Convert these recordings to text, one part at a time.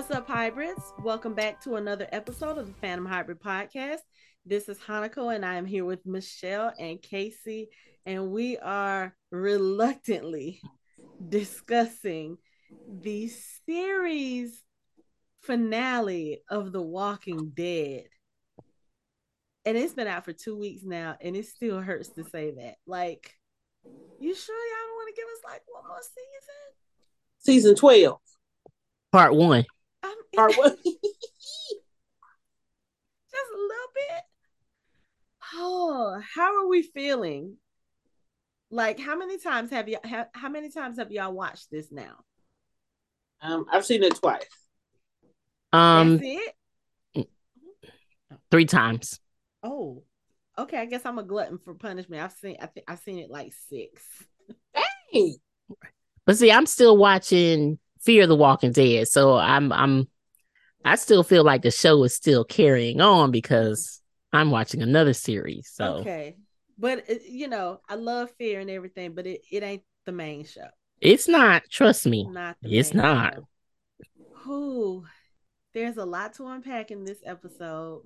What's up, hybrids? Welcome back to another episode of the Phantom Hybrid Podcast. This is Hanako, and I am here with Michelle and Casey, and we are reluctantly discussing the series finale of The Walking Dead. And it's been out for two weeks now, and it still hurts to say that. Like, you sure y'all don't want to give us like one more season? Season 12. Part one. Part one. just a little bit. Oh, how are we feeling? Like, how many times have you? How, how many times have y'all watched this now? um, I've seen it twice. Um, That's it. three times. Oh, okay. I guess I'm a glutton for punishment. I've seen. I think I've seen it like six. Hey, But see, I'm still watching Fear the Walking Dead, so I'm I'm I still feel like the show is still carrying on because I'm watching another series. So Okay, but uh, you know, I love fear and everything, but it, it ain't the main show. it's not. Trust me. Not It's not. show. Whew. There's a lot to unpack in this episode.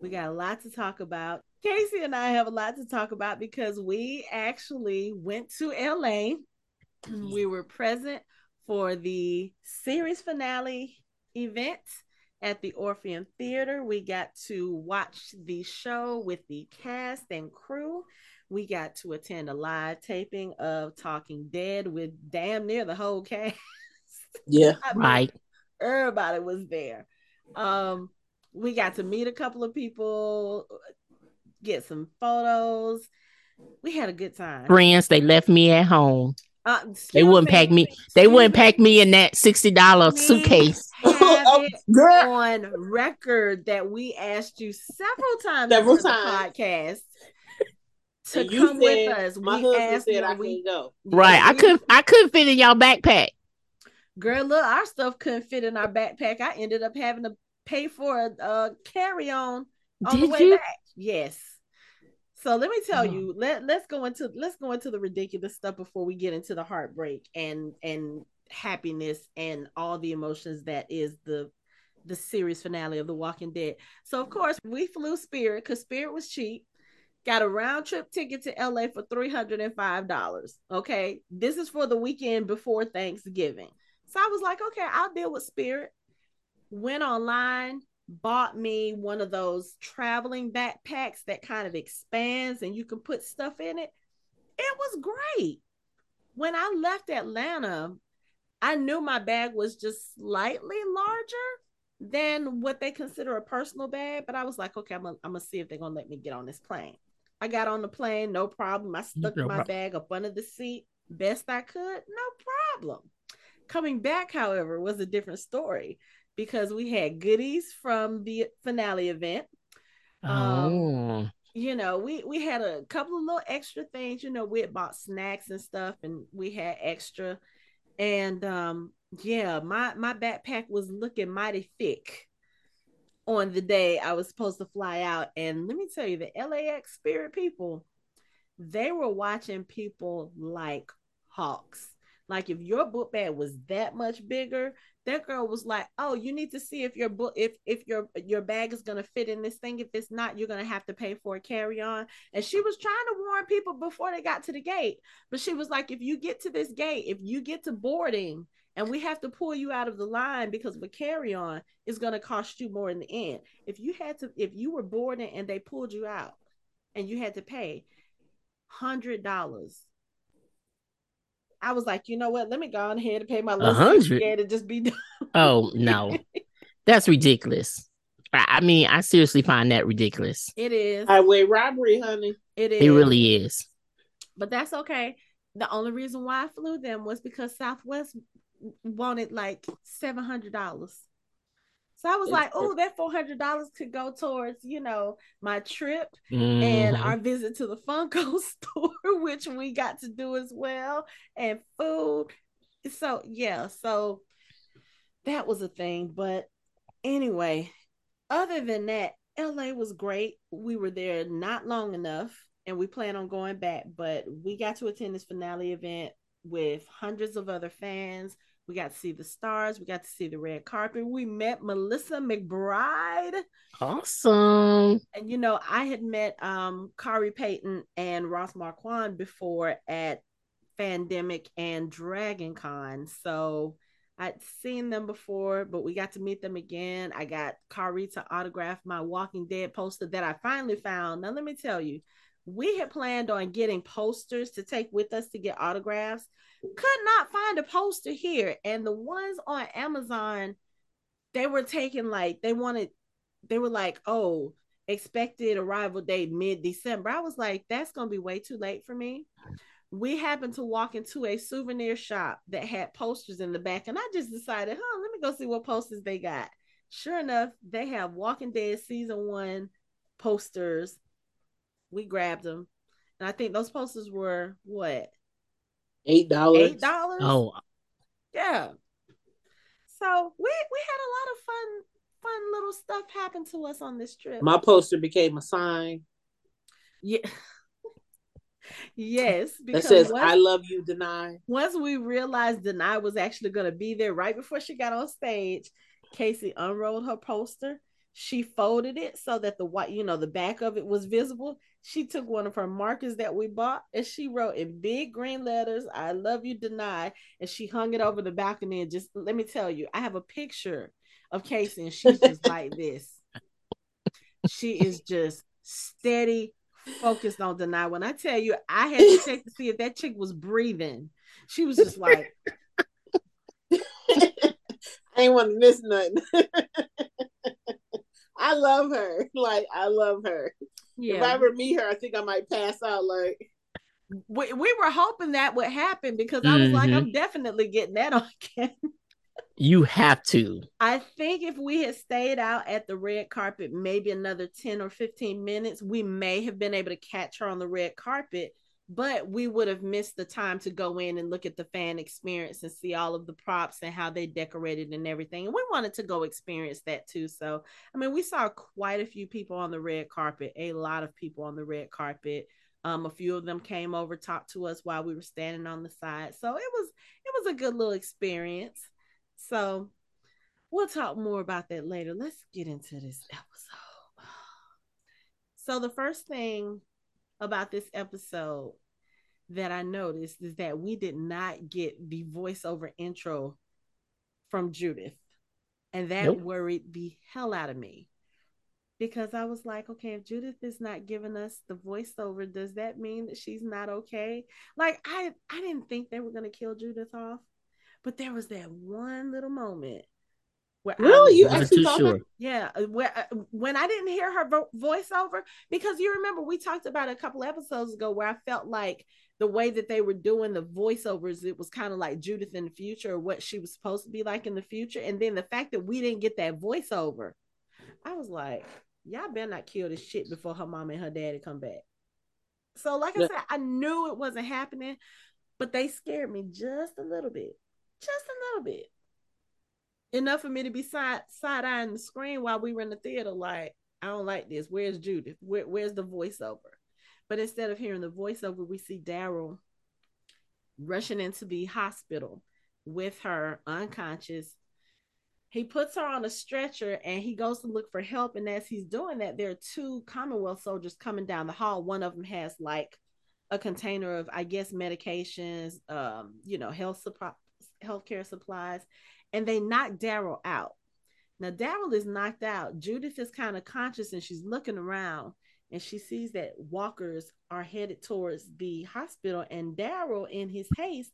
We got a lot to talk about. Casey and I have a lot to talk about because we actually went to LA. We were present for the series finale event at the Orpheum Theater. We got to watch the show with the cast and crew. We got to attend a live taping of Talking Dead with damn near the whole cast. yeah. I mean, Right. everybody was there. Um, we got to meet a couple of people, get some photos. We had a good time. Friends, they left me at home. Uh, They wouldn't pack me. They wouldn't pack me in that sixty dollar suitcase. Have it girl. on record that we asked you several times Several on the times. podcast to And you come with us. My we husband asked said I we, couldn't go. Right. I couldn't. I couldn't fit in y'all backpack. Girl, look, our stuff couldn't fit in our backpack. I ended up having to pay for a uh, carry on on the Did way you? back. Yes. So let me tell Oh. you, let let's go into let's go into the ridiculous stuff before we get into the heartbreak and and happiness and all the emotions that is the the series finale of The Walking Dead. So of course we flew Spirit because Spirit was cheap. Got a round trip ticket to LA for three hundred and five dollars. Okay, this is for the weekend before Thanksgiving. So I was like, okay, I'll deal with Spirit. Went online, bought me one of those traveling backpacks that kind of expands and you can put stuff in it. It was great. When I left Atlanta, I knew my bag was just slightly larger than what they consider a personal bag, but I was like, okay, I'm gonna, I'm gonna see if they're gonna let me get on this plane. I got on the plane, no problem. I stuck No my problem. bag up under the seat best I could, no problem. Coming back, however, was a different story because we had goodies from the finale event. Um, Oh. You know, we we had a couple of little extra things. You know, we had bought snacks and stuff, and we had extra. And um, yeah, my my backpack was looking mighty thick on the day I was supposed to fly out. And let me tell you, the LAX Spirit people, they were watching people like hawks. Like if your book bag was that much bigger, that girl was like, "Oh, you need to see if your book if if your your bag is gonna fit in this thing. If it's not, you're gonna have to pay for a carry on." And she was trying to warn people before they got to the gate, but she was like, "If you get to this gate, if you get to boarding." And we have to pull you out of the line because of a carry on is going to cost you more in the end. If you had to, if you were boarding and they pulled you out and you had to pay hundred dollars I was like, you know what? Let me go on ahead and pay my little hundred? ticket and just be done. Oh no, that's ridiculous. I I mean, I seriously find that ridiculous. It is. Highway robbery, honey. It is. It really is. But that's okay. The only reason why I flew them was because Southwest wanted like seven hundred dollars. So I was It's like, oh, that four hundred dollars could go towards, you know, my trip and Mhm. our visit to the Funko store, which we got to do as well, and food. So yeah, so that was a thing. But anyway, other than that, LA was great. We were there not long enough, and we plan on going back. But we got to attend this finale event with hundreds of other fans. We got to see the stars. We got to see the red carpet. We met Melissa McBride. Awesome. And you know, I had met um Khary Payton and Ross Marquand before at Fandemic and Dragon Con. So I'd seen them before, but we got to meet them again. I got Khary to autograph my Walking Dead poster that I finally found. Now, let me tell you, we had planned on getting posters to take with us to get autographs. Could not find a poster here. And the ones on Amazon, they were taking like, they wanted, they were like, oh, expected arrival date mid December. I was like, that's to be way too late for me we happened to walk into a souvenir shop that had posters in the back, and I just decided, huh, let me go see what posters they got. Sure enough, they have Walking Dead season one posters. We grabbed them, and I think those posters were what eight dollars. Eight dollars. Oh, yeah. So we we had a lot of fun fun little stuff happen to us on this trip. My poster became a sign. Yeah. yes, because that says once, "I love you, Danai." Once we realized Danai was actually going to be there right before she got on stage, Casey unrolled her poster. She folded it so that the white, you know, the back of it was visible. She took one of her markers that we bought and she wrote in big green letters, I love you, Danai. And she hung it over the balcony. And just let me tell you, I have a picture of Casey and she's just like this. She is just steady focused on Danai. When I tell you, I had to check to see if that chick was breathing. She was just like, I ain't want to miss nothing. I love her. Like I love her. Yeah. If I ever meet her, I think I might pass out. Like we, we were hoping that would happen because I was mm-hmm. like, I'm definitely getting that on camera. You have to. I think if we had stayed out at the red carpet maybe another 10 or 15 minutes, we may have been able to catch her on the red carpet, but we would have missed the time to go in and look at the fan experience and see all of the props and how they decorated and everything. And we wanted to go experience that too. So, I mean, we saw quite a few people on the red carpet, a lot of people on the red carpet. Um, a few of them came over, talked to us while we were standing on the side. So it was it was a good little experience. So we'll talk more about that later. Let's get into this episode. So, the first thing about this episode that I noticed is that we did not get the voiceover intro from Judith. And that nope. worried the hell out of me because I was like, okay, if Judith is not giving us the voiceover, does that mean that she's not okay? Like I I didn't think they were going to kill Judith off. But there was that one little moment where really you actually thought sure. that? Yeah, uh, where uh, when I didn't hear her vo- voiceover because you remember we talked about a couple episodes ago where I felt like the way that they were doing the voiceovers, it was kind of like Judith in the future or what she was supposed to be like in the future, and then the fact that we didn't get that voiceover, I was like, y'all better not kill this shit before her mom and her daddy come back. So, like I said, I knew it wasn't happening, but they scared me just a little bit just a little bit. Enough for me to be side side eyeing the screen while we were in the theater, like, I don't like this. Where's Judith? Where, where's the voiceover? But instead of hearing the voiceover, we see Daryl rushing into the hospital with her unconscious. He puts her on a stretcher and he goes to look for help. And as he's doing that, there are two Commonwealth soldiers coming down the hall. One of them has like a container of, I guess, medications, um, you know, health supply, healthcare supplies, and they knock Daryl out. Now Daryl is knocked out. Judith is kind of conscious and she's looking around and she sees that walkers are headed towards the hospital and Daryl in his haste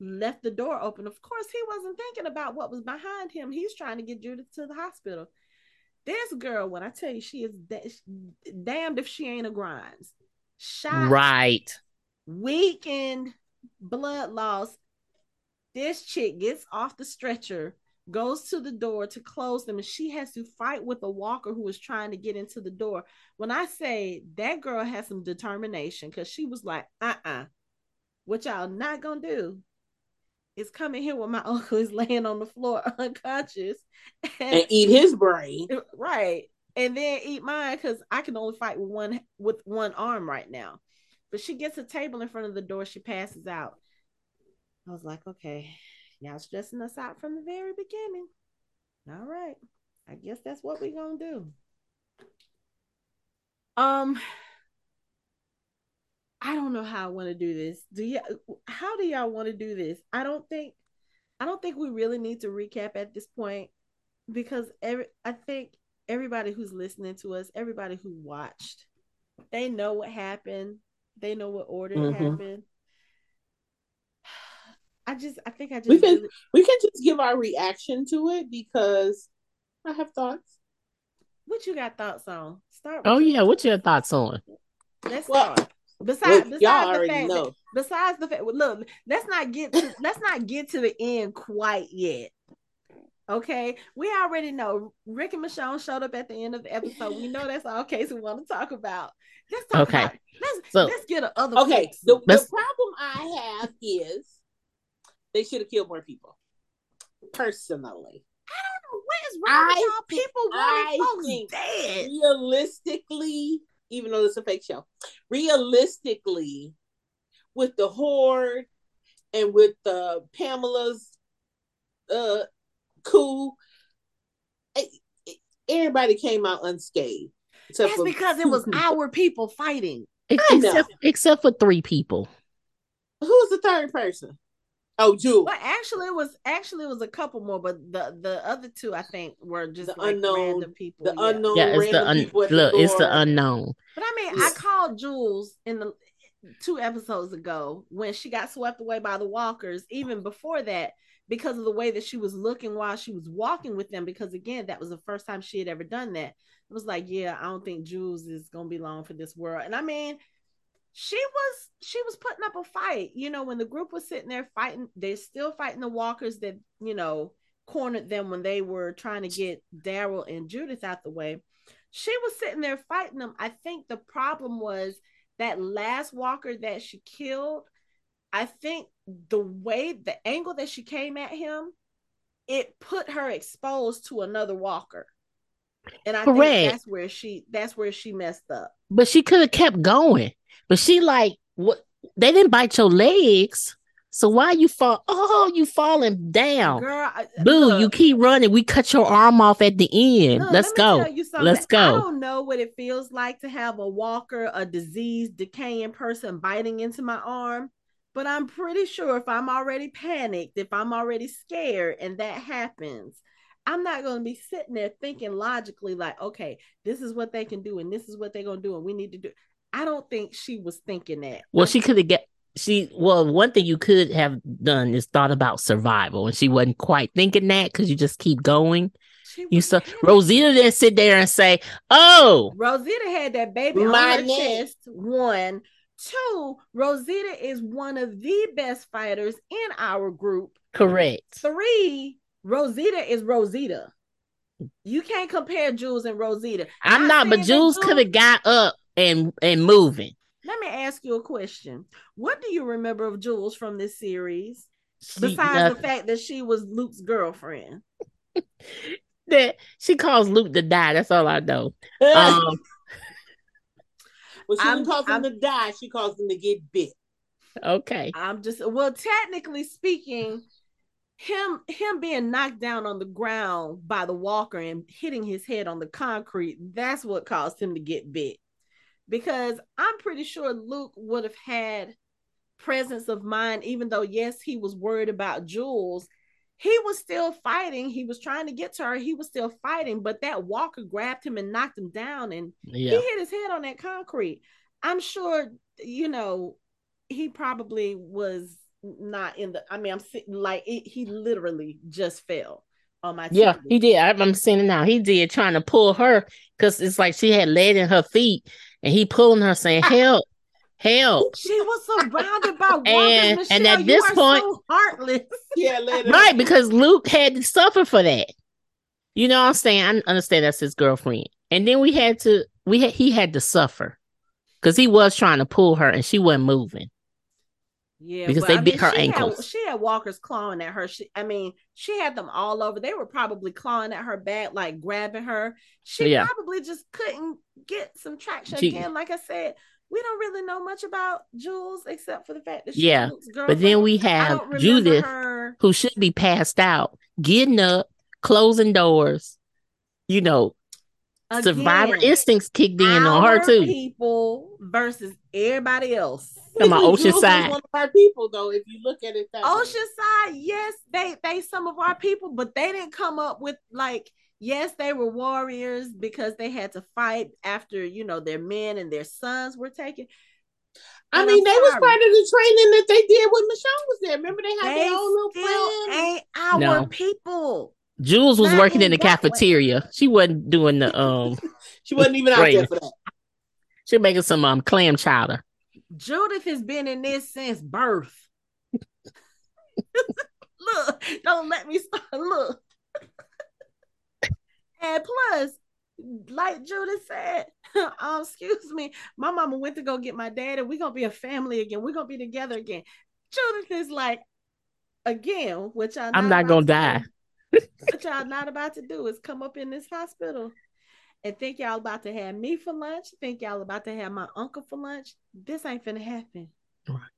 left the door open. Of course, he wasn't thinking about what was behind him. He's trying to get Judith to the hospital. This girl, when I tell you, she is damned if she ain't a Grimes. Shot, right, weakened, blood loss, this chick gets off the stretcher, goes to the door to close them, and she has to fight with a walker who is trying to get into the door. When I say that girl has some determination, because she was like, uh uh-uh. uh, what y'all not gonna do is come in here when my uncle is laying on the floor unconscious and, and eat his brain. Right. And then eat mine because I can only fight with one with one arm right now. But she gets a table in front of the door, she passes out. I was like, okay, Y'all stressing us out from the very beginning. All right. I guess that's what we're gonna do. Um I don't know how I want to do this. Do you how do y'all want to do this? I don't think I don't think we really need to recap at this point because every I think everybody who's listening to us, everybody who watched, they know what happened. They know what order mm-hmm. happened. I just I think I just we can really... we can just give our reaction to it because I have thoughts. What you got thoughts on? Start. oh yeah, what your thoughts on? Let's well, start. Besides, well, besides the fact know. That, besides the fact, look, let's not get to, let's not get to the end quite yet. Okay, we already know Rick and Michonne showed up at the end of the episode. We know that's all case we want to talk about. Let's talk okay. about let's so, let's get another. Okay, the, the problem I have is they should have killed more people. Personally, I don't know what is wrong with y'all people wanting think dead. Realistically, even though it's a fake show, realistically, with the horde and with the Pamela's uh cool. Everybody came out unscathed. That's for, because it was our people fighting. Except, except for three people. Who's the third person? Oh, Jules. But actually, it was actually it was a couple more, but the the other two I think were just the like unknown random people. The yeah. unknown. Yeah, it's the un- look. The it's the unknown. But I mean, I called Jules in the two episodes ago when she got swept away by the walkers. Even before that, because of the way that she was looking while she was walking with them. Because again, that was the first time she had ever done that. It was like, yeah, I don't think Jules is gonna be long for this world. And I mean, she was she was putting up a fight. You know, when the group was sitting there fighting, they're still fighting the walkers that you know cornered them when they were trying to get Daryl and Judith out the way. She was sitting there fighting them. I think the problem was that last walker that she killed I think the way the angle that she came at him, it put her exposed to another walker. And I Correct. think that's where she that's where she messed up. But she could have kept going. But she like what they didn't bite your legs. So why you fall? Oh, you falling down, girl. Boo! Look, you keep running. We cut your arm off at the end. Look, Let's go. Let's go. I don't know what it feels like to have a walker, a diseased, decaying person biting into my arm. But I'm pretty sure if I'm already panicked, if I'm already scared, and that happens, I'm not going to be sitting there thinking logically, like, okay, this is what they can do, and this is what they're going to do, and we need to do. I don't think she was thinking that. Well, she could have get she well one thing you could have done is thought about survival and she wasn't quite thinking that because you just keep going you saw rosita didn't sit there and say oh rosita had that baby My on her chest one Two, Rosita is one of the best fighters in our group. Correct. Three, Rosita is Rosita. You can't compare Jules and Rosita. I'm, I'm not, but Jules could have got up and and moving. Let me ask you a question. What do you remember of Jules from this series? She, besides the fact that she was Luke's girlfriend. that she calls Luke to die. That's all I know. Um, well, she I'm, didn't cause I'm, to die. She calls him to get bit. Okay. I'm just well, technically speaking, him him being knocked down on the ground by the walker and hitting his head on the concrete, that's what caused him to get bit. Because I'm pretty sure Luke would have had presence of mind, even though yes, he was worried about Jules he was still fighting. He was trying to get to her. He was still fighting, but that walker grabbed him and knocked him down, and yeah. he hit his head on that concrete. I'm sure, you know, he probably was not in the. I mean, I'm sitting like it, he literally just fell on my. Yeah, he did. I'm seeing it now. He did trying to pull her because it's like she had lead in her feet, and he pulling her, saying, ah, "Help." help. She was surrounded by and, Michelle, and at this point, so heartless. yeah, right, because Luke had to suffer for that. You know what I'm saying? I understand that's his girlfriend. And then we had to we had he had to suffer because he was trying to pull her and she wasn't moving. Yeah, because they I bit mean, her she ankles. Had, she had walkers clawing at her. She, I mean, she had them all over. They were probably clawing at her back, like grabbing her. She yeah. probably just couldn't get some traction she, again. Like I said, we don't really know much about Jules except for the fact that she yeah. But then we have Judith, her... who should be passed out, getting up, closing doors. You know, Again, survivor instincts kicked in on her too. People versus everybody else. Come on, Oceanside. One of our people, though, if you look at it that Oceanside, way. yes, they they some of our people, but they didn't come up with like yes, they were warriors because they had to fight after you know their men and their sons were taken. I mean, they was part of the training that they did when Michonne was there. Remember, they had they their own little still Ain't our no. people. Jules was Not working in the cafeteria. Way. She wasn't doing the um. she wasn't even out there for that. She was making some um clam chowder. Judith has been in this since birth. look, don't let me start. Look. and plus, like Judith said, um, excuse me, my mama went to go get my dad, and we're gonna be a family again. We're gonna be together again. Judith is like, again, which I I'm not gonna die. what y'all not about to do is come up in this hospital and think y'all about to have me for lunch, think y'all about to have my uncle for lunch. This ain't finna happen.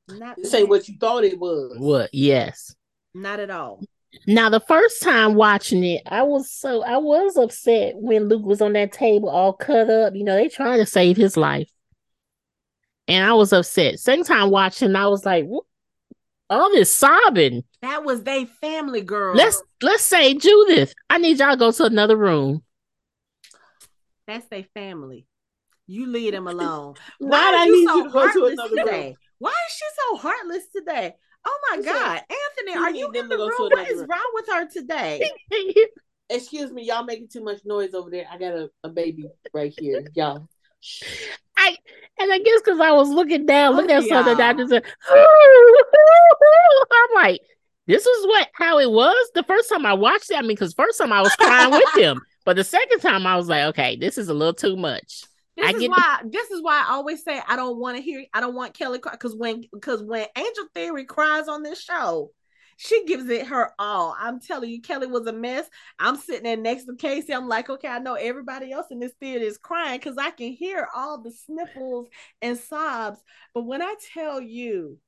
Not this ain't what you thought it was. What? Yes. Not at all. Now, the first time watching it, I was so I was upset when Luke was on that table all cut up. You know, they trying to save his life, and I was upset. Second time watching, I was like, all this sobbing. That was they family girl. Let's let's say Judith. I need y'all to go to another room. That's their family. You leave them alone. Why are you so heartless today? Room. Why is she so heartless today? Oh my God, Anthony, are you in the room? What is wrong with her today? Excuse me, y'all making too much noise over there. I got a, a baby right here, y'all. I and I guess because I was looking down, looking oh, at something, I just said, I'm like, this is what how it was the first time I watched it. I mean, because first time I was crying with him, but the second time I was like, okay, this is a little too much. This I is why the- this is why I always say I don't want to hear I don't want Kelly cry because when because when Angel Theory cries on this show, she gives it her all. I'm telling you, Kelly was a mess. I'm sitting there next to Casey. I'm like, okay, I know everybody else in this theater is crying because I can hear all the sniffles and sobs. But when I tell you,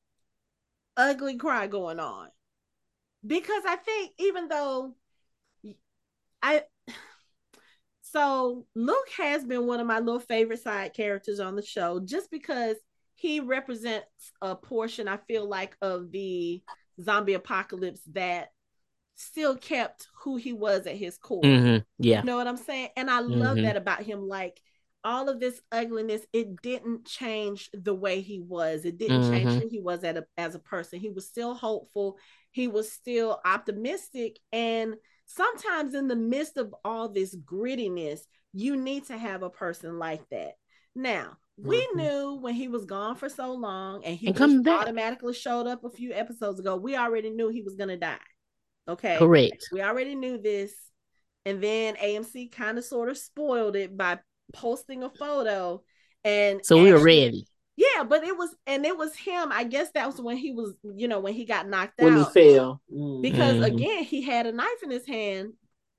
ugly cry going on, because I think even though I so Luke has been one of my little favorite side characters on the show just because he represents a portion I feel like of the zombie apocalypse that still kept who he was at his core. Mm-hmm. Yeah. You know what I'm saying? And I love mm-hmm. that about him like all of this ugliness it didn't change the way he was it didn't mm-hmm. change who he was a, as a person he was still hopeful he was still optimistic and sometimes in the midst of all this grittiness, you need to have a person like that. Now, we mm-hmm. knew when he was gone for so long and he and automatically showed up a few episodes ago, we already knew he was going to die. Okay. Correct. We already knew this. And then AMC kind of sort of spoiled it by posting a photo. And so we were ready. Yeah, but it was, and it was him. I guess that was when he was, you know, when he got knocked when out. When he fell. Mm. Because mm-hmm. again, he had a knife in his hand.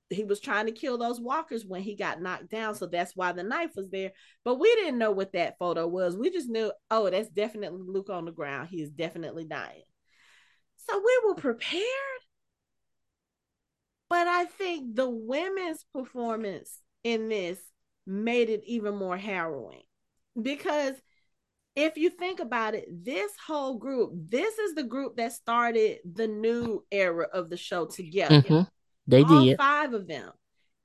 He was trying to kill those walkers when he got knocked down. So that's why the knife was there. But we didn't know what that photo was. We just knew, oh, that's definitely Luke on the ground. He is definitely dying. So we were prepared. But I think the women's performance in this made it even more harrowing because if you think about it, this whole group, this is the group that started the new era of the show together. Mm-hmm. They All did. Five of them.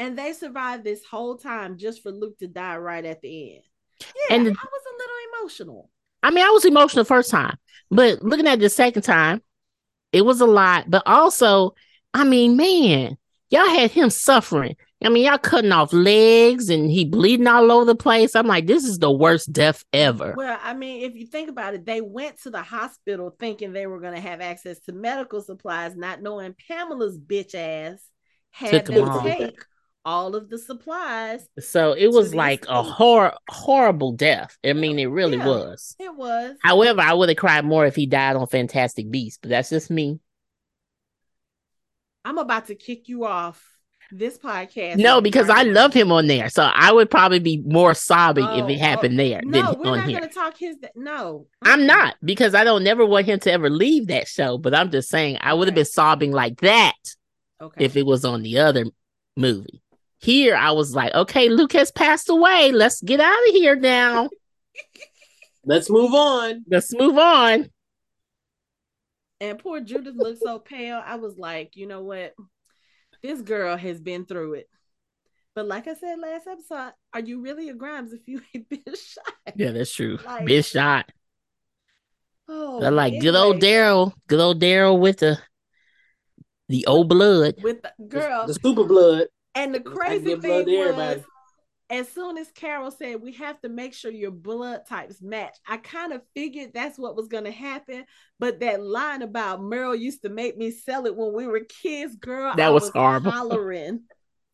And they survived this whole time just for Luke to die right at the end. Yeah, and the, I was a little emotional. I mean, I was emotional the first time, but looking at the second time, it was a lot. But also, I mean, man, y'all had him suffering. I mean, y'all cutting off legs and he bleeding all over the place. I'm like, this is the worst death ever. Well, I mean, if you think about it, they went to the hospital thinking they were going to have access to medical supplies, not knowing Pamela's bitch ass had Took them take all of the supplies. So it was like a hor- horrible death. I mean, it really yeah, was. It was. However, I would have cried more if he died on Fantastic Beasts, but that's just me. I'm about to kick you off this podcast. No, because I love him on there. So I would probably be more sobbing oh, if it oh, oh happened oh, there no, than we're on not here. gonna talk his no. I'm not because I don't never want him to ever leave that show. But I'm just saying I would have okay. been sobbing like that okay. if it was on the other movie. Here I was like, okay, Luke has passed away. Let's get out of here now. Let's move on. Let's move on. And poor Judith looked so pale. I was like, you know what? This girl has been through it. But like I said last episode, are you really a Grimes if you ain't been shot? Yeah, that's true. Like, been shot. Oh, They're like anyway. good old Daryl, good old Daryl with the the old blood, with the girl, the, the super blood. And the crazy thing was, as soon as Carol said we have to make sure your blood types match, I kind of figured that's what was going to happen. But that line about Merle used to make me sell it when we were kids, girl, that was, was, horrible. Hollering.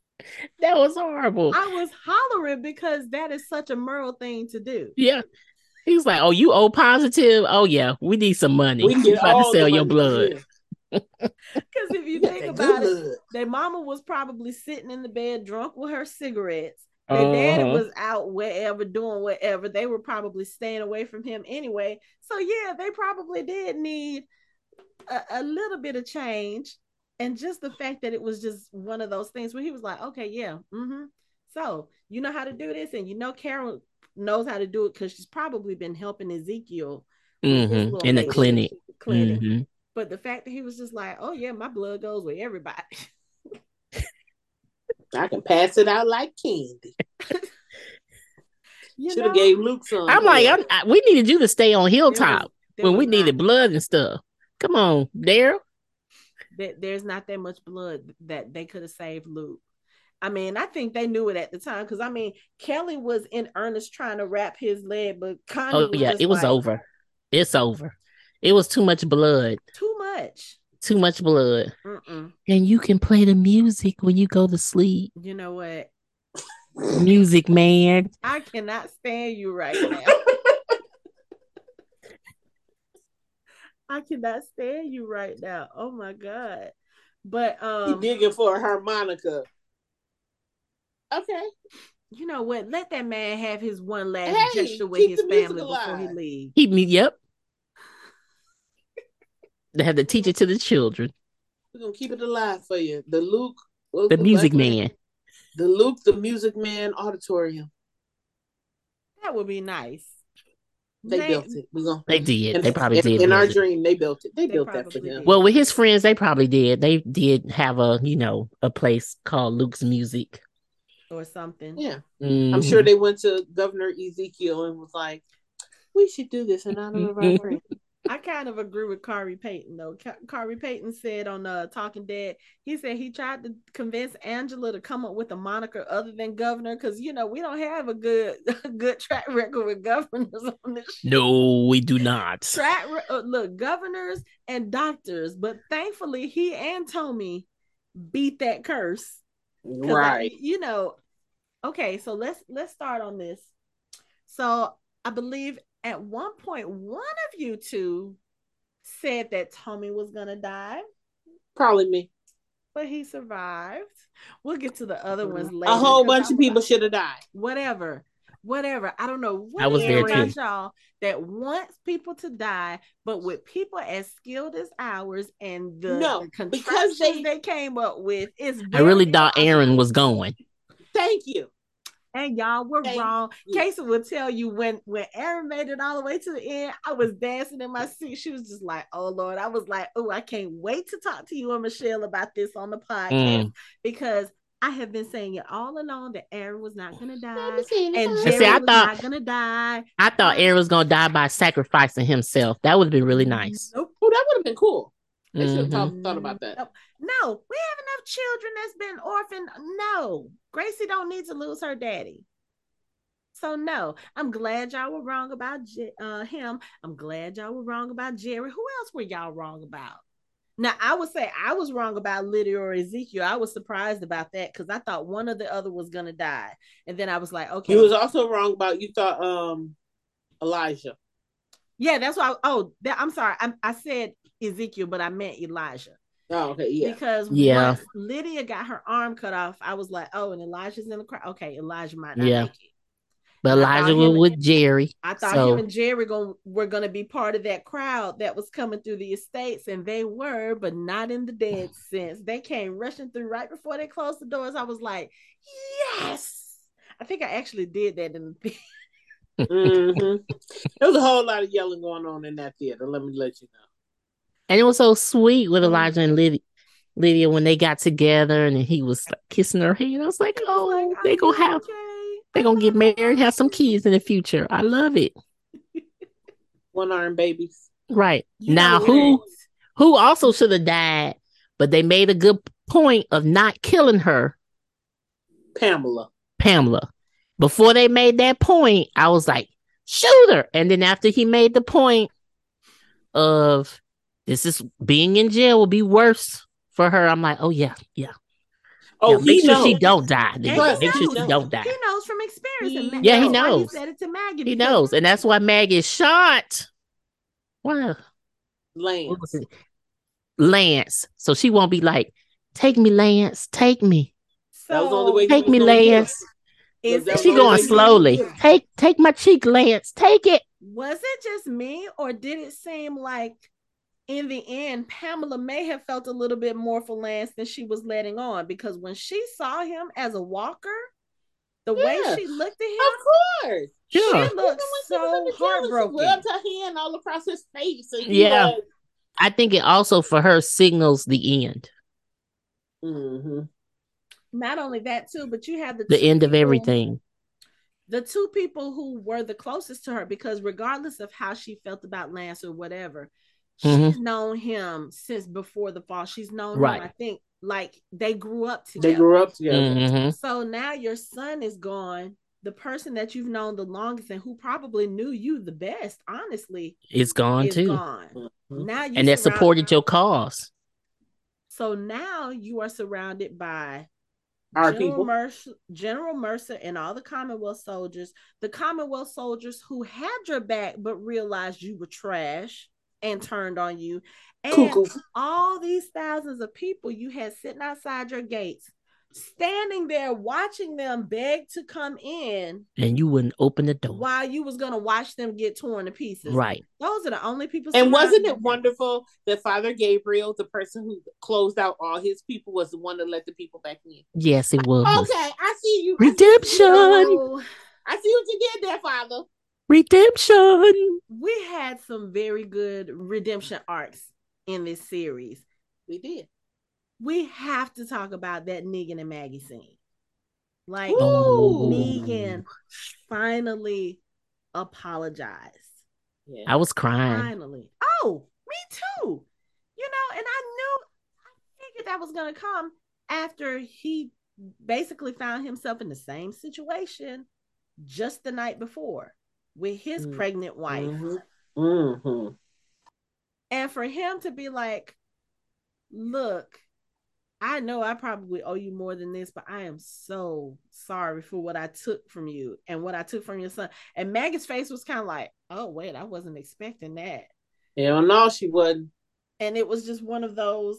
that was horrible. I was hollering because that is such a Merle thing to do. Yeah. He's like, "Oh, you O positive? Oh yeah, we need some money. We get about to sell your blood." Because if you think about it, their mama was probably sitting in the bed drunk with her cigarettes their uh-huh. daddy was out wherever doing whatever. They were probably staying away from him anyway. So yeah, they probably did need a, a little bit of change. And just the fact that it was just one of those things where he was like, okay, yeah, mm-hmm. So you know how to do this, and you know Carol knows how to do it because she's probably been helping Ezekiel mm-hmm. in the clinic. clinic. Mm-hmm. But the fact that he was just like, oh yeah, my blood goes with everybody. I can pass it out like candy. Should have gave Luke some. I'm like, I'm, I, we needed you to stay on Hilltop was, when we needed blood and stuff. Come on, Daryl. there's not that much blood that they could have saved Luke. I mean, I think they knew it at the time because I mean, Kelly was in earnest trying to wrap his leg, but Connie. Oh yeah, it was like, over. It's over. It was too much blood. Too much too much blood. Mm-mm. And you can play the music when you go to sleep. You know what? music man. I cannot stand you right now. I cannot stand you right now. Oh my god. But um he digging for a harmonica. Okay. You know what? Let that man have his one last hey, gesture with his family before he leaves. He me, yep. They have to teach it to the children. We're gonna keep it alive for you. The Luke, the Music Man. The Luke, the Music Man Auditorium. That would be nice. They, they built it. We gonna, they did. they probably in, did. In our dream, they built it. They, they built that for him. Well, with his friends, they probably did. They did have a, you know, a place called Luke's Music or something. Yeah, mm-hmm. I'm sure they went to Governor Ezekiel and was like, "We should do this in honor of our friend." I kind of agree with Khary Payton though. Khary Payton said on uh, Talking Dead, he said he tried to convince Angela to come up with a moniker other than governor because you know we don't have a good a good track record with governors on this. Show. No, we do not. Track re- uh, look, governors and doctors, but thankfully he and Tommy beat that curse. Right. I, you know. Okay, so let's let's start on this. So I believe at one point, one of you two said that Tommy was gonna die. Probably me. But he survived. We'll get to the other ones later. A whole bunch of people should have died. Whatever. Whatever. I don't know what I was there too. y'all that wants people to die, but with people as skilled as ours and the, no, the because they, they came up with, it's I really thought Aaron was going. Thank you. And y'all were Thank wrong. You. Casey will tell you when when Aaron made it all the way to the end, I was dancing in my seat. She was just like, "Oh Lord!" I was like, "Oh, I can't wait to talk to you and Michelle about this on the podcast mm. because I have been saying it all along that Aaron was not gonna die, and Jerry See, I was thought, not gonna die. I thought Aaron was gonna die by sacrificing himself. That would have been really nice. Nope. Oh, that would have been cool. They should have mm-hmm. thought about that. No, we have enough children that's been orphaned. No, Gracie don't need to lose her daddy. So no, I'm glad y'all were wrong about uh, him. I'm glad y'all were wrong about Jerry. Who else were y'all wrong about? Now I would say I was wrong about Lydia or Ezekiel. I was surprised about that because I thought one or the other was gonna die, and then I was like, okay. You was also wrong about you thought um Elijah. Yeah, that's why. I, oh, that, I'm sorry. I, I said Ezekiel, but I meant Elijah. Oh, okay, yeah. Because yeah, Lydia got her arm cut off, I was like, oh, and Elijah's in the crowd. Okay, Elijah might not yeah. make it. But Elijah was with Jerry. I thought so. him and Jerry going were going to be part of that crowd that was coming through the estates, and they were, but not in the dead sense. They came rushing through right before they closed the doors. I was like, yes. I think I actually did that in the mm-hmm. There was a whole lot of yelling going on in that theater. Let me let you know. And it was so sweet with mm-hmm. Elijah and Lydia. Lydia when they got together and he was like kissing her hand. I was like, oh, like, they gonna have they gonna get married, have some kids in the future. I love it. One arm babies. Right. You now who who also should have died, but they made a good point of not killing her. Pamela. Pamela. Before they made that point, I was like, shoot her. And then after he made the point of this is being in jail will be worse for her. I'm like, oh yeah, yeah. Oh, yeah, make sure knows. she don't die. Make sure she don't die. He knows from experience. He, yeah, he knows. He said it to Maggie. He knows, and that's why Maggie is shot. Wow. Lance. Lance. So she won't be like, take me, Lance, take me. So, that was the only way take me, Lance. Is she going slowly? Take take my cheek, Lance. Take it. Was it just me, or did it seem like in the end, Pamela may have felt a little bit more for Lance than she was letting on because when she saw him as a walker, the yeah, way she looked at him, of course, yeah. she looked so heartbroken. Rubbed her hand all across his face. yeah, was... I think it also for her signals the end. Mm-hmm. Not only that too, but you have the the end people, of everything. The two people who were the closest to her, because regardless of how she felt about Lance or whatever, mm-hmm. she's known him since before the fall. She's known right. him, I think, like they grew up together. They grew up together. Mm-hmm. So now your son is gone. The person that you've known the longest and who probably knew you the best, honestly, is gone is too. Gone. Mm-hmm. Now and that supported your cause. So now you are surrounded by our General people. Mercer, General Mercer and all the Commonwealth soldiers, the Commonwealth soldiers who had your back but realized you were trash and turned on you. And Cuckoo. all these thousands of people you had sitting outside your gates, standing there watching them beg to come in. And you wouldn't open the door. While you was gonna watch them get torn to pieces. Right. Those are the only people. And wasn't it wonderful that Father Gabriel, the person who closed out all his people, was the one that let the people back in? Yes, it was. Okay, I see you. Redemption. I see, you. I see what you did there, Father. Redemption. We had some very good redemption arcs in this series. We did. We have to talk about that Negan and Maggie scene. Like Ooh. Negan finally apologized. Yeah. I was crying. Finally. Oh, me too. You know, and I knew I figured that was gonna come after he basically found himself in the same situation just the night before with his mm-hmm. pregnant wife. Mm-hmm. And for him to be like, look, I know I probably owe you more than this, but I am so sorry for what I took from you and what I took from your son. And Maggie's face was kind of like, oh, wait, I wasn't expecting that. Hell no, she wasn't. And it was just one of those,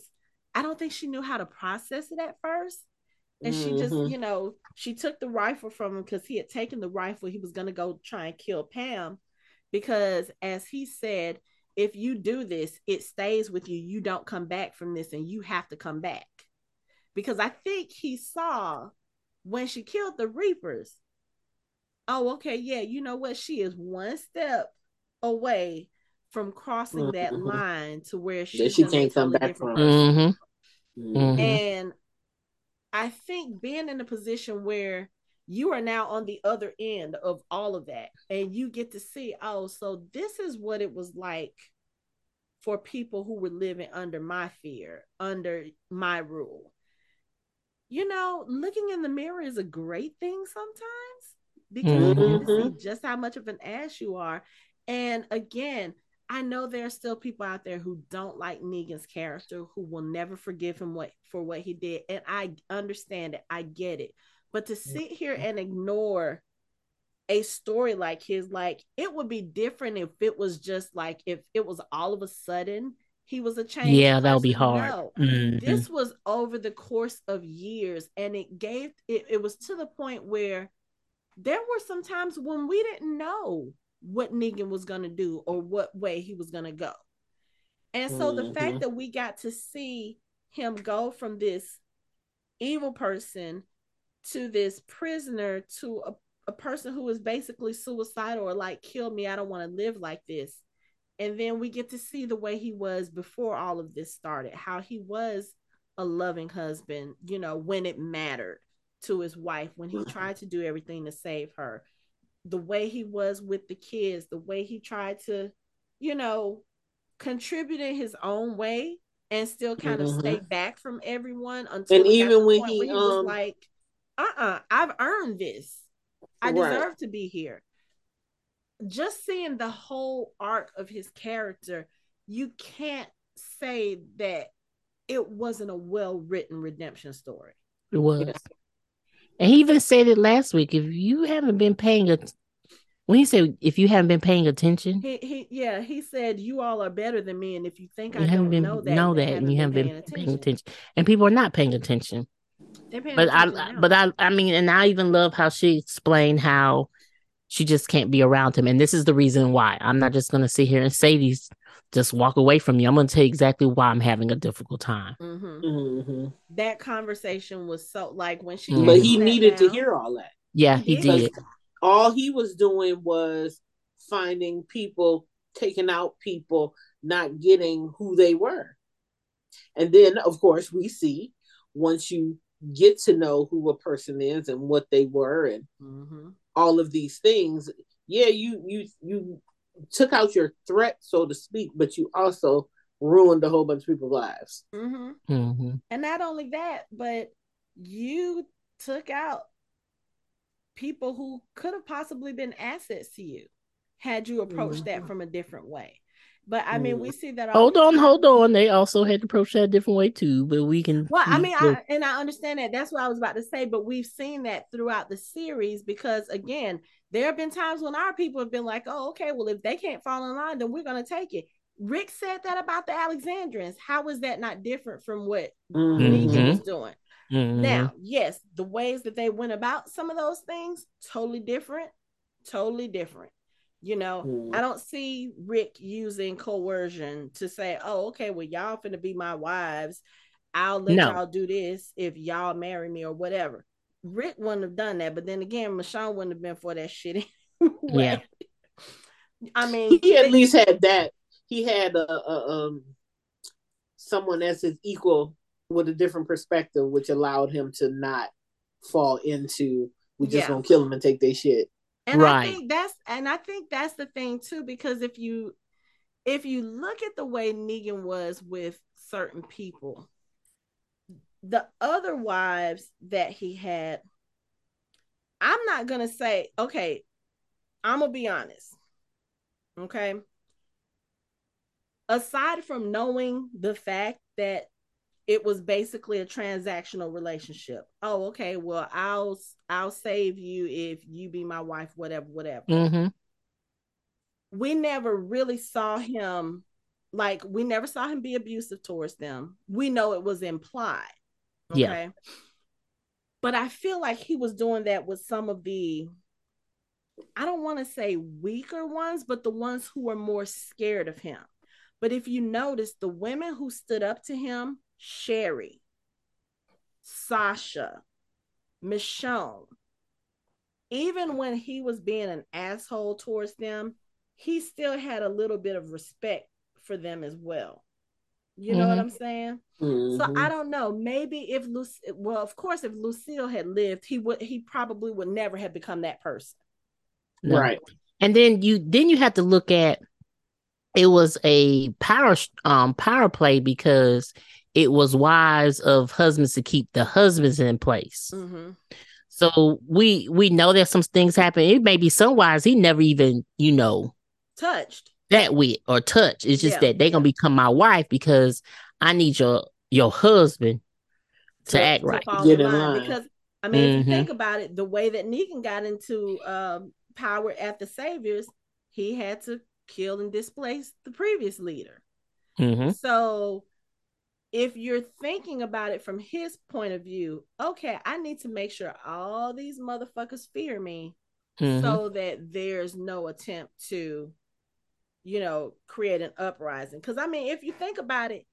I don't think she knew how to process it at first and mm-hmm. she just mm-hmm. you know she took the rifle from him because he had taken the rifle he was going to go try and kill pam because as he said if you do this it stays with you you don't come back from this and you have to come back because i think he saw when she killed the reapers oh okay yeah you know what she is one step away from crossing mm-hmm. that line to where she, she can't come back from mm-hmm. Mm-hmm. and I think being in a position where you are now on the other end of all of that and you get to see, oh, so this is what it was like for people who were living under my fear, under my rule. You know, looking in the mirror is a great thing sometimes because mm-hmm. you get to see just how much of an ass you are. And again, I know there are still people out there who don't like Negan's character, who will never forgive him what for what he did, and I understand it. I get it. But to sit here and ignore a story like his, like it would be different if it was just like if it was all of a sudden he was a change. Yeah, that would be hard. No, mm-hmm. this was over the course of years, and it gave it. It was to the point where there were some times when we didn't know what Negan was going to do or what way he was going to go. And so mm-hmm. the fact mm-hmm. that we got to see him go from this evil person to this prisoner to a, a person who is basically suicidal or like kill me i don't want to live like this and then we get to see the way he was before all of this started how he was a loving husband you know when it mattered to his wife when he tried to do everything to save her the way he was with the kids the way he tried to you know contribute in his own way and still kind of mm-hmm. stay back from everyone until and even when he, he um, was like uh-uh i've earned this i right. deserve to be here just seeing the whole arc of his character you can't say that it wasn't a well written redemption story it was yes. And he even said it last week if you haven't been paying a when he said if you haven't been paying attention he, he yeah he said you all are better than me and if you think you i haven't been, know that know that and you haven't been, paying, attention. attention and people are not paying attention but I, now. but I, I mean, and I even love how she explained how she just can't be around him, and this is the reason why. I'm not just gonna sit here and say these, just walk away from you. I'm gonna tell you exactly why I'm having a difficult time. Mm-hmm. Mm-hmm. That conversation was so like when she, mm-hmm. but he needed down, to hear all that. Yeah, he, he did. All he was doing was finding people, taking out people, not getting who they were. And then, of course, we see once you get to know who a person is and what they were and mm-hmm. all of these things yeah you you you took out your threat so to speak but you also ruined a whole bunch of people's lives mm-hmm. Mm-hmm. and not only that but you took out people who could have possibly been assets to you had you approached that mm-hmm. from a different way but I mean, we mm. see that. Hold on, hold on. They also had to approach that a different way too. But we can. Well, I mean, I, and I understand that. That's what I was about to say. But we've seen that throughout the series because, again, there have been times when our people have been like, "Oh, okay, well, if they can't fall in line, then we're going to take it." Rick said that about the Alexandrians. How is that not different from what mm-hmm. Negan was doing? Mm-hmm. Now, yes, the ways that they went about some of those things totally different, totally different. You know, mm. I don't see Rick using coercion to say, "Oh, okay, well, y'all finna be my wives. I'll let no. y'all do this if y'all marry me or whatever." Rick wouldn't have done that, but then again, Michonne wouldn't have been for that shit. yeah, I mean, he at least had that. He had a, a um someone as his equal with a different perspective, which allowed him to not fall into we just yeah. gonna kill him and take their shit. And right. I think that's and I think that's the thing too, because if you if you look at the way Negan was with certain people, the other wives that he had, I'm not gonna say, okay, I'm gonna be honest. Okay. Aside from knowing the fact that it was basically a transactional relationship. Oh, okay. Well, I'll I'll save you if you be my wife, whatever, whatever. Mm-hmm. We never really saw him like we never saw him be abusive towards them. We know it was implied. Okay? Yeah. But I feel like he was doing that with some of the I don't want to say weaker ones, but the ones who were more scared of him. But if you notice, the women who stood up to him Sherry, Sasha, Michonne, even when he was being an asshole towards them, he still had a little bit of respect for them as well. You know mm-hmm. what I'm saying? Mm-hmm. So I don't know. Maybe if Lucy, well, of course, if Lucille had lived, he would, he probably would never have become that person. No. Right. And then you, then you have to look at it was a power, um, power play because it was wise of husbands to keep the husbands in place. Mm-hmm. So we we know that some things happen. It may be some wives he never even you know touched. that with or touch. It's just yeah. that they're gonna become my wife because I need your your husband to, to act to right. Get in line. Because I mean, mm-hmm. if you mm-hmm. think about it, the way that Negan got into um, power at the Saviors, he had to kill and displace the previous leader. Mm-hmm. So if you're thinking about it from his point of view, okay, I need to make sure all these motherfuckers fear me mm-hmm. so that there's no attempt to, you know, create an uprising. Because I mean, if you think about it,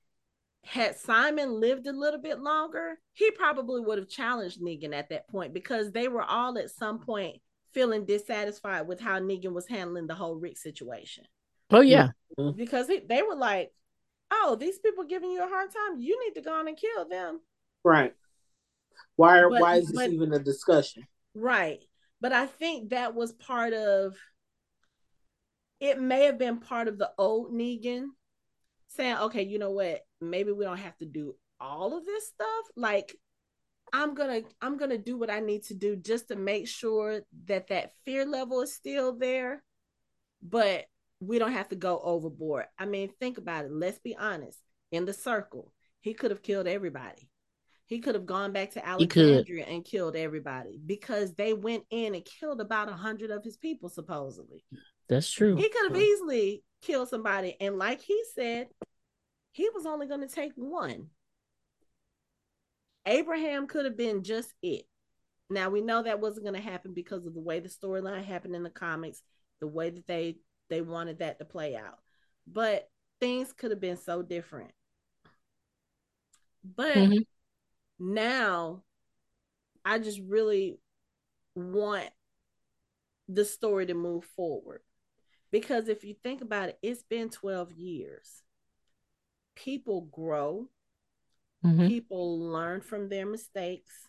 had Simon lived a little bit longer, he probably would have challenged Negan at that point because they were all at some point feeling dissatisfied with how Negan was handling the whole Rick situation. Oh yeah, mm-hmm. because he, they were like, "Oh, these people giving you a hard time. You need to go on and kill them." Right. Why? Are, but, why is this but, even a discussion? Right. But I think that was part of. It may have been part of the old Negan saying, "Okay, you know what? Maybe we don't have to do all of this stuff. Like, I'm gonna I'm gonna do what I need to do just to make sure that that fear level is still there, but we don't have to go overboard. I mean, think about it. Let's be honest. In the circle, he could have killed everybody. He could have gone back to Alexandria and killed everybody because they went in and killed about a hundred of his people, supposedly. That's true. He could have easily killed somebody, and like he said, he was only going to take one. Abraham could have been just it. Now we know that wasn't going to happen because of the way the storyline happened in the comics, the way that they they wanted that to play out. But things could have been so different. But mm-hmm. now I just really want the story to move forward. Because if you think about it, it's been 12 years. People grow, mm-hmm. people learn from their mistakes,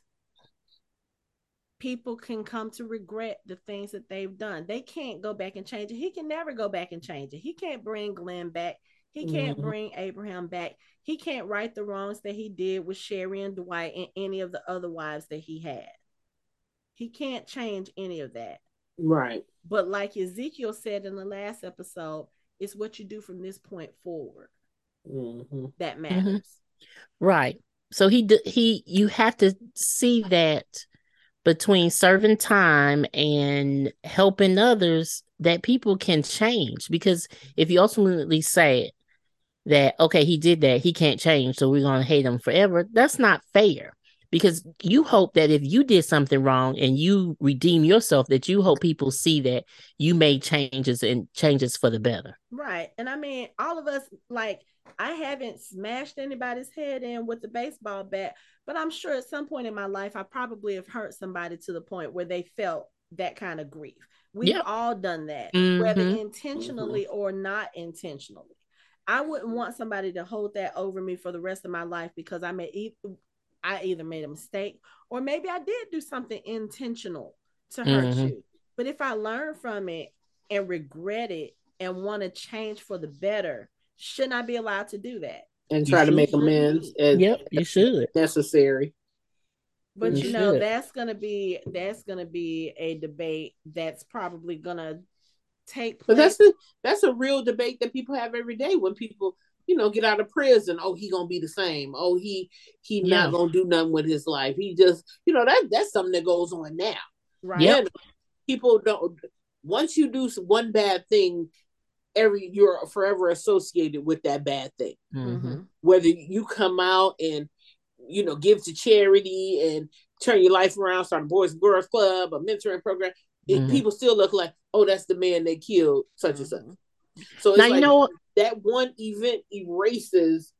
people can come to regret the things that they've done. They can't go back and change it. He can never go back and change it. He can't bring Glenn back. He can't mm-hmm. bring Abraham back. He can't right the wrongs that he did with Sherry and Dwight and any of the other wives that he had. He can't change any of that. Right. But like Ezekiel said in the last episode, it's what you do from this point forward mm-hmm. that mm-hmm. matters. Mm-hmm. Right. So he he you have to see that between serving time and helping others that people can change. Because if you ultimately say that okay he did that he can't change so we're going to hate him forever that's not fair. Because you hope that if you did something wrong and you redeem yourself that you hope people see that you made changes and changes for the better. Right and i mean all of us like i haven't smashed anybody's head in with the baseball bat but i'm sure at some point in my life i probably have hurt somebody to the point where they felt that kind of grief we've yep. all done that mm-hmm. whether intentionally mm-hmm. or not intentionally I wouldn't want somebody to hold that over me for the rest of my life because I may I either made a mistake or maybe I did do something intentional to hurt mm-hmm. you. But if I learn from it and regret it and want to change for the better, shouldn't I be allowed to do that? And try you to make amends. yep, you should. Necessary. But you, you know, that's gonna be that's gonna be a debate that's probably gonna take place. But that's a that's a real debate that people have every day when people you know, get out of prison. Oh, he gonna be the same. Oh, he he yeah. not gonna do nothing with his life. He just, you know, that that's something that goes on now. Right. Yeah. People don't. Once you do one bad thing, every you're forever associated with that bad thing. Mm-hmm. Whether you come out and you know give to charity and turn your life around, start a boys and girls club, a mentoring program, mm-hmm. it, people still look like, oh, that's the man that killed such and such. Mm-hmm. So now like, you know that one event erases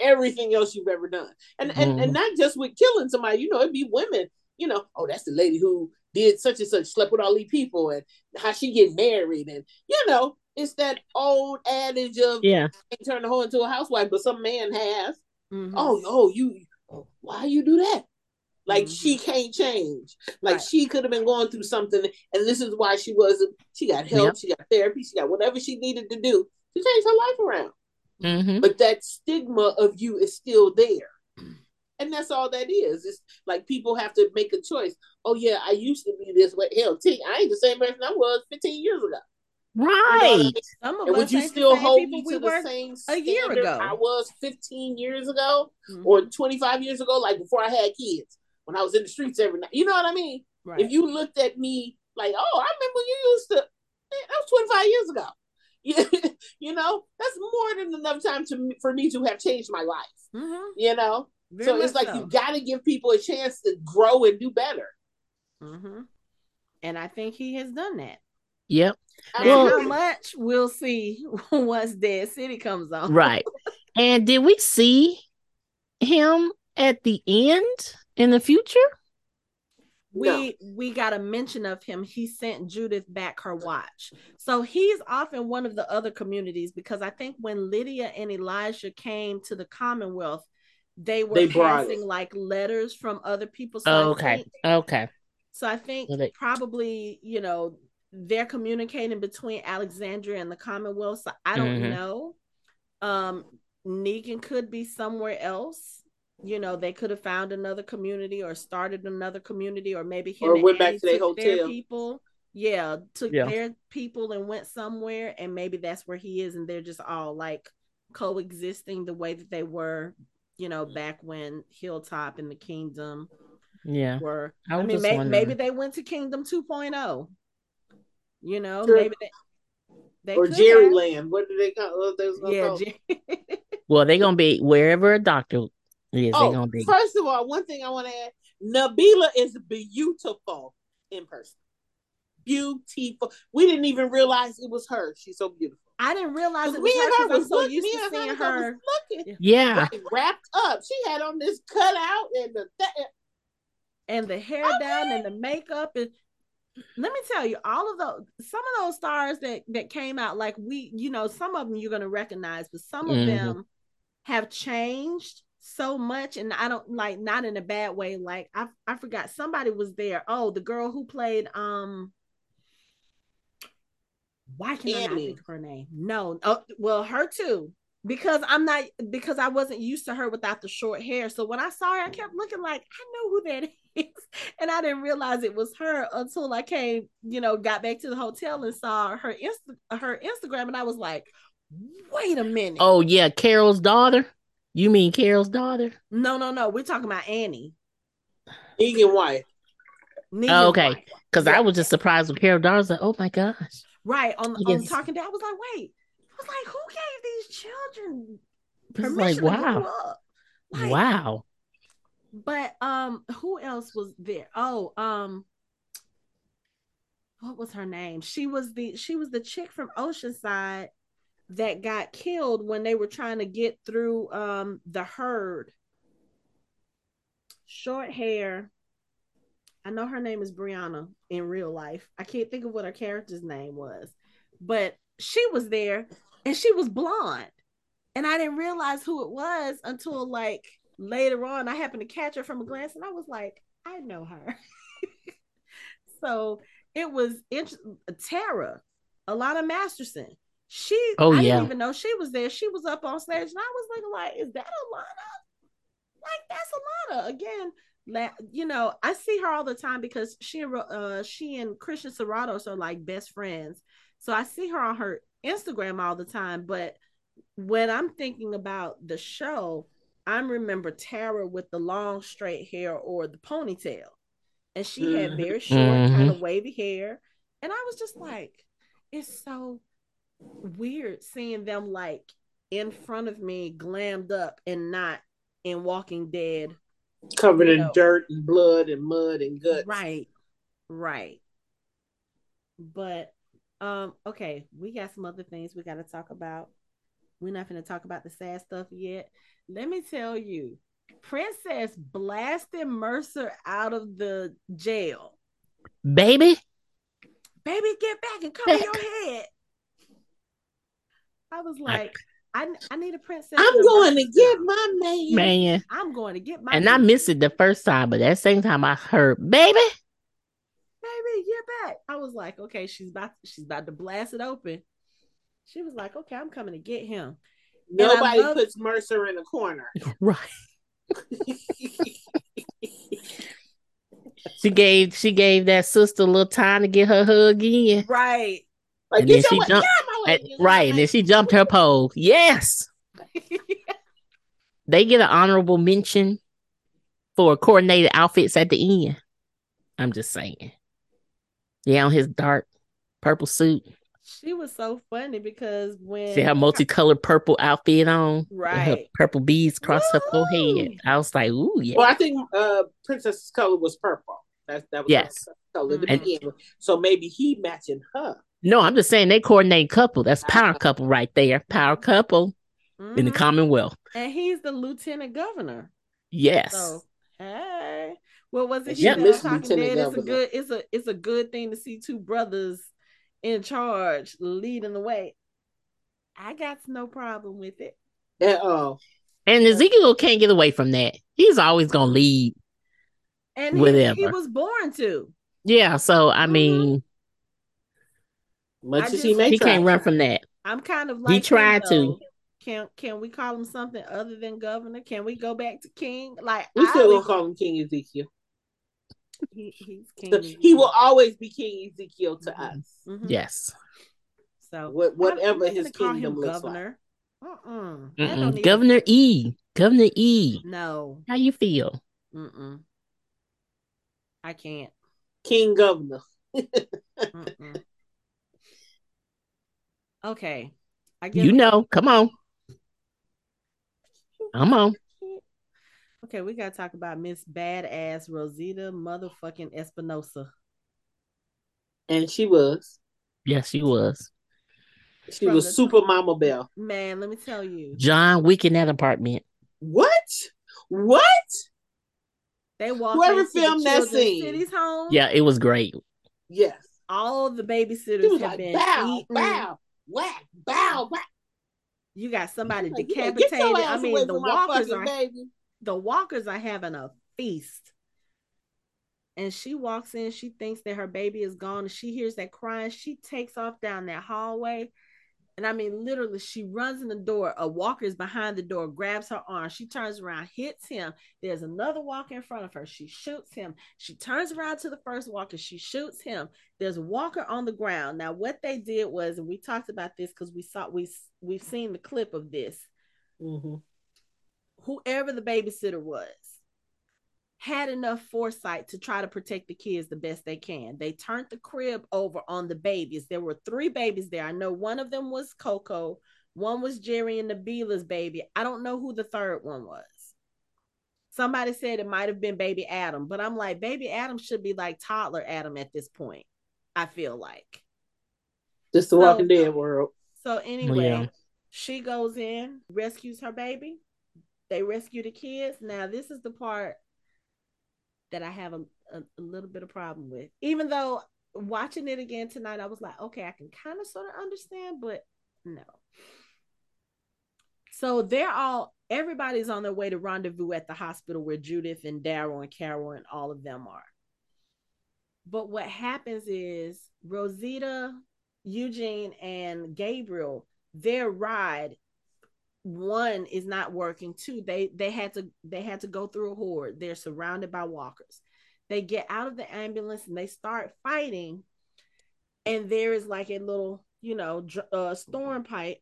everything else you've ever done, and mm-hmm. and and mm-hmm. not just with killing somebody. You know, it'd be women. You know, oh, that's the lady who did such and such, slept with all these people, and how she get married, and you know, it's that old adage of yeah, turn the hoe into a housewife, but some man has. Mm-hmm. Oh, oh, you, why you do that? Like mm-hmm. she can't change. Like right. she could have been going through something, and this is why she wasn't. She got help. Yep. She got therapy. She got whatever she needed to do to change her life around. Mm-hmm. But that stigma of you is still there. And that's all that is. It's like people have to make a choice. Oh yeah, I used to be this way. Hell, T, I ain't the same person I was 15 years ago. Right. You know and would you still hold me to the same a year ago I was 15 years ago mm-hmm. or 25 years ago, like before I had kids, when I was in the streets every night. You know what I mean? Right. If you looked at me like, oh, I remember you used to, that was 25 years ago. you know, that's more than enough time to for me to have changed my life. Mm-hmm. You know, Very so it's like so. you got to give people a chance to grow and do better. Mm-hmm. And I think he has done that. Yep. Well, how much we'll see once Dead City comes on. Right. and did we see him at the end in the future? we no. we got a mention of him he sent judith back her watch so he's off in one of the other communities because i think when lydia and elijah came to the commonwealth they were they passing like letters from other people so oh, okay think, okay so i think well, they... probably you know they're communicating between alexandria and the commonwealth so i don't mm-hmm. know. Um negan could be somewhere else. You know they could have found another community or started another community or maybe him or went back to their hotel their people. Yeah took yeah. their people and went somewhere and maybe that's where he is and they're just all like coexisting the way that they were you know back when hilltop and the kingdom yeah. were. I, I mean may, maybe they went to kingdom 2.0 you know sure. maybe they, they or Jerry have. Land. What do they call? yeah, Jer- well, they're gonna be wherever a doctor Yes, oh, gonna be. First of all, one thing I want to add: Nabila is beautiful in person. Beautiful. We didn't even realize it was her. She's so beautiful. I didn't realize it was me her. And her was so look, used to seeing her looking. Yeah, like, wrapped up. She had on this cutout and the th- and the hair okay. down and the makeup and let me tell you all of those some of those stars that that came out like we you know some of them you're going to recognize but some of mm-hmm. them have changed so much and I don't like not in a bad way like I I forgot somebody was there oh the girl who played um why can Annie. I not think of her name no oh well her too because I'm not because I wasn't used to her without the short hair so when I saw her I kept looking like I know who that is and I didn't realize it was her until I came you know got back to the hotel and saw her Insta- her Instagram and I was like wait a minute oh yeah Carol's daughter you mean Carol's daughter? No, no, no. We're talking about Annie. Negan White. Negan oh, okay. Because yeah. I was just surprised with Carol daughter. Was like, oh my gosh. Right. On, on talking to I was like, wait. I was like, who gave these children permission like, wow. to grow up? Like, wow. But um, who else was there? Oh, um, what was her name? She was the she was the chick from Oceanside that got killed when they were trying to get through um, the herd. Short hair. I know her name is Briana in real life. I can't think of what her character's name was, but she was there and she was blonde. And I didn't realize who it was until like later on. I happened to catch her from a glance and I was like, I know her. so it was int- Tara, Alanna Masterson. She, oh I yeah, didn't even know she was there. She was up on stage, and I was looking like, "Is that Alanna? Like that's Alanna again." you know, I see her all the time because she and uh, she and Christian Serratos are like best friends. So I see her on her Instagram all the time. But when I'm thinking about the show, I remember Tara with the long straight hair or the ponytail, and she mm-hmm. had very short, mm-hmm. kind of wavy hair, and I was just like, it's so weird seeing them like in front of me glammed up and not in Walking Dead. Covered in know. dirt and blood and mud and guts. Right. Right. But um, okay, we got some other things we gotta talk about. We're not gonna talk about the sad stuff yet. Let me tell you, Princess blasted Mercer out of the jail. Baby. Baby, get back and cover your head. I was like, I, I need a princess. I'm going to get my man. Man. I'm going to get my And man. I missed it the first time, but that same time I heard, baby. Baby, get back. I was like, okay, she's about she's about to blast it open. She was like, okay, I'm coming to get him. Nobody love- puts Mercer in a corner. Right. she gave she gave that sister a little time to get her hug in. Right. Like, and then she jumped, right, and then she jumped her pole. Yes. they get an honorable mention for coordinated outfits at the end. I'm just saying. Yeah, on his dark purple suit. She was so funny because when she had multicolored purple outfit on, right? purple beads across Woo-hoo! her forehead. I was like, "Ooh, yeah." Well, I think uh Princess's color was purple. That that was yes. color to begin with. So maybe he matching her. No, I'm just saying they coordinate couple. That's power uh-huh. couple right there. Power couple mm-hmm. in the mm-hmm. Commonwealth. And he's the lieutenant governor. Yes. So hey. Well, was it yeah, Miss talking dead? It's a good it's a it's a good thing to see two brothers in charge leading the way. I got no problem with it. At all. And Ezekiel can't get away from that. He's always gonna lead. And whatever. He, he was born to. Yeah, so I mm-hmm. mean much as he may he try. can't run from that. I'm kind of like he tried to. Can can we call him something other than governor? Can we go back to king? Like we still gonna call him King Ezekiel. He, he's king. he will always be King Ezekiel to mm-hmm. us. Mm-hmm. Yes. So whatever his kingdom looks governor. like. Uh-uh. Governor E. Governor E. No. How you feel? Mm-mm. I can't. King Governor. okay. I guess you know. Come on. Come on. Okay, we gotta talk about Miss Badass Rosita motherfucking Espinosa. And she was. Yes, she was. She From was Super Mama Bell. Man, let me tell you. John Wick in that apartment. What? What? They walked Whoever filmed that scene. City's home. Yeah, it was great. Yes. All the babysitters have like, been bow, eaten. bow, whack, bow, whack. You got somebody like, decapitated. I mean, the walkers are baby the walkers are having a feast. And she walks in, she thinks that her baby is gone, and she hears that crying. She takes off down that hallway. And I mean, literally, she runs in the door. A walker is behind the door, grabs her arm. She turns around, hits him. There's another walker in front of her. She shoots him. She turns around to the first walker. She shoots him. There's a walker on the ground. Now, what they did was, and we talked about this because we saw we we've seen the clip of this. Mm-hmm whoever the babysitter was had enough foresight to try to protect the kids the best they can. They turned the crib over on the babies. There were three babies there. I know one of them was Coco, one was Jerry and Nabila's baby. I don't know who the third one was. Somebody said it might have been baby Adam, but I'm like, baby Adam should be like toddler Adam at this point. I feel like. Just the so, Walking Dead world. So anyway, yeah. she goes in, rescues her baby. They rescue the kids. Now, this is the part that I have a, a, a little bit of problem with. Even though watching it again tonight, I was like, okay, I can kind of sort of understand, but no. So they're all everybody's on their way to rendezvous at the hospital where Judith and Daryl and Carol and all of them are. But what happens is Rosita, Eugene, and Gabriel, their ride one is not working. Two they they had to they had to go through a horde. They're surrounded by walkers. They get out of the ambulance and they start fighting. And there is like a little you know uh, storm pipe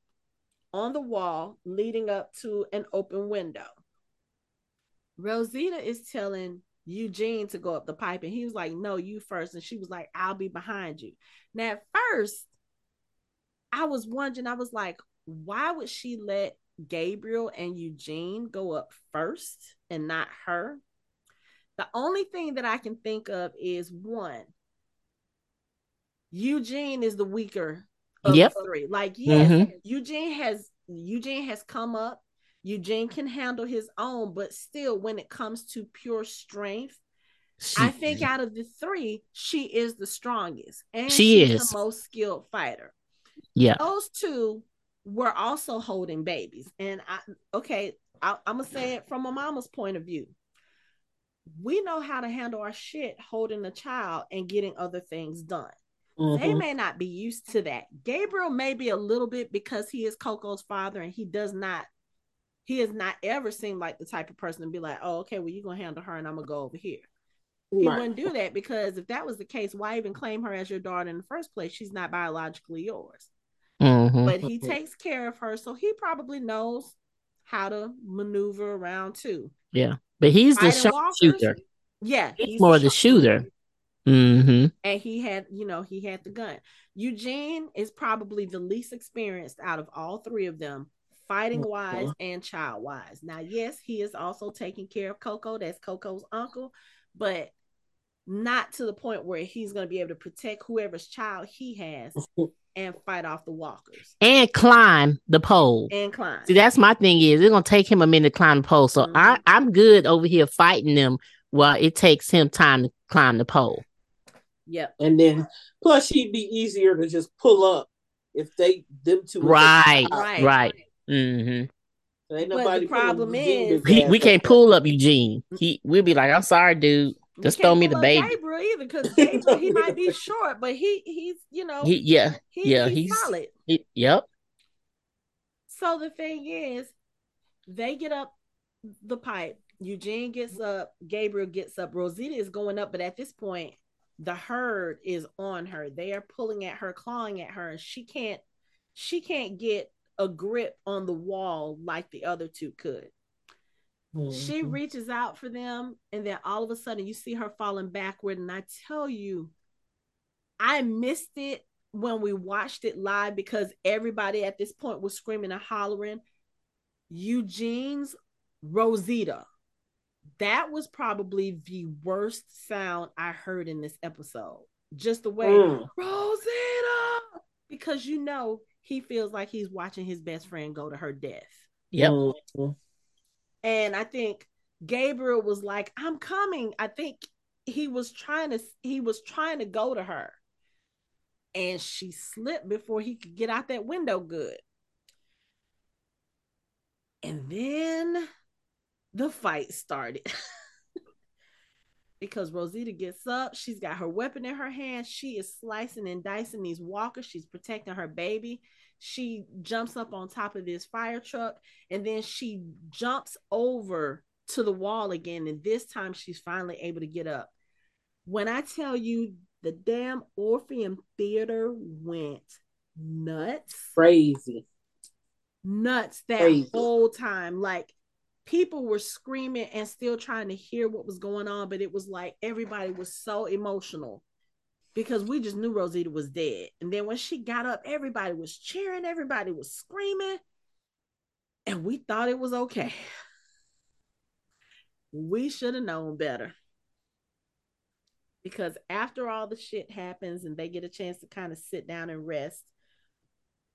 on the wall leading up to an open window. Rosita is telling eugene to go up the pipe and he was like no you first. And she was like i'll be behind you. Now at first i was wondering i was like why would she let Gabriel and Eugene go up first and not her. The only thing that I can think of is one, Eugene is the weaker of yep. three. Like, yes, mm-hmm. Eugene has Eugene has come up. Eugene can handle his own, but still, when it comes to pure strength, she, I think out of the three, she is the strongest and she is the most skilled fighter. Yeah, those two we're also holding babies. And I, okay, I, I'm gonna say it from a mama's point of view. We know how to handle our shit holding a child and getting other things done. Mm-hmm. They may not be used to that. Gabriel may be a little bit because he is Coco's father and he does not, he has not ever seemed like the type of person to be like, oh, okay, well, you're gonna handle her and I'm gonna go over here. He right. wouldn't do that because if that was the case, why even claim her as your daughter in the first place? She's not biologically yours. Mm-hmm. But he takes care of her, so he probably knows how to maneuver around too. Yeah, but he's the shooter. Yeah, he's, he's more the, the shooter. Mm-hmm. And he had, you know, he had the gun. Eugene is probably the least experienced out of all three of them, fighting wise and child wise. Now, yes, he is also taking care of Coco. That's Coco's uncle, but not to the point where he's going to be able to protect whoever's child he has and fight off the walkers and climb the pole and climb. See, that's my thing is it's going to take him a minute to climb the pole. So mm-hmm. I I'm good over here fighting them while it takes him time to climb the pole. Yep. And then plus he'd be easier to just pull up if they them two. Right, right, right. Mm-hmm. ain't but the problem is he, we can't pull up Eugene. He we'll be like, I'm sorry, dude. Just throw me the baby. Gabriel either because Gabriel he might be short, but he he's you know he yeah he, yeah he's, he's solid. He, yep. So the thing is, they get up the pipe. Eugene gets up. Gabriel gets up. Rosita is going up, but at this point, the herd is on her. They are pulling at her, clawing at her, and she can't she can't get a grip on the wall like the other two could. Mm-hmm. She reaches out for them, and then all of a sudden you see her falling backward. And I tell you, I missed it when we watched it live because everybody at this point was screaming and hollering. Eugene's Rosita that was probably the worst sound I heard in this episode. Just the way mm. Rosita, because you know he feels like he's watching his best friend go to her death. Yep. Mm-hmm. And I think Gabriel was like, "I'm coming." I think he was trying to he was trying to go to her, and she slipped before he could get out that window good. And then the fight started. because Rosita gets up, she's got her weapon in her hand, she is slicing and dicing these walkers, she's protecting her baby. She jumps up on top of this fire truck and then she jumps over to the wall again. And this time she's finally able to get up. When I tell you the damn Orpheum Theater went nuts. Crazy. Nuts that Crazy. whole time. Like people were screaming and still trying to hear what was going on, but it was like everybody was so emotional because we just knew Rosita was dead. And then when she got up, everybody was cheering, everybody was screaming, and we thought it was okay. We should have known better. Because after all the shit happens and they get a chance to kind of sit down and rest,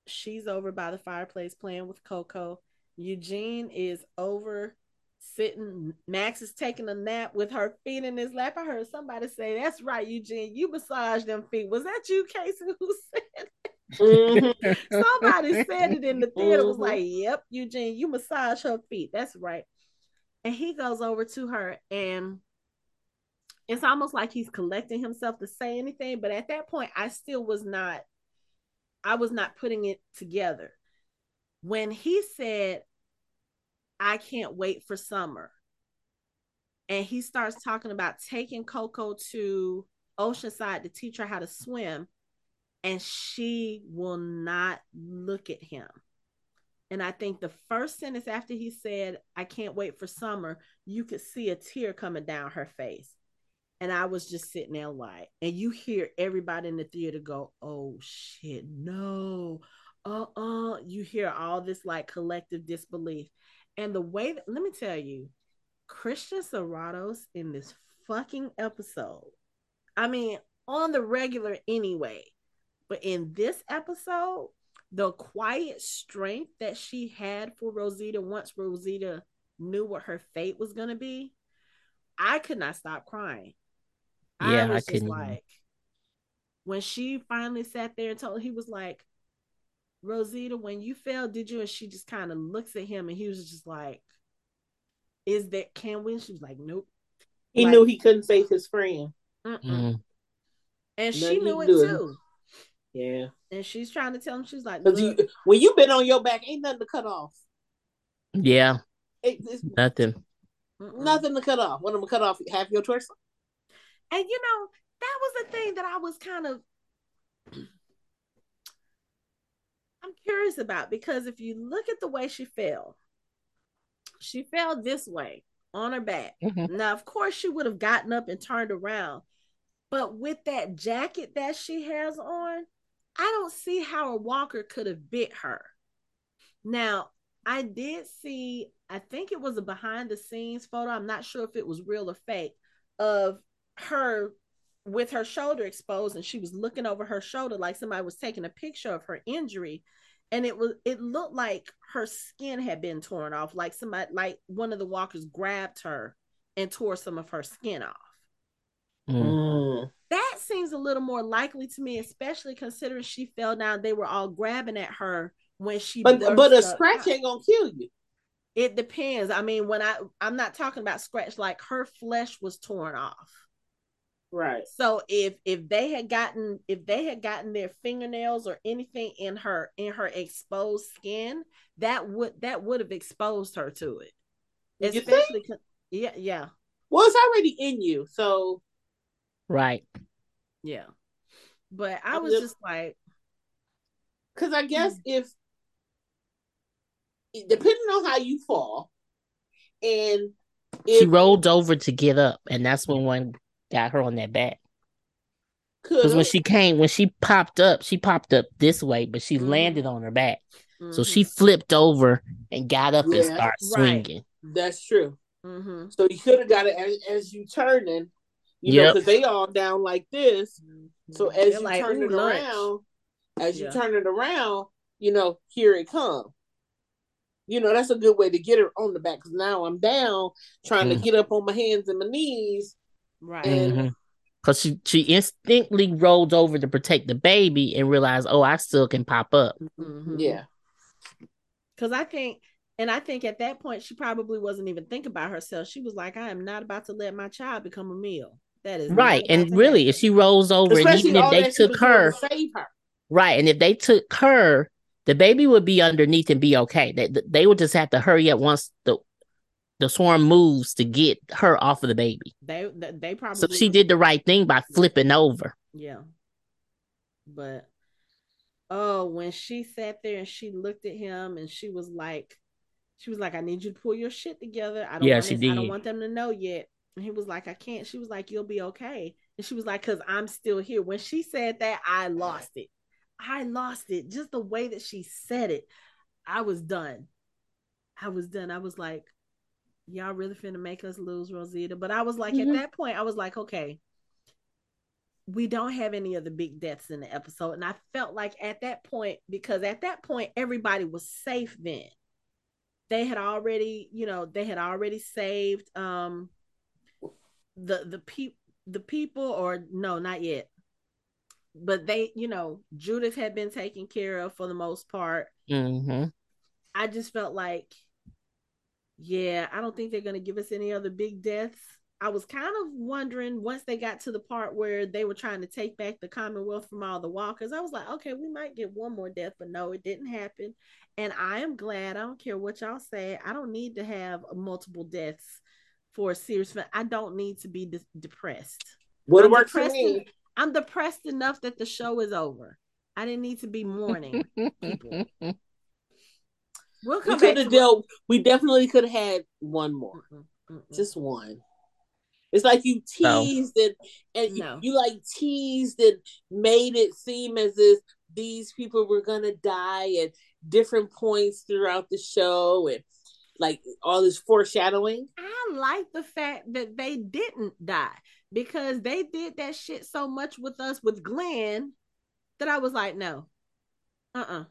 she's over by the fireplace playing with Coco Eugene is over sitting. Max is taking a nap with her feet in his lap. I heard somebody say, "That's right, Eugene. You massage them feet." Was that you, Casey, who said? Mm-hmm. somebody said it in the theater. Mm-hmm. Was like, "Yep, Eugene, you massage her feet." That's right. And he goes over to her, and it's almost like he's collecting himself to say anything. But at that point, I still was not. I was not putting it together when he said, I can't wait for summer, and he starts talking about taking Coco to Oceanside to teach her how to swim, and she will not look at him. And I think the first sentence after he said, I can't wait for summer, you could see a tear coming down her face. And I was just sitting there like, and you hear everybody in the theater go, Oh shit, no uh-uh you hear all this like collective disbelief and the way that let me tell you christian serratos in this fucking episode i mean on the regular anyway but in this episode the quiet strength that she had for rosita once rosita knew what her fate was going to be i could not stop crying. Yeah i was I just like when she finally sat there and told he was like Rosita, when you fell, did you? And she just kind of looks at him and he was just like, Is that can we? She was like, Nope. He like, knew he couldn't save his friend. Mm. And she knew it too. Yeah. And she's trying to tell him, she's like, you, when you've been on your back, ain't nothing to cut off. Yeah. It, nothing. Nothing to cut off. What am I cut off? Half your torso? And you know, that was the thing that I was kind of I'm curious about because if you look at the way she fell, she fell this way on her back. Mm-hmm. Now, of course, she would have gotten up and turned around, but with that jacket that she has on, I don't see how a walker could have bit her. Now, I did see, I think it was a behind the scenes photo. I'm not sure if it was real or fake of her with her shoulder exposed and she was looking over her shoulder like somebody was taking a picture of her injury. And it was it looked like her skin had been torn off like somebody like one of the walkers grabbed her and tore some of her skin off. Mm. that seems a little more likely to me especially considering she fell down. They were all grabbing at her when she but but a scratch ain't gonna kill you. It depends. I mean when i i'm not talking about scratch like her flesh was torn off Right. So if if they had gotten if they had gotten their fingernails or anything in her in her exposed skin, that would that would have exposed her to it. Especially yeah, yeah. Well, it's already in you, so right. Yeah. But I was just like cuz I guess mm-hmm. if depending on how you fall and if, she rolled over to get up and that's when one got her on that back. Because when she came, when she popped up, she popped up this way, but she mm-hmm. landed on her back. Mm-hmm. So she flipped over and got up yeah, and started swinging. Right. That's true. Mm-hmm. So you could have got it as, as you turning, you yep. know, because they all down like this. So as They're you like, turn it lunch. around, as yeah. you turn it around, you know, here it comes. You know, that's a good way to get her on the back because now I'm down trying to mm. get up on my hands and my knees Right. Mm-hmm. Cause she she instinctively rolled over to protect the baby and realized, oh, I still can pop up. Mm-hmm. Yeah. Cause I think, and I think at that point she probably wasn't even thinking about herself. She was like, I am not about to let my child become a meal. That is right. And really, happen. if she rolls over, Especially and even if they took her, her, right, and if they took her, the baby would be underneath and be okay. They they would just have to hurry up once the the swarm moves to get her off of the baby. They they probably so she did the right thing by flipping over. Yeah, but oh, when she sat there and she looked at him and she was like, she was like, "I need you to pull your shit together. I don't yeah, she did. I don't want them to know yet." And he was like, "I can't." She was like, "You'll be okay." And she was like, "Cause I'm still here." When she said that, I lost it. I lost it. Just the way that she said it, I was done. I was done. I was like, y'all really finna make us lose Rosita. But I was like, mm-hmm. at that point, I was like, okay, we don't have any of the big deaths in the episode. And I felt like at that point, because at that point, everybody was safe then. They had already, you know, they had already saved um the the people the people or no, not yet. But they, you know, Judith had been taken care of for the most part. Mm-hmm. I just felt like yeah, I don't think they're going to give us any other big deaths. I was kind of wondering once they got to the part where they were trying to take back the Commonwealth from all the walkers, I was like, okay, we might get one more death, but no, it didn't happen. And I am glad. I don't care what y'all say. I don't need to have multiple deaths for a serious film. I don't need to be de- depressed. What works for me? I'm depressed enough that the show is over. I didn't need to be mourning people. We'll come we could have dealt. We definitely could have had one more, Mm-mm. just one. It's like you teased no. it, and no. you, you like teased and made it seem as if these people were gonna die at different points throughout the show, and like all this foreshadowing. I like the fact that they didn't die because they did that shit so much with us with Glenn that I was like, no, uh, uh-uh. uh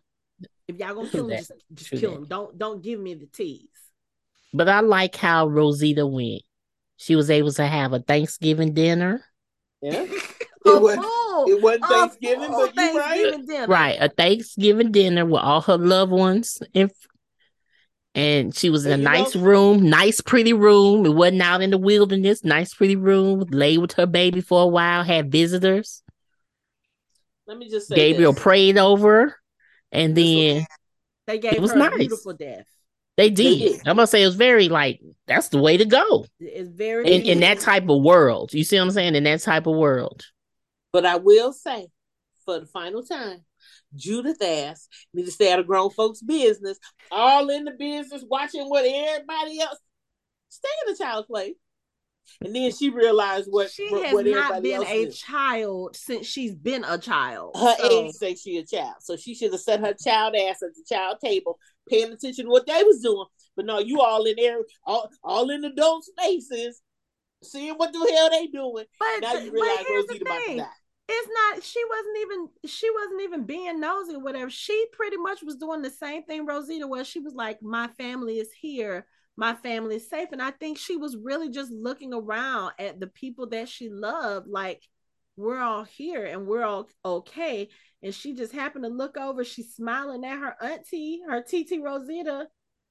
if y'all gonna kill him, just, just kill that. him. Don't don't give me the tease. But I like how Rosita went. She was able to have a Thanksgiving dinner. Yeah. It was it wasn't Thanksgiving, but you right. Dinner. Right, a Thanksgiving dinner with all her loved ones and and she was in a nice know. room, nice pretty room. It wasn't out in the wilderness, nice pretty room, lay with her baby for a while, had visitors. Let me just say Gabriel this. prayed over and then they gave it was her nice. a beautiful death. They did. They did. I'm gonna say it was very like that's the way to go. It's very in, in that type of world. You see what I'm saying? In that type of world. But I will say, for the final time, Judith asked me to stay out of grown folks' business, all in the business, watching what everybody else. Stay in the child's place. And then she realized what she what, has what not been a child since she's been a child. Her so. age say she a child, so she should have set her child ass at the child table, paying attention to what they was doing. But no, you all in there, all, all in adult spaces, seeing what the hell they doing. But now you realize Rosita about to die it's not she wasn't even she wasn't even being nosy or whatever she pretty much was doing the same thing rosita was she was like my family is here my family is safe. And i think she was really just looking around at the people that she loved like we're all here and we're all okay. And she just happened to look over she's smiling at her auntie her tt rosita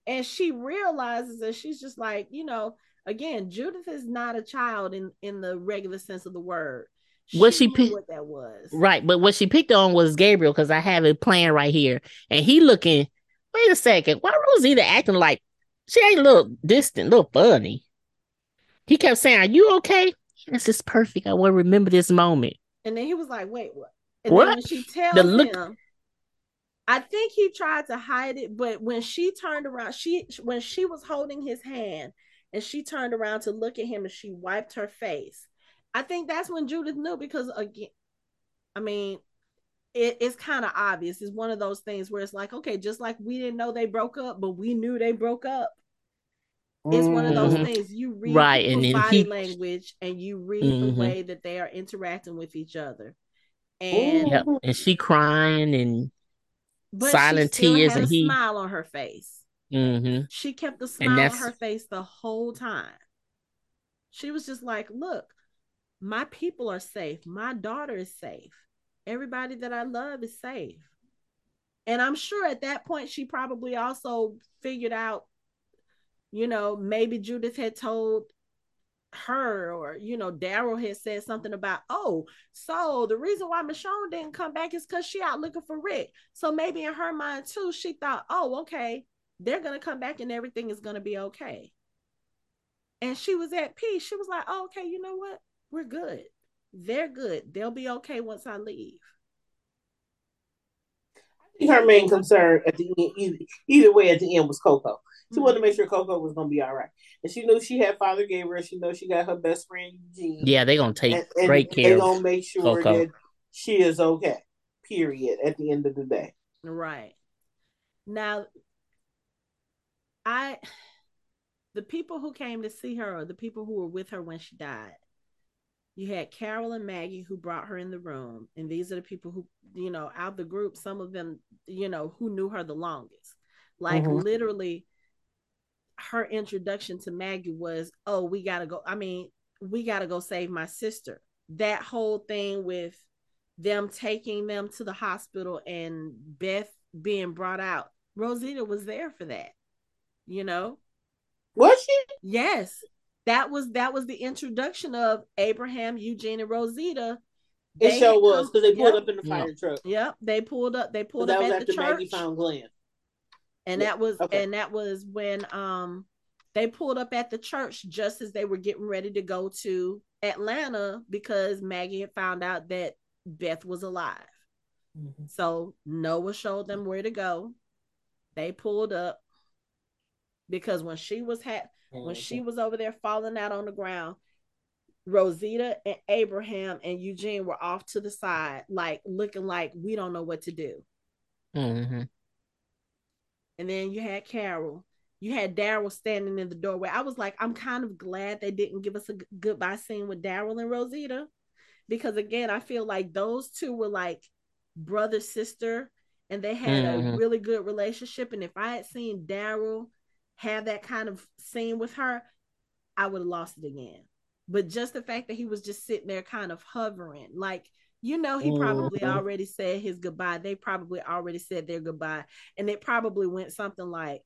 and she realizes that she's just like you know again judith is not a child in in the regular sense of the word. What she, picked what that was. Right but what she picked on was gabriel because i have it playing right here. And he looking wait a second why rosita acting like she ain't look distant look funny he kept saying are you okay this is perfect i want to remember this moment and then he was like wait what and what? then when she tells the look- him I think he tried to hide it, but when she turned around, she when she was holding his hand and she turned around to look at him and she wiped her face. I think that's when Judith knew because again, I mean, it, it's kind of obvious. It's one of those things where it's like, okay, just like we didn't know they broke up, but we knew they broke up. It's one of those mm-hmm. things you read right, and body he... language and you read mm-hmm. the way that they are interacting with each other. And yep. and she crying and silent tears and he smile on her face. Mm-hmm. She kept the smile on her face the whole time. She was just like, "Look, my people are safe. My daughter is safe. Everybody that I love is safe. And I'm sure at that point, she probably also figured out, you know, maybe Judith had told her or, you know, Daryl had said something about, oh, so the reason why Michonne didn't come back is because she out looking for Rick. So maybe in her mind too, she thought, oh, okay, they're to come back and everything is to be okay. And she was at peace. She was like, oh, okay, you know what? we're good. They're good. They'll be okay once I leave. I think her main concern at the end, either, either way, at the end was Coco. She mm-hmm. wanted to make sure Coco was going to be all right, and she knew she had Father Gabriel. She knows she got her best friend Eugene. Yeah, they're gonna take and, and great care. They're gonna make sure Coco. that she is okay. Period. At the end of the day, right now, I the people who came to see her, or the people who were with her when she died, you had Carol and Maggie who brought her in the room. And these are the people who, you know, out the group, some of them, you know, who knew her the longest. Like mm-hmm. literally, her introduction to Maggie was, oh, we got to go. I mean, we got to go save my sister. That whole thing with them taking them to the hospital and Beth being brought out. Rosita was there for that, you know? Was she? Yes that was that was the introduction of Abraham, Eugene, and Rosita. It sure was because they pulled yep, up in the fire yep, truck. Yep, they pulled up. They pulled up at the church. Maggie found Glenn. And yep. that was okay. and that was when um they pulled up at the church just as they were getting ready to go to Atlanta because Maggie had found out that Beth was alive. Mm-hmm. So Noah showed them where to go. They pulled up because when she was had when she was over there falling out on the ground, Rosita and Abraham and Eugene were off to the side, like looking like we don't know what to do. Mm-hmm. And then you had Carol. You had Daryl standing in the doorway. I was like, I'm kind of glad they didn't give us a goodbye scene with Daryl and Rosita. Because again, I feel like those two were like brother, sister, and they had mm-hmm. a really good relationship. And if I had seen Daryl have that kind of scene with her, I would have lost it again. But just the fact that he was just sitting there kind of hovering, like, you know, he probably mm-hmm. already said his goodbye. They probably already said their goodbye. And it probably went something like,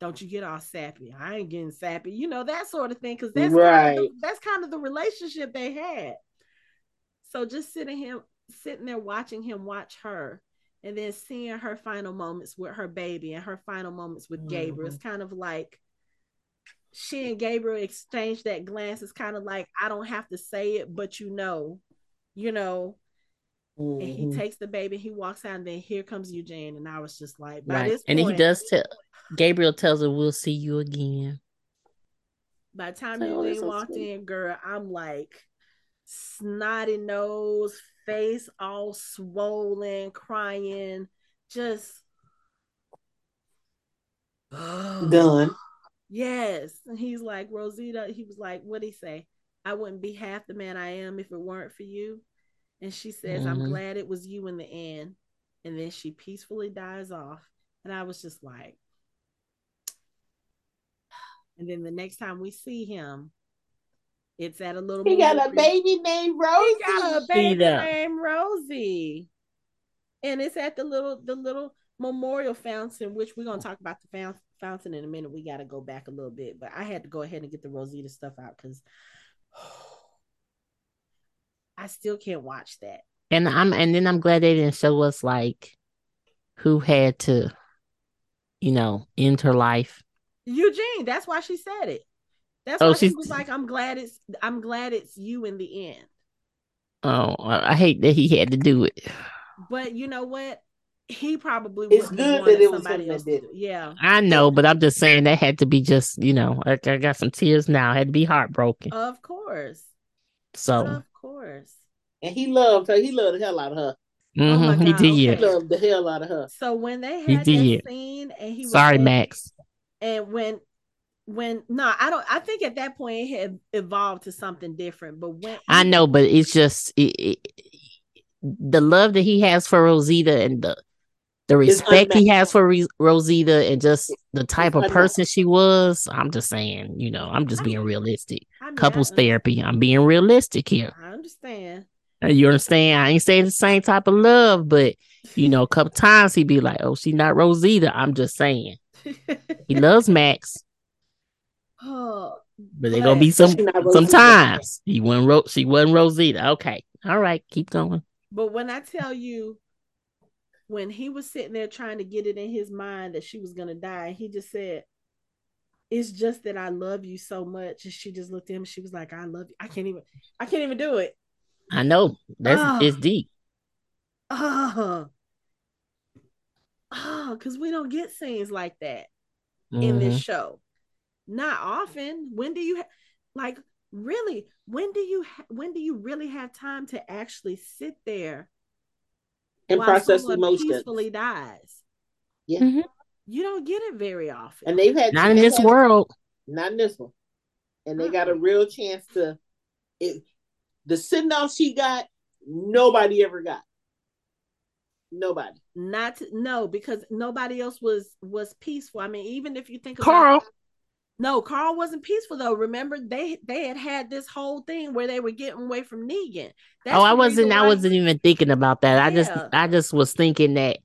don't you get all sappy. I ain't getting sappy. You know, that sort of thing. Cause that's right. Kind of the, that's kind of the relationship they had. So just sitting him sitting there watching him watch her and then seeing her final moments with her baby and her final moments with mm-hmm. Gabriel. It's kind of like she and Gabriel exchanged that glance. It's kind of like I don't have to say it, but you know, you know. Mm-hmm. And he mm-hmm. takes the baby, he walks out, and then here comes Eugene, and I was just like, right. and point, he does tell Gabriel tells her, "We'll see you again." By the time oh, Eugene so walked sweet. in, girl, I'm like snotty nose, face all swollen, crying, just done. Yes. And he's like, Rosita, he was like, what'd he say? I wouldn't be half the man I am if it weren't for you. And she says, mm-hmm. I'm glad it was you in the end. And then she peacefully dies off. And I was just like, and then the next time we see him, it's at a little. He got a baby named Rosie. He got a baby named Rosie, and it's at the little the little memorial fountain, which we're gonna talk about the fountain in a minute. We got to go back a little bit, but I had to go ahead and get the Rosita stuff out because I still can't watch that. And I'm and then I'm glad they didn't show us like who had to, you know, end her life. Eugene. That's why she said it. That's oh, why she was like, "I'm glad it's I'm glad it's you in the end." Oh, I hate that he had to do it. But you know what? He probably it's good that it was somebody else. Did it. Yeah, I know, but I'm just saying that had to be just you know, like I got some tears now. I had to be heartbroken. Of course. So of course. And he loved her. He loved the hell out of her. Mm-hmm, oh he did. He loved the hell out of her. So when they had he that scene, and he sorry, Max. And when when no, I don't. I think at that point it had evolved to something different. But when I know, but it's just it, it, the love that he has for Rosita and the the respect he has for Re- Rosita and just the type of person she was. I'm just saying, you know, I'm just being realistic. I mean, Couples therapy. I'm being realistic here. I understand. Uh, you understand? I ain't saying the same type of love, but you know, a couple times he'd be like, "Oh, she's not Rosita." I'm just saying. he loves Max. Oh, but there's gonna be some sometimes he wasn't Ro- she wasn't Rosita. Okay, all right, keep going. But when I tell you, when he was sitting there trying to get it in his mind that she was gonna die, he just said, "It's just that I love you so much." And she just looked at him. She was like, "I love you. I can't even. I can't even do it." I know that's oh. it's deep. Oh, oh, because we don't get scenes like that mm-hmm. in this mm-hmm. show not often. When do you ha- like really when do you ha- when do you really have time to actually sit there and process emotions. peacefully dies? Yeah. Mm-hmm. you don't get it very often. And they've had not in this had, world. Not in this one. And they uh-huh. got a real chance to it the sitting off she got nobody ever got. Nobody. Not no because nobody else was was peaceful. I mean even if you think carl. about, no, Carl wasn't peaceful though. Remember, they they had had this whole thing where they were getting away from Negan. That's oh, I wasn't. I wasn't even thinking about that. Yeah. I just, I just was thinking that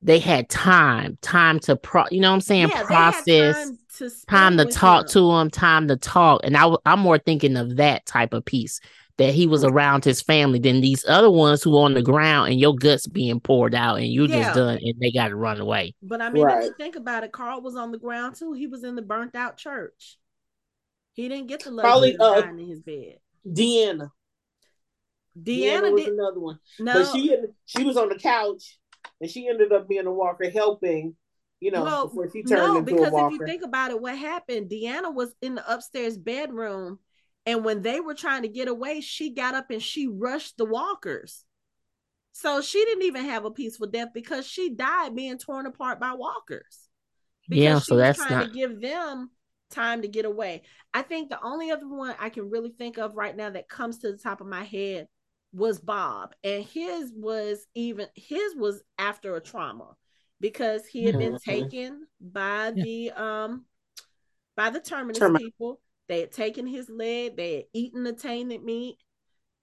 they had time, time to pro. You know what I'm saying? Yeah, Process, time to, time to talk him. to them, time to talk. And I, I'm more thinking of that type of piece that he was around his family than these other ones who were on the ground and your guts being poured out and you yeah. just done and they got to run away. But I mean, right. if you think about it, Carl was on the ground too. He was in the burnt out church. He didn't get the luxury Probably, uh, in his bed. Deanna. Deanna, Deanna was did, another one. No, but she she was on the couch and she ended up being a walker helping you know, well, before she turned no, into because if you think about it, what happened? Deanna was in the upstairs bedroom and when they were trying to get away, she got up and she rushed the walkers. So she didn't even have a peaceful death because she died being torn apart by walkers. Because yeah, so that's trying not... to give them time to get away. I think the only other one I can really think of right now that comes to the top of my head was Bob. And his was even his was after a trauma because he had been mm-hmm. taken by yeah. the um by the terminus Termin- people they had taken his leg. They had eaten the tainted meat.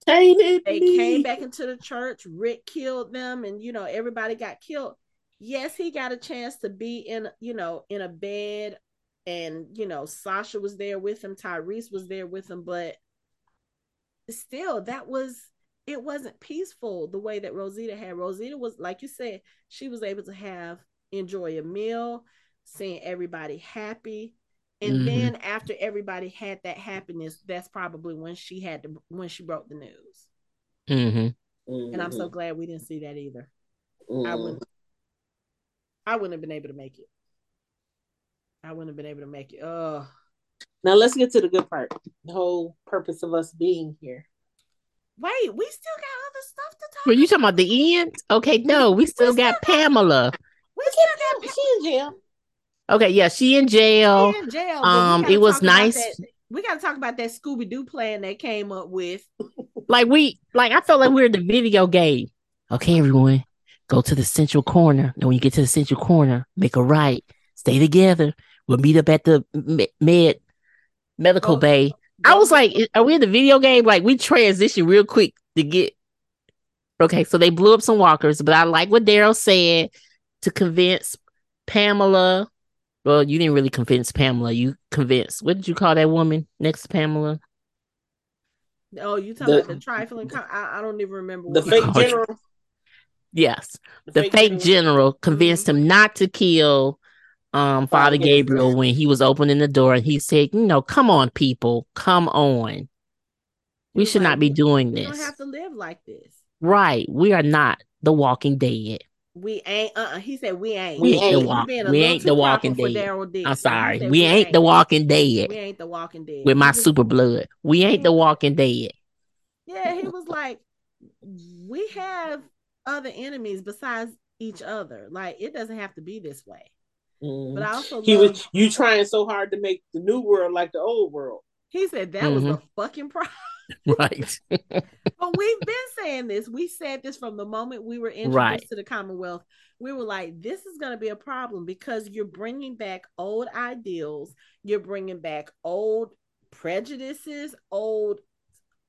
Tainted. They meat. came back into the church. Rick killed them, and you know everybody got killed. Yes, he got a chance to be in, you know, in a bed, and you know Sasha was there with him. Tyrese was there with him, but still, that was it wasn't peaceful the way that Rosita had. Rosita was like you said, she was able to have enjoy a meal, seeing everybody happy. And mm-hmm. then after everybody had that happiness, that's probably when she had to when she broke the news. Mm-hmm. And I'm so mm-hmm. glad we didn't see that either. Mm-hmm. I wouldn't I wouldn't have been able to make it. I wouldn't have been able to make it. Oh. Now let's get to the good part. The whole purpose of us being here. Wait, we still got other stuff to talk. Were you talking about the end? Okay, no, we still, we got still Pamela. we still got she in jail. Okay, yeah, she in jail. She in jail. Um, it was nice. That, we got to talk about that Scooby Doo plan they came up with. like we, like I felt like we were in the video game. Okay, everyone, go to the central corner. And when you get to the central corner, make a right. Stay together. We'll meet up at the med medical oh, bay. I was like, are we in the video game? Like we transition real quick to get okay. So they blew up some walkers, but I like what Daryl said to convince Pamela. Well, you didn't really convince Pamela. You convinced. What did you call that woman next to Pamela? Oh, you talking the, about the trifling? I, I, don't even remember. The fake general. Yes, the, the fake, fake, general, general convinced mm-hmm. him not to kill um Father Gabriel when he was opening the door and he said, you know, come on, people, come on. We should not be doing this. We don't have to live like this. Right. We are not the walking dead. We ain't uh uh he said we ain't. We, ain't the walk- we ain't the walking dead. I'm sorry. We, we ain't, ain't the walking dead. We ain't the walking dead. With my super blood. We ain't the walking dead. Yeah, he was like, we have other enemies besides each other. Like it doesn't have to be this way. Mm-hmm. But I also he love, was you trying so hard to make the new world like the old world. He said that mm-hmm. was a fucking problem. right. but we've been saying this. We said this from the moment we were introduced right. to the Commonwealth. We were like, this is going to be a problem because you're bringing back old ideals. You're bringing back old prejudices, old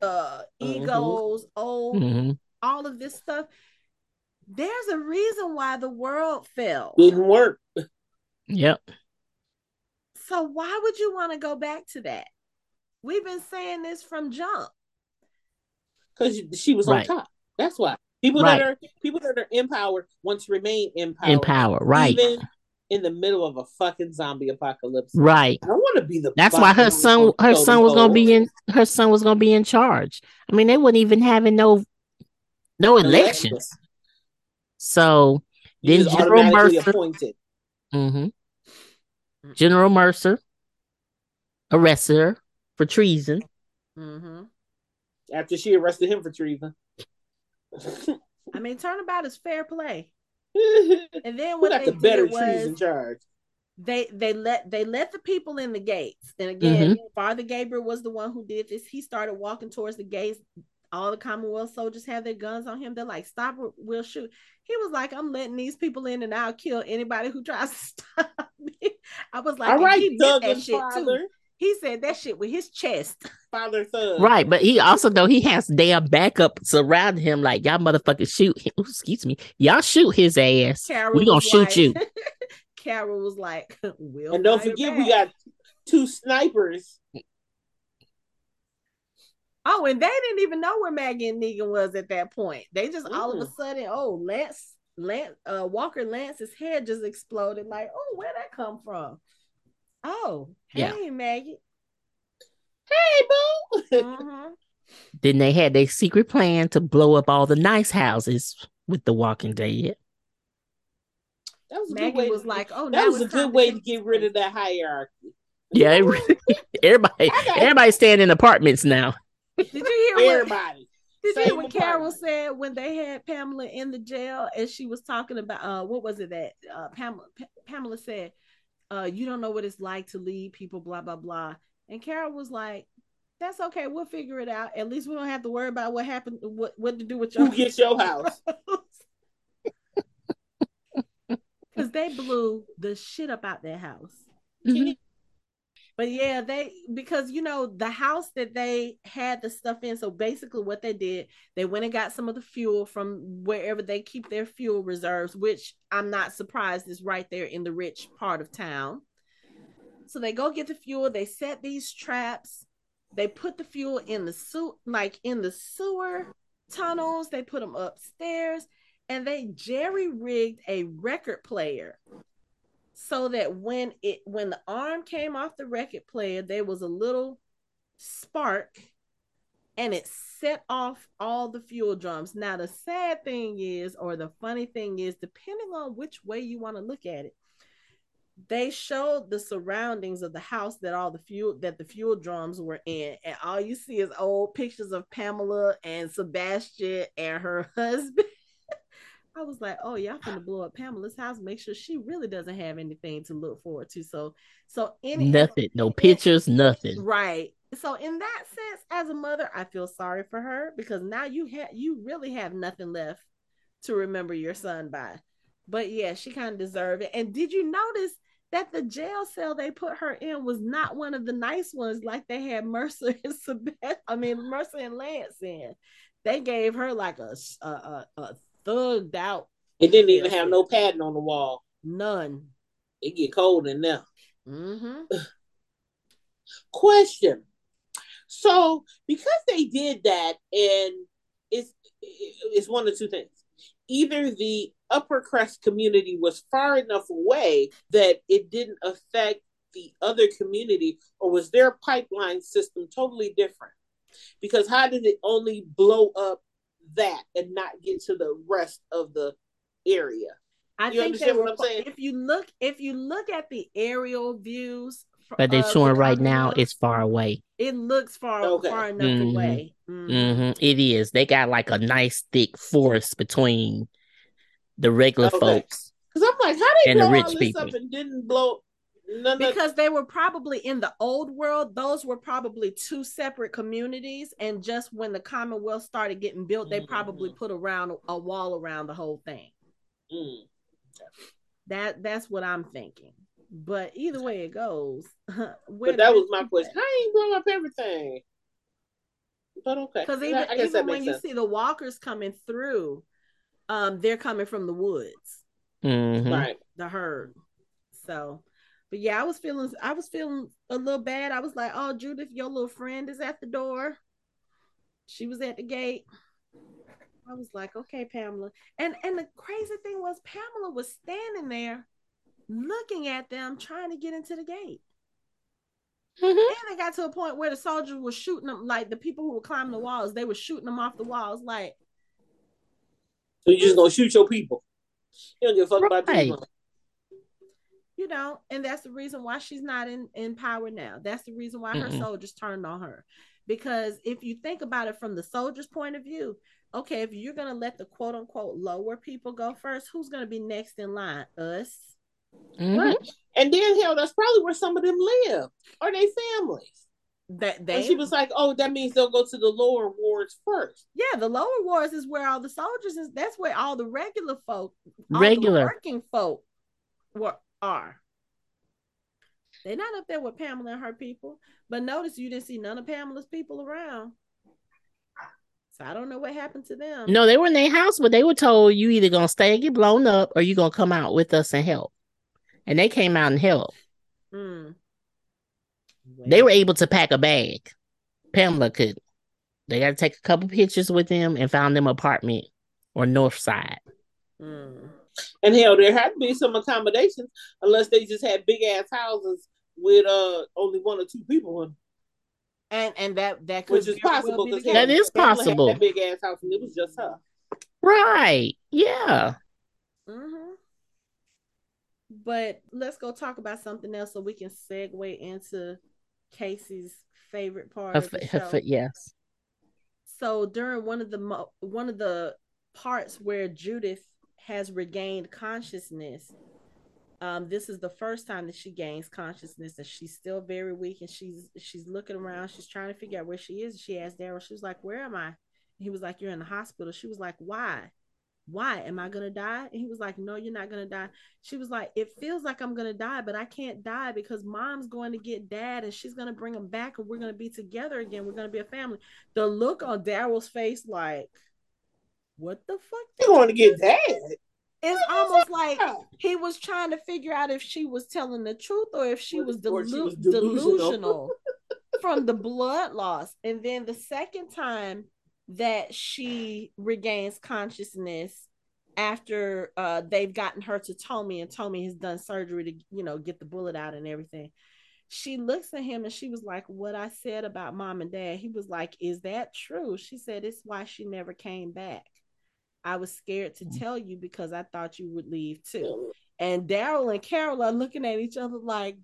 uh, mm-hmm. egos, old mm-hmm. all of this stuff. There's a reason why the world fell. Didn't work. Yep. So why would you want to go back to that? We've been saying this from jump. Because she was right. on top. That's why. People right. that are people that are empowered want to remain empowered. Empowered, right. Even in the middle of a fucking zombie apocalypse. Right. I want to be the That's why her son her son was gonna be in her son was gonna be in charge. I mean, they wouldn't even having no no elections. So then General Mercer appointed. Mm-hmm. General Mercer arrested her for treason. Mm-hmm. After she arrested him for treason. I mean, turnabout is fair play. and then what they the better did was charge? They they let they let the people in the gates. And again, mm-hmm. Father Gabriel was the one who did this. He started walking towards the gates. All the Commonwealth soldiers have their guns on him. They're like, "Stop! We'll shoot." He was like, "I'm letting these people in, and I'll kill anybody who tries to stop me." I was like, "All right, Douglas father." Too. He said that shit with his chest. Father son. Right, but he also though he has damn backup surrounding him like y'all motherfuckers shoot him. Ooh, excuse me. Y'all shoot his ass. Carol we gonna shoot like, you. Carol was like, we'll And don't forget we got two snipers. Oh, and they didn't even know where Maggie and Negan was at that point. They just mm. all of a sudden, oh, Lance, Lance, uh, Walker Lance's head just exploded. Like, oh, where'd that come from? Oh, hey yeah. Maggie. Hey, boo. mm-hmm. Then they had their secret plan to blow up all the nice houses with the Walking Dead. That was Maggie was like, "Oh, that was a good way to get rid of that hierarchy." Yeah, everybody, everybody staying in apartments now. Did you hear everybody? What, did you hear what Carol said when they had Pamela in the jail and she was talking about uh what was it that uh Pamela P- Pamela said uh, you don't know what it's like to lead people, blah, blah, blah. And Carol was like, that's okay. We'll figure it out. At least we don't have to worry about what happened, what, what to do with your Who gets your house. Because they blew the shit up out their house. Mm-hmm. But yeah, they because you know the house that they had the stuff in. So basically, what they did, they went and got some of the fuel from wherever they keep their fuel reserves, which I'm not surprised is right there in the rich part of town. So they go get the fuel. They set these traps. They put the fuel in the suit, like in the sewer. tunnels, they put them upstairs, and they jerry rigged a record player so that when it when the arm came off the record player, there was a little spark and it set off all the fuel drums. Now, the sad thing is, or the funny thing is, depending on which way you want to look at it, they showed the surroundings of the house that all the fuel that the fuel drums were in, and all you see is old pictures of Pamela and Sebastian and her husband. I was like, oh, y'all finna blow up Pamela's house. Make sure she really doesn't have anything to look forward to. So, so any nothing, no pictures, nothing. Right. So in that sense, as a mother, I feel sorry for her because now you have you really have nothing left to remember your son by. But yeah, she kind of deserved it. And did you notice that the jail cell they put her in was not one of the nice ones like they had Mercer and Sebastian, I mean Mercer and Lance in. They gave her like a a, a, a thugged out. It didn't even have no padding on the wall. None. It get cold in there. Mm-hmm. Question. So because they did that, and it's it's one of two things. Either the upper crust community was far enough away that it didn't affect the other community, or was their pipeline system totally different? Because how did it only blow up that and not get to the rest of the area. I you think what I'm saying? If you look, if you look at the aerial views, but they're showing the right now it's far away. It looks far okay. far enough mm-hmm. away. Mm-hmm. Mm-hmm. It is. They got like a nice thick forest between the regular okay. folks. Because I'm like, how they and blow the rich all this people. up and didn't blow None because they were probably in the old world, those were probably two separate communities. And just when the Commonwealth started getting built, they mm-hmm. probably put around a wall around the whole thing. Mm. That that's what I'm thinking. But either way it goes. but that was my question. I ain't blow up everything. But okay. Because even, even when you see the walkers coming through, um, they're coming from the woods. Mm-hmm. Right. The herd. So but yeah, I was feeling I was feeling a little bad. I was like, "Oh, Judith, your little friend is at the door." She was at the gate. I was like, "Okay, Pamela." And and the crazy thing was Pamela was standing there looking at them trying to get into the gate. Mm-hmm. And they got to a point where the soldiers were shooting them, like the people who were climbing the walls, they were shooting them off the walls. Like, so you just gonna shoot your people? You don't give a fuck right. about people you know, and that's the reason why she's not in in power now. That's the reason why mm-hmm. her soldiers turned on her. Because if you think about it from the soldiers' point of view, okay, if you're gonna let the quote unquote lower people go first, who's gonna be next in line? Us. Mm-hmm. Right. And then hell, that's probably where some of them live or their families. That they and she was like, Oh, that means they'll go to the lower wards first. Yeah, the lower wards is where all the soldiers is that's where all the regular folk, regular working folk were are. They're not up there with Pamela and her people. But notice you didn't see none of Pamela's people around. So I don't know what happened to them. No, they were in their house, but they were told you either gonna stay and get blown up or you gonna come out with us and help. And they came out and helped. Mm. They were able to pack a bag. Pamela could. They got to take a couple pictures with them and found them apartment or north side. Mm. And hell, there had to be some accommodations, unless they just had big ass houses with uh only one or two people in. And and that that could which is possible because well that is possible. That big ass house, and it was just her. Right? Yeah. Mm-hmm. But let's go talk about something else so we can segue into Casey's favorite part. Her, of the show. Her, yes. So during one of the mo- one of the parts where Judith has regained consciousness. Um, this is the first time that she gains consciousness, and she's still very weak. And she's she's looking around. She's trying to figure out where she is. She asked Daryl. She was like, "Where am I?" he was like, "You're in the hospital." She was like, "Why? Why am I gonna die?" And he was like, "No, you're not gonna die." She was like, "It feels like I'm gonna die, but I can't die because mom's going to get dad, and she's gonna bring him back, and we're gonna be together again. We're gonna be a family." The look on Daryl's face, like what the fuck? You going to get that? It's almost like he was trying to figure out if she was telling the truth or if she, was, delu- she was, delusional, delusional from the blood loss. And then the second time that she regains consciousness after uh, they've gotten her to Tomi and Tomi has done surgery to, you know, get the bullet out and everything. She looks at him and she was like, What I said about mom and dad. He was like, Is that true? She said, It's why she never came back. I was scared to mm. tell you because I thought you would leave too. And Daryl and Carol are looking at each other like,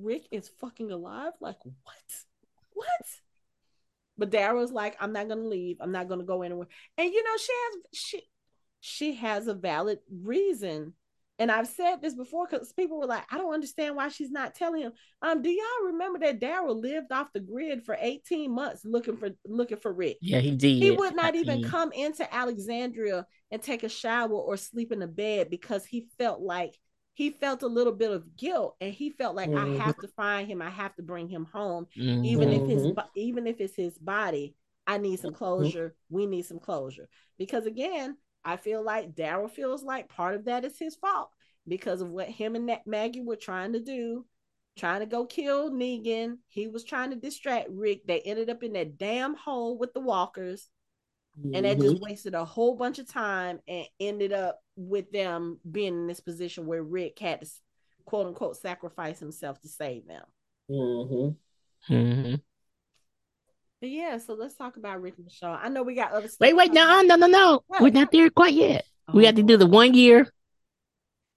Rick is fucking alive? Like, what? What? But Daryl's like, I'm not gonna leave. I'm not gonna go anywhere. And you know, she has she she has a valid reason. And I've said this before because people were like, I don't understand why she's not telling him. Um, do y'all remember that Daryl lived off the grid for 18 months looking for looking for Rick? Yeah, he did. He would not even come into Alexandria and take a shower or sleep in a bed because he felt like he felt a little bit of guilt and he felt like mm-hmm. I have to find him, I have to bring him home, mm-hmm. even if his mm-hmm. even if it's his body. I need some mm-hmm. closure. Mm-hmm. We need some closure because again, I feel like Daryl feels like part of that is his fault because of what him and Maggie were trying to do, trying to go kill Negan. He was trying to distract Rick. They ended up in that damn hole with the walkers. Mm-hmm. And that just mm-hmm. wasted a whole bunch of time and ended up with them being in this position where Rick had to quote unquote sacrifice himself to save them. Mm-hmm. Mm-hmm. But yeah, so let's talk about Rick and Michonne. I know we got other stuff. Wait, wait, no, no, no, no. What? We're not there quite yet. Oh, we have to do the one year.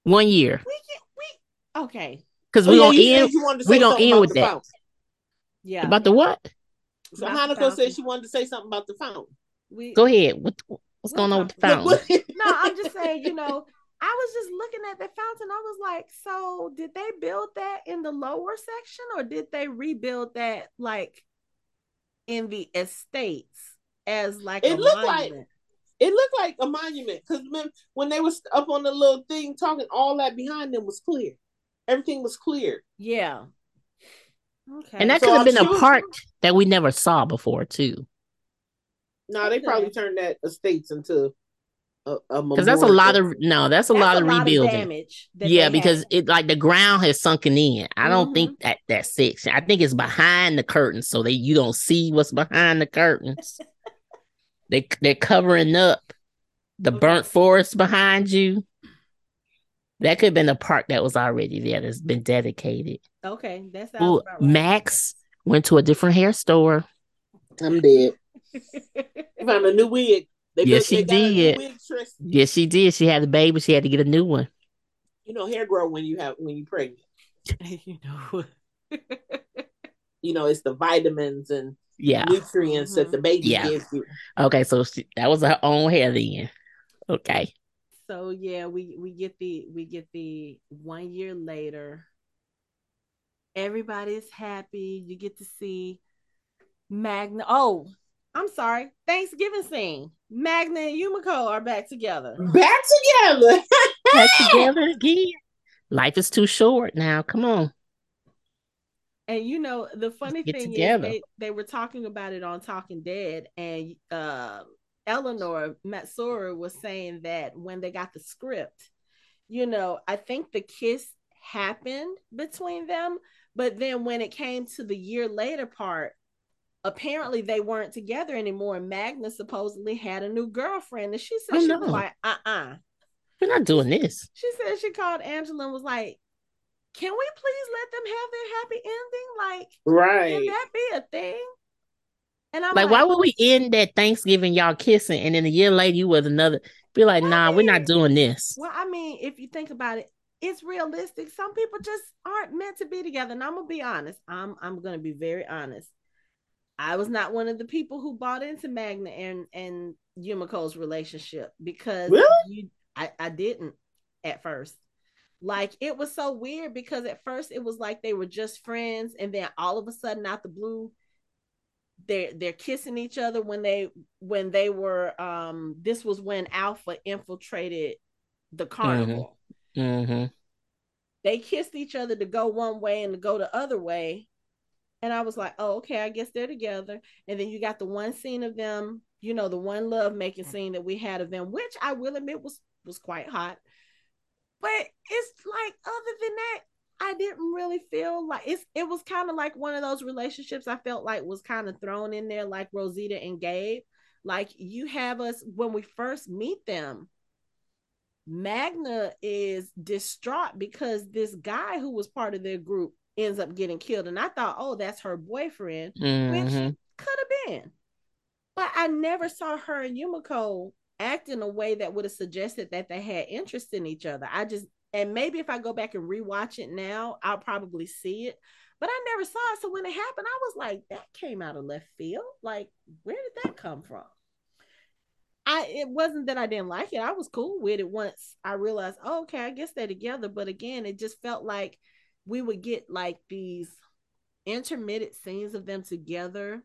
One year. We get, we okay. Because oh, we're gonna end. We're gonna end with that. Fountain. Yeah. About the what? So Hanukkah said she wanted to say something about the fountain. We go ahead. What, what's going on with the fountain? no, I'm just saying, you know, I was just looking at the fountain. I was like, so did they build that in the lower section or did they rebuild that like in the estates as like it looked monument? like it looked like a monument because when, when they was up on the little thing talking, all that behind them was clear. Everything was clear. Yeah. Okay. And that so could have been a part that we never saw before too. No, they probably turned that estates into because that's a lot of no, that's a that's lot a of lot rebuilding. Of damage yeah, because had. it like the ground has sunken in. I don't mm-hmm. think that that section. I think it's behind the curtains, so that you don't see what's behind the curtains. they they're covering up the burnt forest behind you. That could have been a park that was already there that's been dedicated. Okay, that's right. Max went to a different hair store. I'm dead. found a new wig. They yes, she did. Yes, she did. She had a baby. She had to get a new one. You know, hair grow when you have when you're pregnant. you know. you know, it's the vitamins and yeah nutrients mm-hmm. that the baby yeah. gives you. Okay, so she, that was her own hair then. Okay. So yeah, we we get the we get the one year later. Everybody's happy. You get to see Magna. Oh, I'm sorry, Thanksgiving scene. Magna and Yumiko are back together. Back together. back together again. Life is too short now. Come on. And you know, the funny thing together. is they, they were talking about it on Talking Dead, and uh Eleanor Matsuura was saying that when they got the script, you know, I think the kiss happened between them, but then when it came to the year later part, apparently they weren't together anymore. And Magna supposedly had a new girlfriend. And she said oh, she no. was like, uh uh-uh. We're not doing this. She said she called Angela and was like, Can we please let them have their happy ending? Like, right. Can that be a thing? And I'm like, like why would we end that Thanksgiving y'all kissing and then a year later you was another be like, well, nah, I mean, we're not doing this. Well, I mean, if you think about it, it's realistic. Some people just aren't meant to be together. And I'm gonna be honest. I'm I'm gonna be very honest. I was not one of the people who bought into Magna and and Yumiko's relationship because really? you, I, I didn't at first. Like it was so weird because at first it was like they were just friends, and then all of a sudden, out the blue, they're they're kissing each other when they when they were um this was when Alpha infiltrated the carnival. Mm-hmm. Mm-hmm. They kissed each other to go one way and to go the other way, and I was like, oh, okay, I guess they're together. And then you got the one scene of them, you know, the one love making scene that we had of them, which I will admit was was quite hot. But it's like other than that, I didn't really feel like it's it was kind of like one of those relationships I felt like was kind of thrown in there like Rosita and Gabe. Like you have us when we first meet them. Magna is distraught because this guy who was part of their group ends up getting killed. And I thought, oh, that's her boyfriend, mm-hmm. which could have been. But I never saw her and Yumiko act in a way that would have suggested that they had interest in each other. I just and maybe if I go back and rewatch it now, I'll probably see it. But I never saw it. So when it happened, I was like, that came out of left field. Like, where did that come from? I it wasn't that I didn't like it. I was cool with it once I realized, oh, okay, I guess they're together. But again, it just felt like we would get like these intermittent scenes of them together.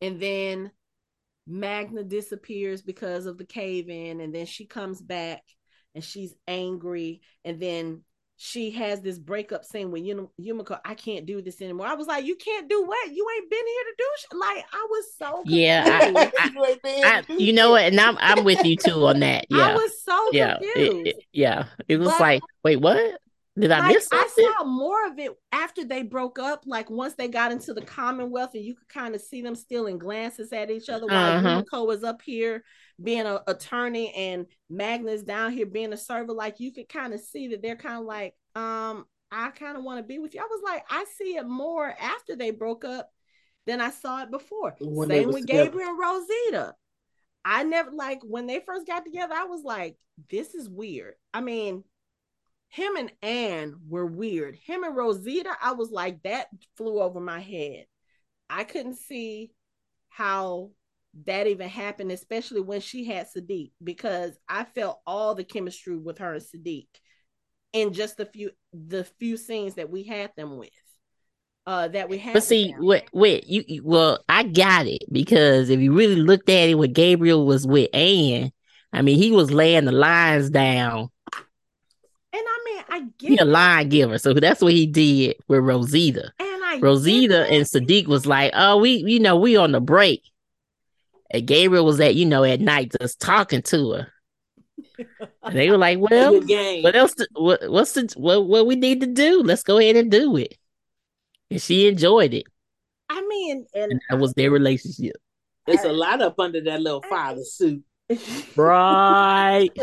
And then Magna disappears because of the cave in, and then she comes back and she's angry, and then she has this breakup scene with Yumiko, I can't do this anymore. I was like, you can't do what? You ain't been here to do shit. Like, I was so confused. yeah. I, I, I, you know what? And I'm I'm with you too on that. Yeah, I was so yeah, confused. It, it, yeah, it was but, like, wait, what? Did I like, miss something? I saw more of it after they broke up. Like once they got into the Commonwealth, and you could kind of see them stealing glances at each other while uh-huh. Yumiko was up here being an attorney and Magna's down here being a server. Like you could kind of see that they're kind of like, um, I kind of want to be with you. I was like, I see it more after they broke up than I saw it before. When Same with together. Gabriel and Rosita. I never like when they first got together, I was like, this is weird. I mean, him and Anne were weird. Him and Rosita, I was like, that flew over my head. I couldn't see how that even happened, especially when she had Siddiq, because I felt all the chemistry with her and Siddiq in just the few the few scenes that we had them with. Uh, that we had. But see, wait, wait, you, you well, I got it because if you really looked at it, when Gabriel was with Anne, I mean, he was laying the lines down I get he a line giver, so that's what he did with Rosita. And I Rosita and Siddiq was like, "Oh, we, you know, we on the break." And Gabriel was at, you know, at night just talking to her. and they were like, "Well, what else? To, what, what's the what? What we need to do? Let's go ahead and do it." And she enjoyed it. I mean, and, and that was their relationship. There's a lot up under that little father suit, right?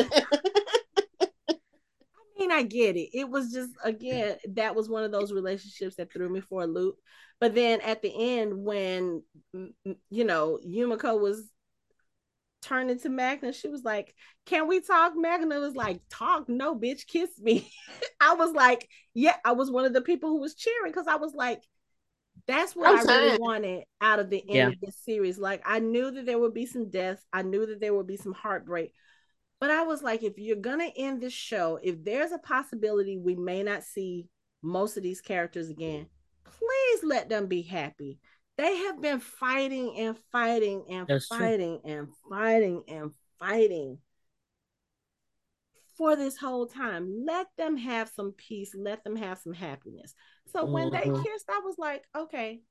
mean, I get it. It was just again that was one of those relationships that threw me for a loop. But then at the end, when mm, mm, you know Yumiko was turning to Magna, she was like, "Can we talk?" Magna was like, "Talk? No, bitch, kiss me." I was like, "Yeah." I was one of the people who was cheering because I was like, "That's what I'm i really wanted out of the end yeah. of this series." Like, I knew that there would be some deaths. I knew that there would be some heartbreak, but I was like, if you're gonna end this show, if there's a possibility we may not see most of these characters again, please let them be happy. They have been fighting and fighting and That's fighting true. and fighting and fighting for this whole time. Let them have some peace. Let them have some happiness. So when mm-hmm. they kissed, I was like, okay.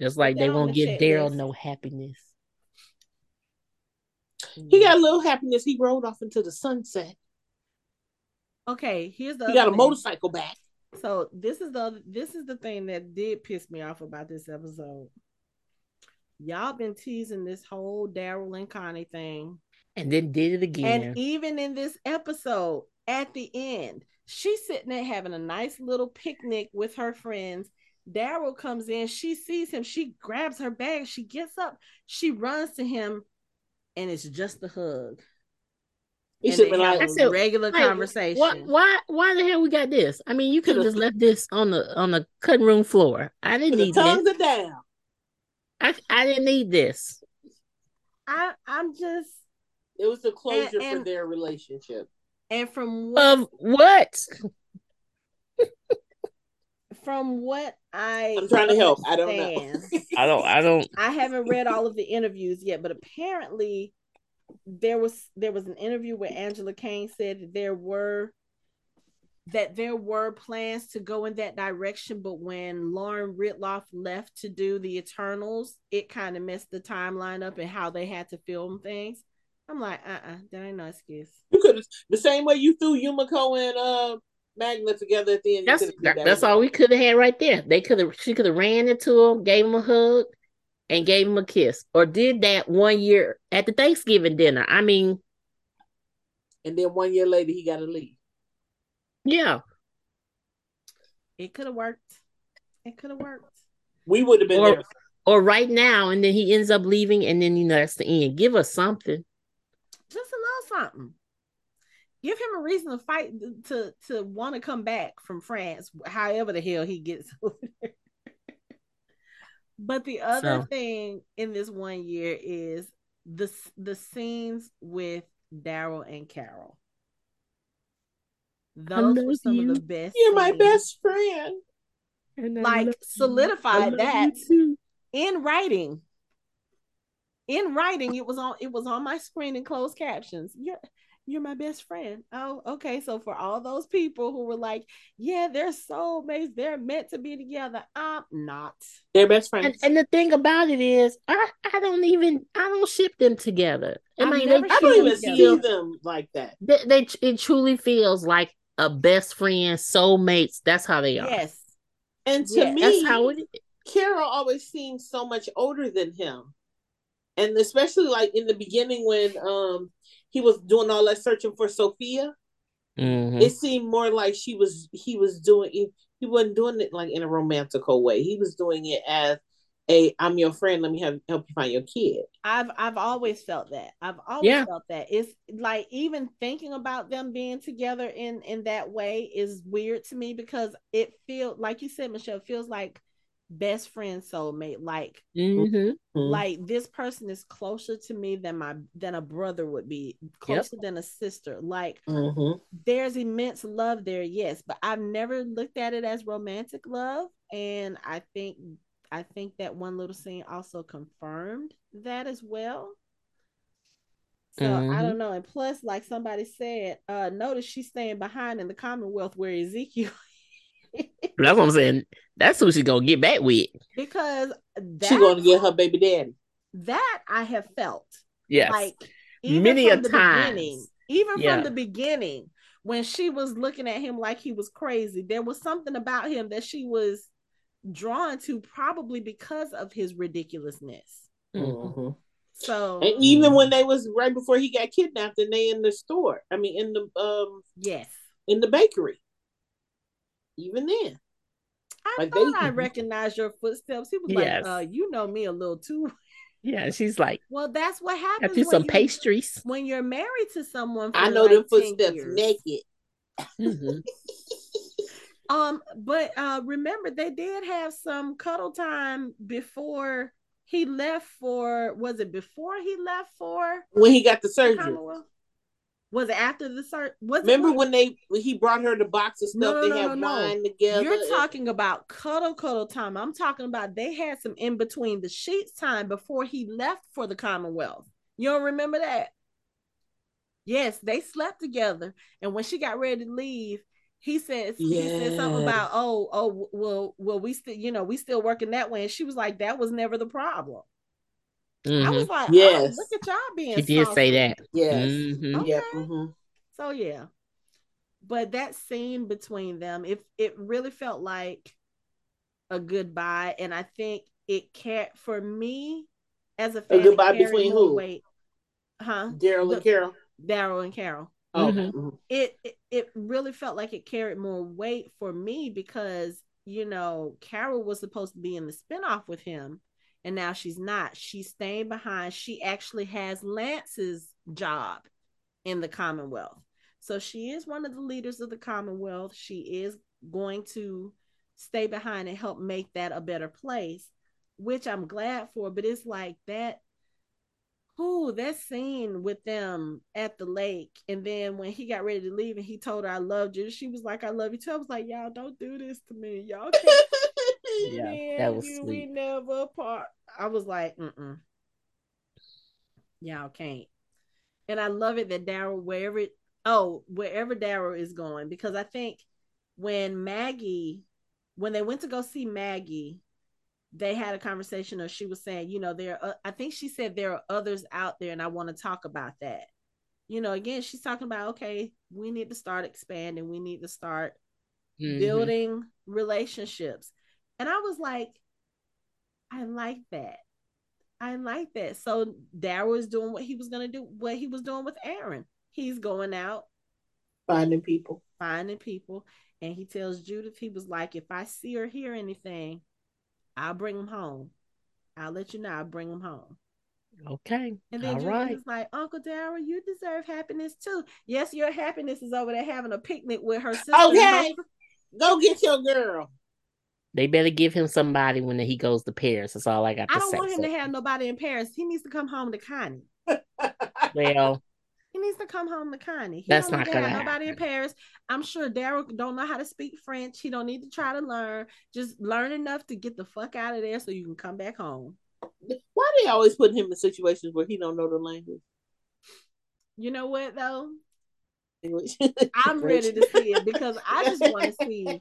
Just like they won't give Daryl no happiness. He got a mm. little happiness. He rode off into the sunset. Okay, here's the. He got a thing. motorcycle back. So this is the this is the thing that did piss me off about this episode. Y'all been teasing this whole Daryl and Connie thing, and then did it again. And even in this episode, at the end, she's sitting there having a nice little picnic with her friends. Daryl comes in, she sees him, she grabs her bag, she gets up, she runs to him, and it's just a hug. You should be like a regular like, conversation. Why, why, why the hell we got this? I mean, you could have just left this on the on the cutting room floor. I didn't need tongues this. are down. I I didn't need this. I I'm just. It was the closure and, and, for their relationship. And from what, of what? From what I I'm trying to help. I don't know. I don't I don't I haven't read all of the interviews yet, but apparently there was there was an interview where Angela Kang said there were that there were plans to go in that direction, but when Lauren Ridloff left to do the Eternals, it kind of messed the timeline up and how they had to film things. I'm like, uh uh-uh, uh, that ain't no excuse. You could the same way you threw Yumiko and uh Magna together at the end. That's that, that's all we could have had right there. They could have she could have ran into him, gave him a hug, and gave him a kiss, or did that one year at the Thanksgiving dinner. I mean, and then one year later he got to leave. Yeah, it could have worked. It could have worked. We would have been or, there. Or right now, and then he ends up leaving, and then you know that's the end. Give us something. Just a little something. Give him a reason to fight to to want to come back from France, however the hell he gets over there. But the other so. thing in this one year is the the scenes with Daryl and Carol. Those were some you. of the best. You're my best friend. And like solidified that in writing. In writing, it was on it was on my screen in closed captions. Yeah, you're my best friend. Oh, okay. So for all those people who were like, yeah, they're soulmates, they're meant to be together. I'm not. They're best friends. And, and the thing about it is, I, I don't even I don't ship them together. I, mean, they, I don't even see them like that. They, they, it truly feels like a best friend, soulmates. That's how they are. Yes. And to me, that's how it is. Carol always seems so much older than him. And especially like in the beginning when um he was doing all that searching for Sophia. Mm-hmm. It seemed more like she was he was doing he wasn't doing it like in a romantical way. He was doing it as a I'm your friend, let me have help you find your kid. I've I've always felt that. I've always yeah. felt that. It's like even thinking about them being together in in that way is weird to me because it feels like you said, Michelle, feels like best friend soulmate like mm-hmm. like this person is closer to me than my than a brother would be closer yep. than a sister like mm-hmm. there's immense love there yes but i've never looked at it as romantic love and i think i think that one little scene also confirmed that as well so mm-hmm. I don't know. And plus, like somebody said, uh, notice she's staying behind in the Commonwealth where Ezekiel That's what I'm saying. That's who she's gonna get back with. Because she's gonna get her baby daddy. That I have felt. Yes. Like many a time. Even yeah. from the beginning, when she was looking at him like he was crazy, there was something about him that she was drawn to, probably because of his ridiculousness. Mm-hmm. So, and even when they was right before he got kidnapped, and they in the store, I mean, in the um, yes, in the bakery, even then. I like thought they, I recognized your footsteps. He was yes. like, uh, you know me a little too. Yeah, she's like, well, that's what happens. Got some you, pastries. When you're married to someone, I know like the footsteps years. naked. Mm-hmm. um, but uh, remember, they did have some cuddle time before he left for. Was it before he left for when he got the surgery? Was it after the search? Remember when, when they when he brought her the box of stuff? No, no, they no, had no, wine together. You're talking about cuddle cuddle time. I'm talking about they had some in between the sheets time before he left for the Commonwealth. You don't remember that? Yes, they slept together, and when she got ready to leave, he says yes. he said something about oh oh well well we still you know we still working that way, and she was like that was never the problem. Mm-hmm. I was like, yes. Oh, look at y'all being. She did say that. Yes. Mm-hmm. Okay. Yep. Mm-hmm. So yeah, but that scene between them, if it, it really felt like a goodbye, and I think it can't for me as a fan. A goodbye between who? Wait, huh? Daryl and Carol. Daryl and Carol. Oh, mm-hmm. it, it it really felt like it carried more weight for me because you know Carol was supposed to be in the spinoff with him and now she's not. She's staying behind. She actually has Lance's job in the Commonwealth. So she is one of the leaders of the Commonwealth. She is going to stay behind and help make that a better place, which I'm glad for. But it's like that. Who that scene with them at the lake, and then when he got ready to leave and he told her I loved you, she was like, I love you too. I was like, Y'all don't do this to me. Y'all can't yeah, that was sweet. We never part. I was like, mm Y'all can't. And I love it that Daryl, wherever it, oh, wherever Daryl is going, because I think when Maggie, when they went to go see Maggie, they had a conversation, or she was saying, you know, there. Are, I think she said there are others out there, and I want to talk about that. You know, again, she's talking about okay, we need to start expanding. We need to start mm-hmm. building relationships and I was like, I like that. I like that. So Daryl is doing what he was gonna do, what he was doing with Aaron. He's going out finding people, finding people, and he tells Judith he was like, if I see or hear anything, I'll bring him home. I'll let you know. I'll bring him home. Okay. And then All Judith right. was like, Uncle Daryl, you deserve happiness too. Yes, your happiness is over there having a picnic with her sister. Okay. Go get your girl. They better give him somebody when he goes to Paris. That's all I got to I don't say. want him So, to have nobody in Paris. He needs to come home to Connie. well, He needs to come home to Connie. He That's don't not need to have nobody in. Paris. I'm sure Daryl don't know how to speak French. He don't need to try to learn. Just learn enough to get the fuck out of there so you can come back home. Why are they always put him in situations where he don't know the language? You know what though? English. I'm ready to see it because I just want to see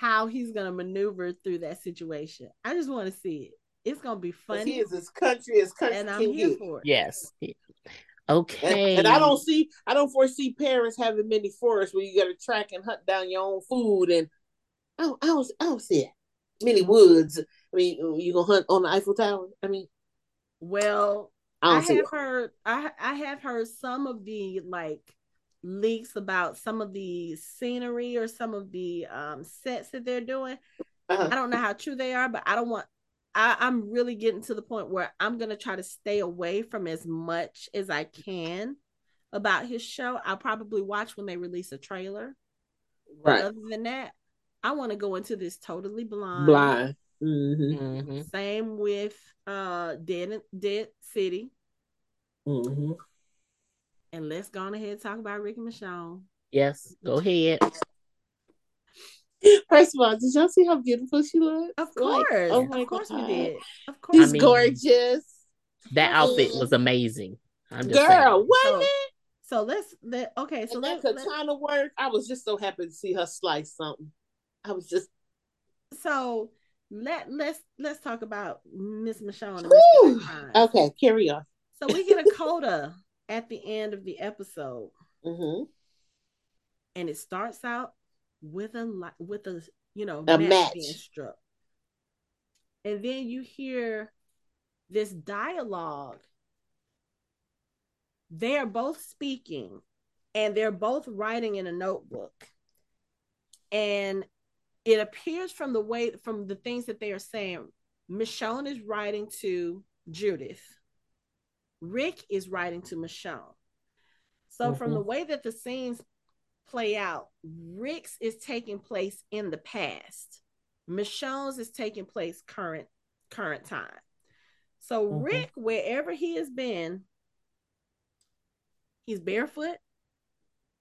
how he's gonna maneuver through that situation. I just want to see it. It's gonna be funny, He is as country as country and I'm can here get. for it. yes. Okay. and I don't see, I don't foresee Paris having many forests where you got to track and hunt down your own food, and oh, I don't, I don't, I don't see it. Many woods. I mean, uh, you gonna hunt on the Eiffel Tower? I mean, Well, I I, have it. heard I I have heard some of the like leaks about some of the scenery or some of the um sets that they're doing. I Uh-huh. don't know how true they are, but I don't want I, I'm really getting to the point where I'm gonna try to stay away from as much as I can about his show. I'll probably watch when they release a trailer. But Right, other than that, I want to go into this totally blind. blind. hmm hmm Same with uh Dead Dead City. hmm And let's go on ahead and talk about Rick and Michonne. Yes. Go ahead. First of all, did y'all see how beautiful she looked? Of Like, course. oh my of course God. we did. Of course. She's I mean, gorgeous. That outfit was amazing. I'm just Girl, saying. wasn't So, it? so let's let okay, so and that let's, let's katana work, I was just so happy to see her slice something. I was just, so let let's let's talk about Miss Michonne and Whew. Okay, carry on. So we get a coda at the end of the episode, hmm and it starts out with a with a you know A match, match. being struck, and then you hear this dialogue. They are both speaking, and they're both writing in a notebook, and it appears from the way from the things that they are saying. Michonne is writing to Judith. Rick is writing to Michonne. So from Mhm. the way that the scenes play out, Rick's is taking place in the past. Michonne's is taking place current current time. So Mhm. Rick, wherever he has been, he's barefoot.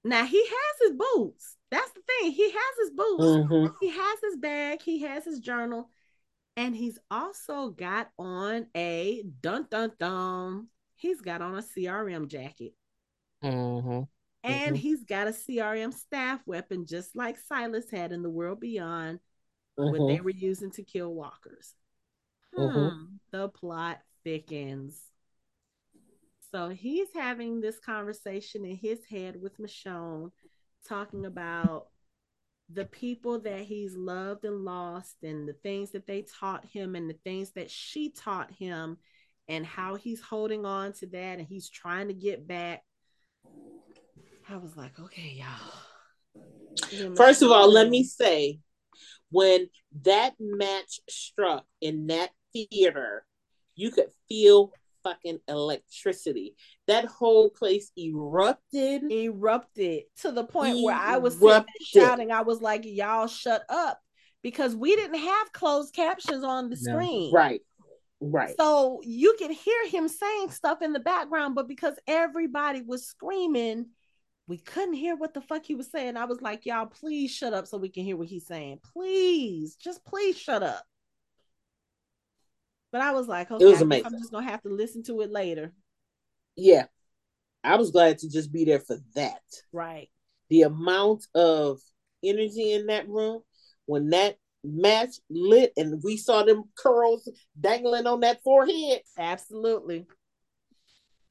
Now he has his boots. That's the thing. He has his boots. hmm He has his bag. He has his journal. And he's also got on a dun dun dun. He's got on a CRM jacket. hmm And Mhm. he's got a CRM staff weapon, just like Silas had in the world beyond, what hmm they were using to kill walkers. Hmm, Mhm. the plot thickens. So he's having this conversation in his head with Michonne, talking about the people that he's loved and lost, and the things that they taught him, and the things that she taught him, and how he's holding on to that, and he's trying to get back. I was like, okay, y'all. First of all, let me say, when that match struck in that theater, you could feel fucking electricity. That whole place erupted. erupted to the point where I was sitting there Erupted. shouting. I was like, "Y'all shut up," because we didn't have closed captions on the No. screen. Right, right. So you could hear him saying stuff in the background, but because everybody was screaming, we couldn't hear what the fuck he was saying. I was like, "Y'all, please shut up so we can hear what he's saying. Please, just please shut up." But I was like, "Okay, was amazing. I'm just gonna have to listen to it later." Yeah. I was glad to just be there for that. Right. The amount of energy in that room when that match lit and we saw them curls dangling on that forehead. Absolutely.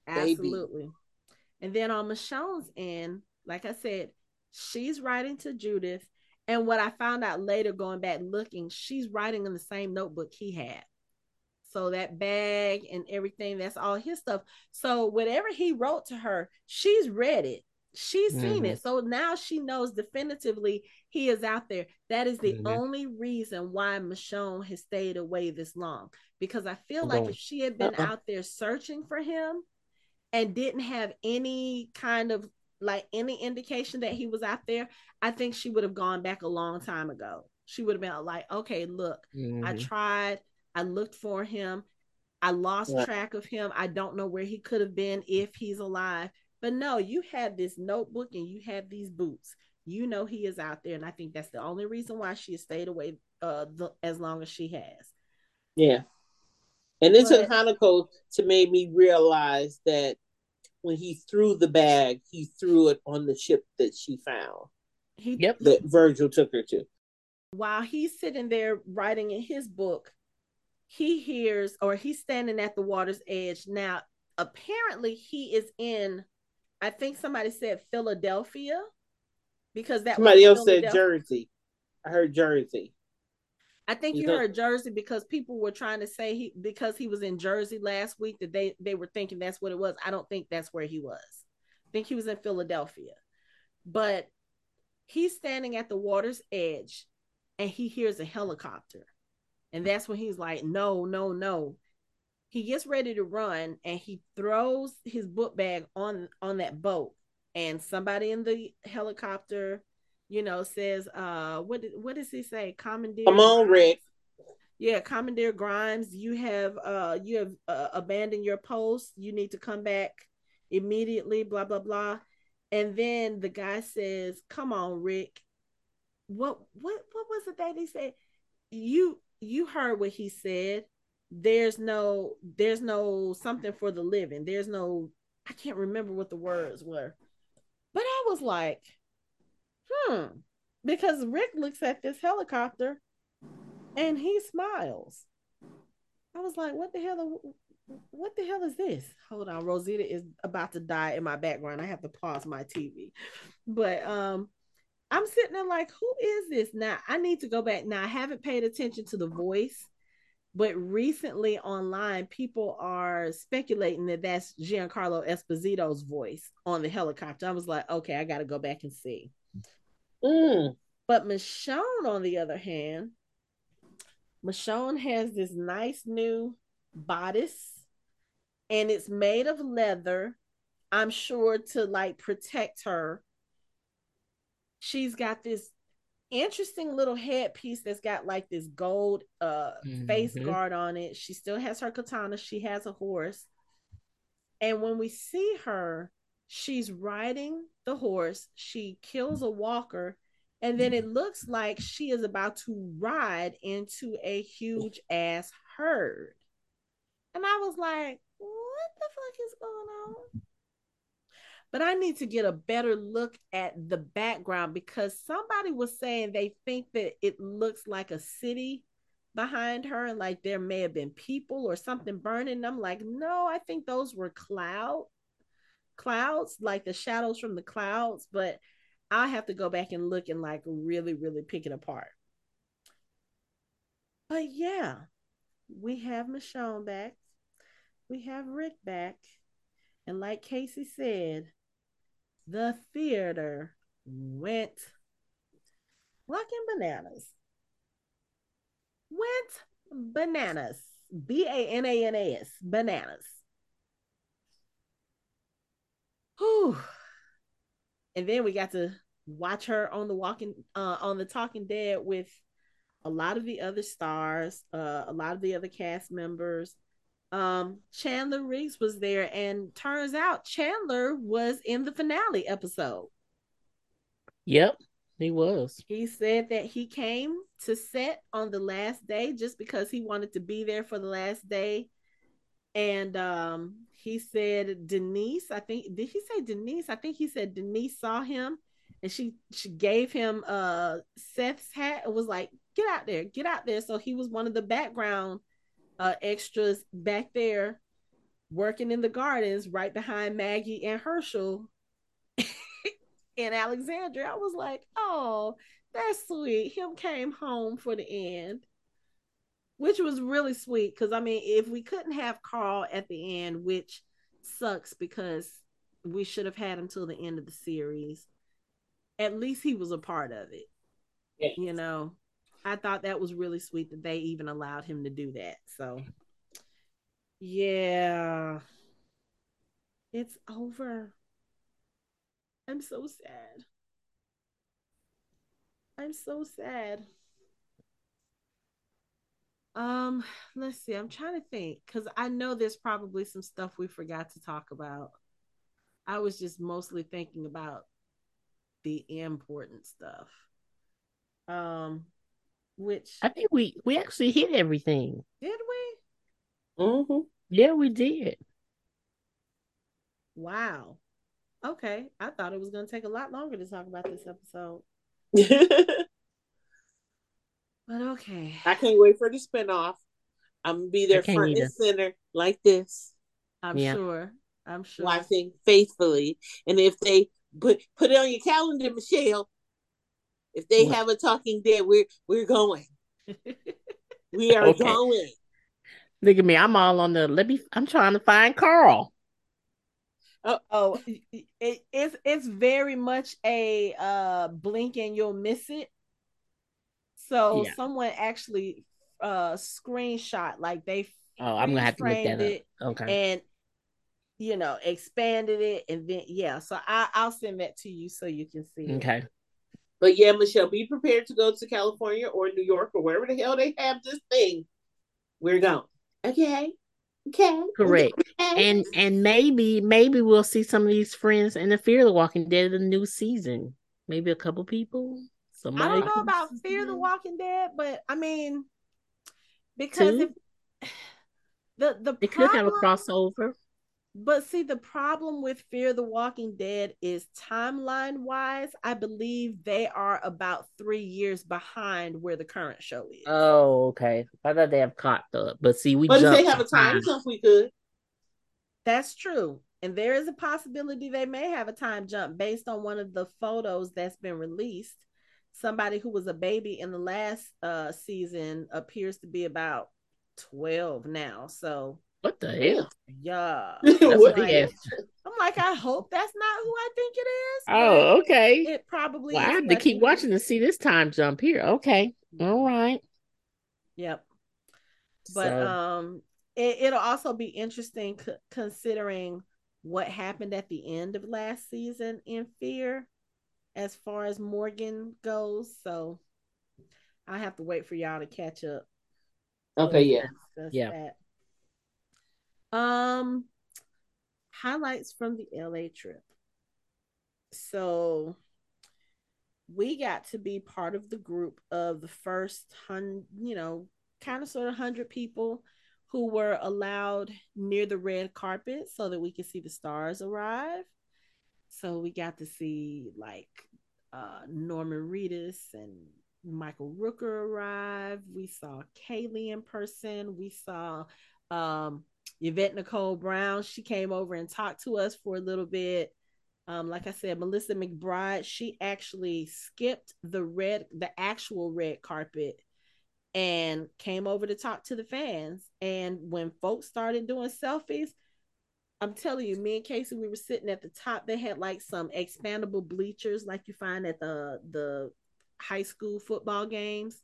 Baby. Absolutely. And then on Michonne's end, like I said, she's writing to Judith. And what I found out later, going back looking, she's writing in the same notebook he had. So that bag and everything, that's all his stuff. So whatever he wrote to her, she's read it. She's mm-hmm. seen it. So now she knows definitively he is out there. That is the mm-hmm. only reason why Michonne has stayed away this long. Because I feel like if she had been uh-uh. out there searching for him and didn't have any kind of like any indication that he was out there, I think she would have gone back a long time ago. She would have been like, okay, look, mm-hmm. I tried, I looked for him, I lost yeah. track of him. I don't know where he could have been if he's alive. But no, you have this notebook and you have these boots. You know he is out there, and I think that's the only reason why she has stayed away uh the, as long as she has. Yeah, and it took Hanako to make me realize that when he threw the bag, he threw it on the ship that she found. He, yep. That Virgil took her to. While he's sitting there writing in his book, he hears or he's standing at the water's edge. Now, apparently, he is in, I think somebody said Philadelphia because that somebody else said Jersey. I heard Jersey. I think you heard Jersey because people were trying to say he because he was in Jersey last week that they they were thinking that's what it was. I don't think that's where he was. I think he was in Philadelphia. But he's standing at the water's edge and he hears a helicopter. And that's when he's like, "No, no, no." He gets ready to run and he throws his book bag on on that boat and somebody in the helicopter you know, says, uh, what what does he say? Commandeer. Come on, Rick. Yeah, Commandeer Grimes, you have uh you have uh, abandoned your post. You need to come back immediately. Blah blah blah. And then the guy says, "Come on, Rick. What what what was it that he said? You you heard what he said. There's no there's no something for the living. There's no I can't remember what the words were. But I was like, hmm, because Rick looks at this helicopter and he smiles. I was like, what the hell? What the hell is this? Hold on, Rosita is about to die in my background. I have to pause my TV, but um, I'm sitting there like, who is this? Now I need to go back. Now I haven't paid attention to the voice, but recently online, people are speculating that that's Giancarlo Esposito's voice on the helicopter. I was like, okay, I got to go back and see. Mm. But Michonne, on the other hand, Michonne has this nice new bodice and it's made of leather. I'm sure to like protect her. She's got this interesting little headpiece that's got like this gold uh mm-hmm. face guard on it. She still has her katana, she has a horse. And when we see her, she's riding the horse, she kills a walker, and then it looks like she is about to ride into a huge ass herd. And I was like, what the fuck is going on? But I need to get a better look at the background because somebody was saying they think that it looks like a city behind her and like there may have been people or something burning. I'm like, no, I think those were cloud clouds, like the shadows from the clouds, but I'll have to go back and look and like really, really pick it apart. But yeah, we have Michonne back. We have Rick back. And like Casey said, the theater went fucking bananas. Went bananas. B A N A N A S. Bananas. Whew. And then we got to watch her on the walking uh on the talking dead with a lot of the other stars, uh a lot of the other cast members. Um Chandler Riggs was there and turns out Chandler was in the finale episode. Yep, he was. He said that he came to set on the last day just because he wanted to be there for the last day and um he said denise i think did he say denise i think he said denise saw him and she she gave him uh seth's hat and was like get out there get out there so he was one of the background uh extras back there working in the gardens right behind maggie and hershel in alexandria i was like oh that's sweet him came home for the end which was really sweet because I mean, if we couldn't have Carl at the end, which sucks because we should have had him till the end of the series, at least he was a part of it. Yes. You know, I thought that was really sweet that they even allowed him to do that. So, yeah, it's over. I'm so sad. I'm so sad. Um, let's see. I'm trying to think because I know there's probably some stuff we forgot to talk about. I was just mostly thinking about the important stuff. Um, which I think we we actually hit everything. Did we? Mm-hmm. Yeah, we did. Wow. Okay, I thought it was going to take a lot longer to talk about this episode. But okay. I can't wait for the spinoff. I'm gonna be there front either. and center like this. I'm yeah. sure. I'm sure. Watching faithfully. And if they put put it on your calendar, Michelle. If they what? have a talking dead, we're we're going. we are okay. going. Look at me. I'm all on the let me I'm trying to find Carl. Oh, oh it, it's it's very much a uh blink and you'll miss it so yeah. someone actually uh screenshot like they Oh, I'm gonna have to look that it up. Okay. And you know, expanded it and then yeah, so I I'll send that to you so you can see. Okay. It. But yeah, Michelle, be prepared to go to California or New York or wherever the hell they have this thing. We're going. Okay. Okay. Correct. Okay. And and maybe maybe we'll see some of these friends in the Fear the Walking Dead of the new season. Maybe a couple people. Somebody I don't know about Fear the Walking Dead, but I mean, because if, the the it problem, could have a crossover. But see, the problem with Fear the Walking Dead is timeline wise, I believe they are about three years behind where the current show is. Oh, okay. I thought they have caught up, but see, we. But if they have a time jump, we could. That's true. And there is a possibility they may have a time jump based on one of the photos that's been released somebody who was a baby in the last uh season appears to be about 12 now. So what the hell? Yeah. like, I'm like, I hope that's not who I think it is. Oh, okay. It probably well, I have to keep watching to see this time jump here. Okay. All right. Yep. But so. um it, will also be interesting c- considering what happened at the end of last season in fear as far as Morgan goes. So I have to wait for y'all to catch up. Okay, yeah. Yeah. That. Um highlights from the LA trip. So we got to be part of the group of the first hundred, you know, kind of sort of hundred people who were allowed near the red carpet so that we could see the stars arrive. So we got to see like uh, Norman Reedus and Michael Rooker arrive. We saw Cailey in person. We saw um, Yvette Nicole Brown. She came over and talked to us for a little bit. Um, like I said, Melissa McBride, she actually skipped the red, the actual red carpet and came over to talk to the fans. And when folks started doing selfies, I'm telling you, me and Casey, we were sitting at the top. They had like some expandable bleachers, like you find at the the high school football games.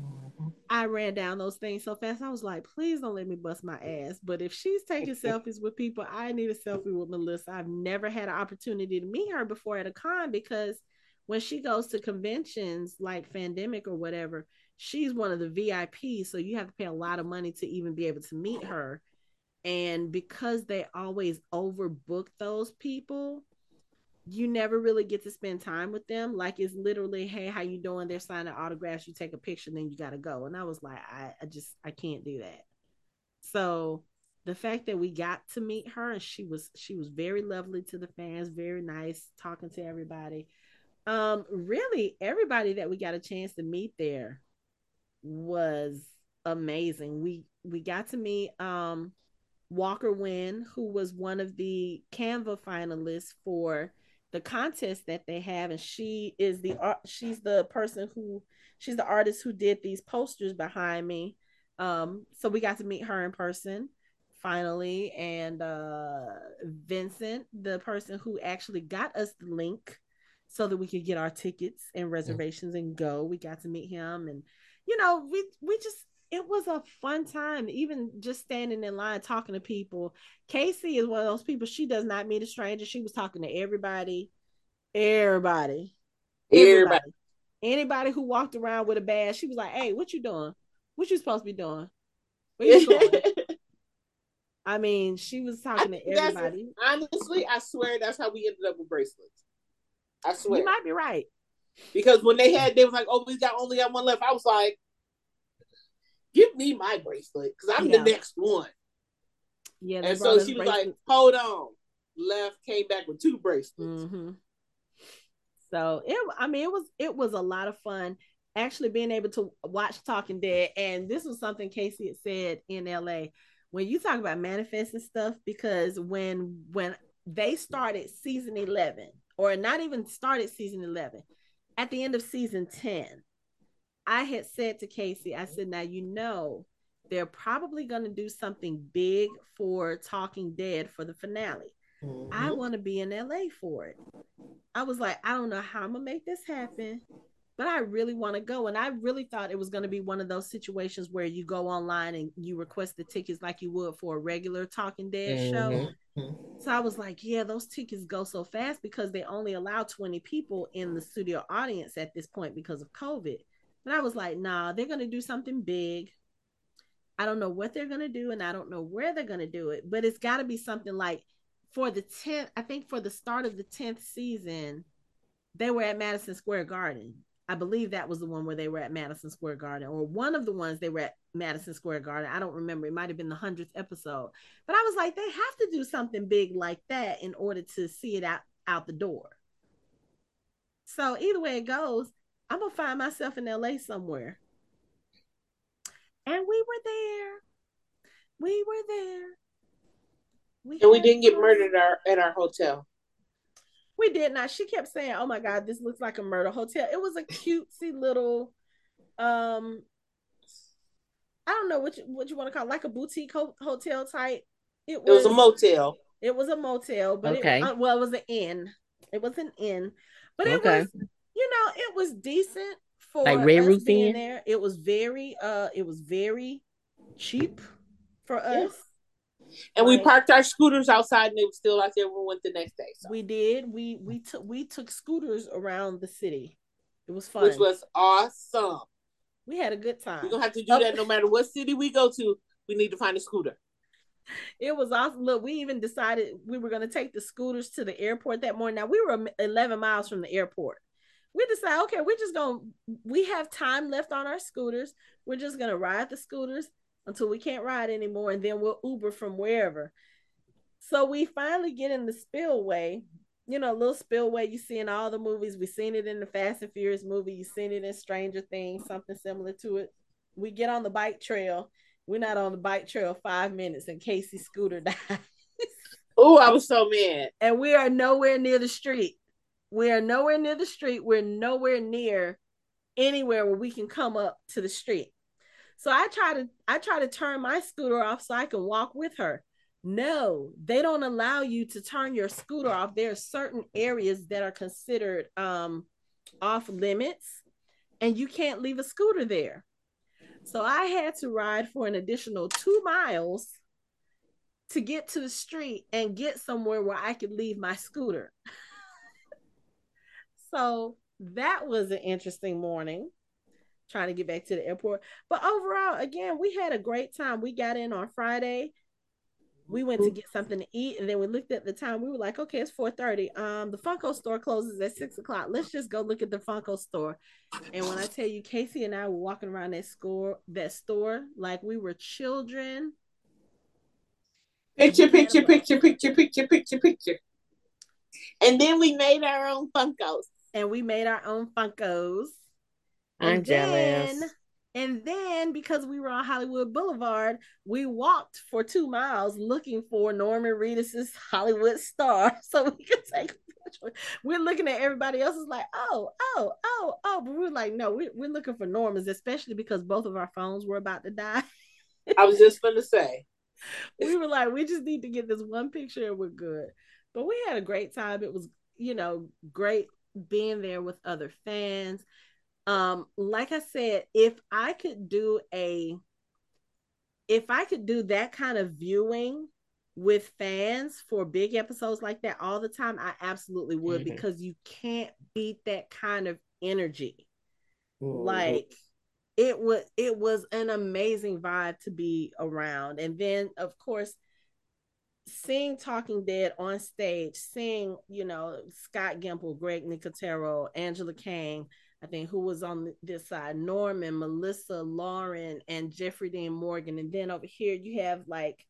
Mm-hmm. I ran down those things so fast. I was like, please don't let me bust my ass. But if she's taking selfies with people, I need a selfie with Melissa. I've never had an opportunity to meet her before at a con because when she goes to conventions like Fandemic or whatever, she's one of the VIPs. So you have to pay a lot of money to even be able to meet her and because they always overbook those people you never really get to spend time with them. Like it's literally hey how you doing? They're signing autographs. You take a picture then you gotta go. And i was like I, I just i can't do that. So the fact that we got to meet her and she was she was very lovely to the fans very nice talking to everybody. Um really everybody that we got a chance to meet there was amazing. We we got to meet um Walker Wynn, who was one of the Canva finalists for the contest that they have, and she is the art she's the person who she's the artist who did these posters behind me. Um, so we got to meet her in person finally, and uh, Vincent, the person who actually got us the link so that we could get our tickets and reservations and go. We got to meet him, and you know, we we just it was a fun time, even just standing in line talking to people. Casey is one of those people. She does not meet a stranger. She was talking to everybody, everybody, everybody. everybody. Anybody who walked around with a badge, she was like, "Hey, what you doing? What you supposed to be doing? Where you going?" I mean, she was talking to everybody. Honestly, I swear that's how we ended up with bracelets. I swear. You might be right. Because when they had, they was like, "Oh, we got only got one left." I was like, "Give me my bracelet because I'm yeah. the next one." Yeah, and so she was bracelet. like, "Hold on." Left, came back with two bracelets. Mm-hmm. So it, I mean, it was it was a lot of fun actually being able to watch Talking Dead, and this was something Casey had said in LA when you talk about manifesting stuff because when when they started season 11 or not even started season 11 at the end of season 10 i had said to casey i said now you know they're probably going to do something big for talking dead for the finale mm-hmm. i want to be in la for it i was like i don't know how i'm gonna make this happen but I really want to go. And I really thought it was going to be one of those situations where you go online and you request the tickets like you would for a regular Talking Dead mm-hmm. show. Mm-hmm. So I was like, yeah, those tickets go so fast because they only allow 20 people in the studio audience at this point because of COVID. But I was like, nah, they're going to do something big. I don't know what they're going to do and I don't know where they're going to do it, but it's got to be something like for the 10th, I think for the start of the 10th season, they were at Madison Square Garden I believe that was the one where they were at Madison Square Garden, or one of the ones they were at Madison Square Garden. I don't remember. It might have been the hundredth episode. But I was like, they have to do something big like that in order to see it out out the door. So either way it goes, I'm gonna find myself in LA somewhere. And we were there. We were there. We and we didn't get murdered at our, at our hotel. We did not. She kept saying, "Oh my God, this looks like a murder hotel." It was a cutesy little, um, I don't know what you, what you want to call it, like a boutique ho- hotel type. It was, it was, a motel. It was a motel, but okay. It, uh, well, it was an inn. It was an inn, but it was, you know, it was decent for like Red Roof being there. It was very, uh, it was very cheap for us. And right. we parked our scooters outside, and they were still out there. We went the next day. So. We did. We we took we took scooters around the city. It was fun. Which was awesome. We had a good time. We're gonna have to do that no matter what city we go to. We need to find a scooter. It was awesome. Look, we even decided we were gonna take the scooters to the airport that morning. Now we were 11 miles from the airport. We decide, okay, we're just gonna. We have time left on our scooters. We're just gonna ride the scooters until we can't ride anymore, and then we'll Uber from wherever. So we finally get in the spillway, you know, a little spillway you see in all the movies. We've seen it in the Fast and Furious movie, you've seen it in Stranger Things, something similar to it. We get on the bike trail. We're not on the bike trail five minutes, and Casey's scooter dies. oh, I was so mad. And we are nowhere near the street. We are nowhere near the street. We're nowhere near anywhere where we can come up to the street. So I try to I try to turn my scooter off so I can walk with her. No, they don't allow you to turn your scooter off. There are certain areas that are considered um, off limits, and you can't leave a scooter there. So I had to ride for an additional two miles to get to the street and get somewhere where I could leave my scooter. so that was an interesting morning trying to get back to the airport. But overall, again, we had a great time. We got in on Friday. We went to get something to eat, and then we looked at the time. We were like, "Okay, it's four thirty. Um, the Funko store closes at six o'clock. Let's just go look at the Funko store." And when I tell you, Casey and I were walking around that store, that store, like we were children. Picture, picture, picture, picture, picture, picture, picture. And then we made our own Funkos. And we made our own Funkos. I'm and jealous. Then, and then because we were on Hollywood Boulevard, we walked for two miles looking for Norman Reedus's Hollywood star so we could take we're looking at everybody else is like, oh, oh, oh, oh. But we're like, no, we're, we're looking for Norman's, especially because both of our phones were about to die. I was just gonna say. We were like, we just need to get this one picture and we're good. But we had a great time. It was, you know, great being there with other fans. Um, like I said, if I could do a if I could do that kind of viewing with fans for big episodes like that all the time, I absolutely would mm-hmm. because you can't beat that kind of energy. Mm-hmm. Like it was it was an amazing vibe to be around. And then of course seeing Talking Dead on stage, seeing, you know, Scott Gimple, Greg Nicotero, Angela Kang, I think who was on this side, Norman, Melissa, Lauren, and Jeffrey Dean Morgan. And then over here you have like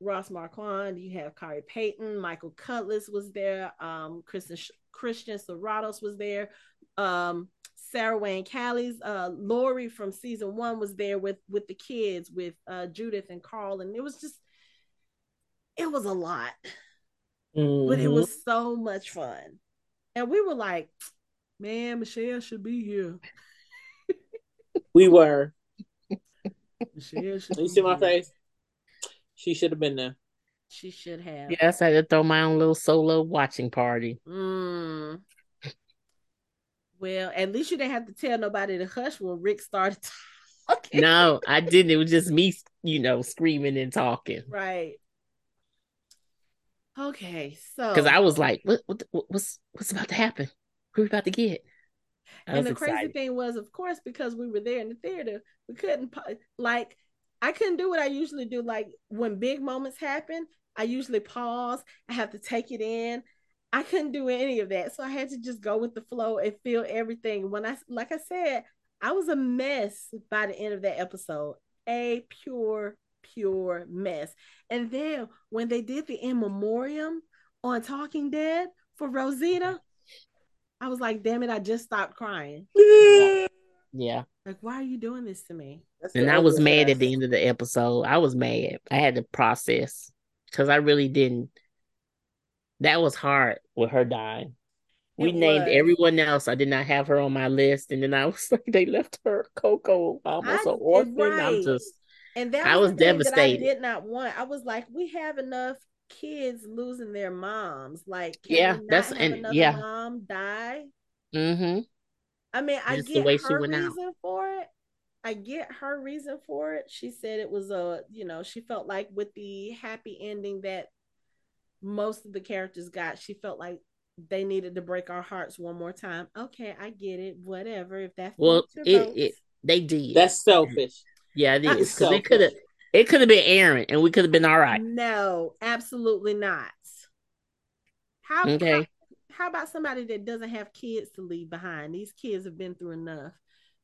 Ross Marquand, you have Khary Payton, Michael Cudlitz was there, um, Christian Christian Serratos was there, um, Sarah Wayne Callies, uh, Lori from season one was there with with the kids, with uh, Judith and Carl, and it was just, it was a lot, mm-hmm. but it mm-hmm. was so much fun, and we were like, man, Michelle should be here. we were. Michelle should you see my face? She should have been there. She should have. Yes, I had to throw my own little solo watching party. Mm. Well, at least you didn't have to tell nobody to hush when Rick started talking. No, I didn't. It was just me, you know, screaming and talking. Right. Okay, so because I was like, what, what, what's, what's about to happen? Who are we about to get? I and the excited. crazy thing was, of course, because we were there in the theater, we couldn't like I couldn't do what I usually do. Like when big moments happen, I usually pause. I have to take it in. I couldn't do any of that. So I had to just go with the flow and feel everything. When I, like I said, I was a mess by the end of that episode. A pure, pure mess. And then when they did the in memoriam on Talking Dead for Rosita, I was like, damn it, I just stopped crying. Yeah. Like, why are you doing this to me? That's and I was mad at the end of the episode. I was mad. I had to process because I really didn't. That was hard with her dying. We it named was. everyone else. I did not have her on my list, and then I was like, they left her Coco almost I, an orphan. Right. I'm just, and that I was, was devastated. I did not want. I was like, we have enough kids losing their moms. Like, yeah, that's and yeah, mom die. Mm-hmm. I mean, I get her reason out. for it. I get her reason for it. She said it was a, you know, she felt like with the happy ending that most of the characters got, she felt like they needed to break our hearts one more time. Okay, I get it. Whatever. If that's well, it, it they did. That's selfish. Yeah, it is because it could have it could have been Aaron, and we could have been all right. No, absolutely not. How okay? how about somebody that doesn't have kids to leave behind? These kids have been through enough.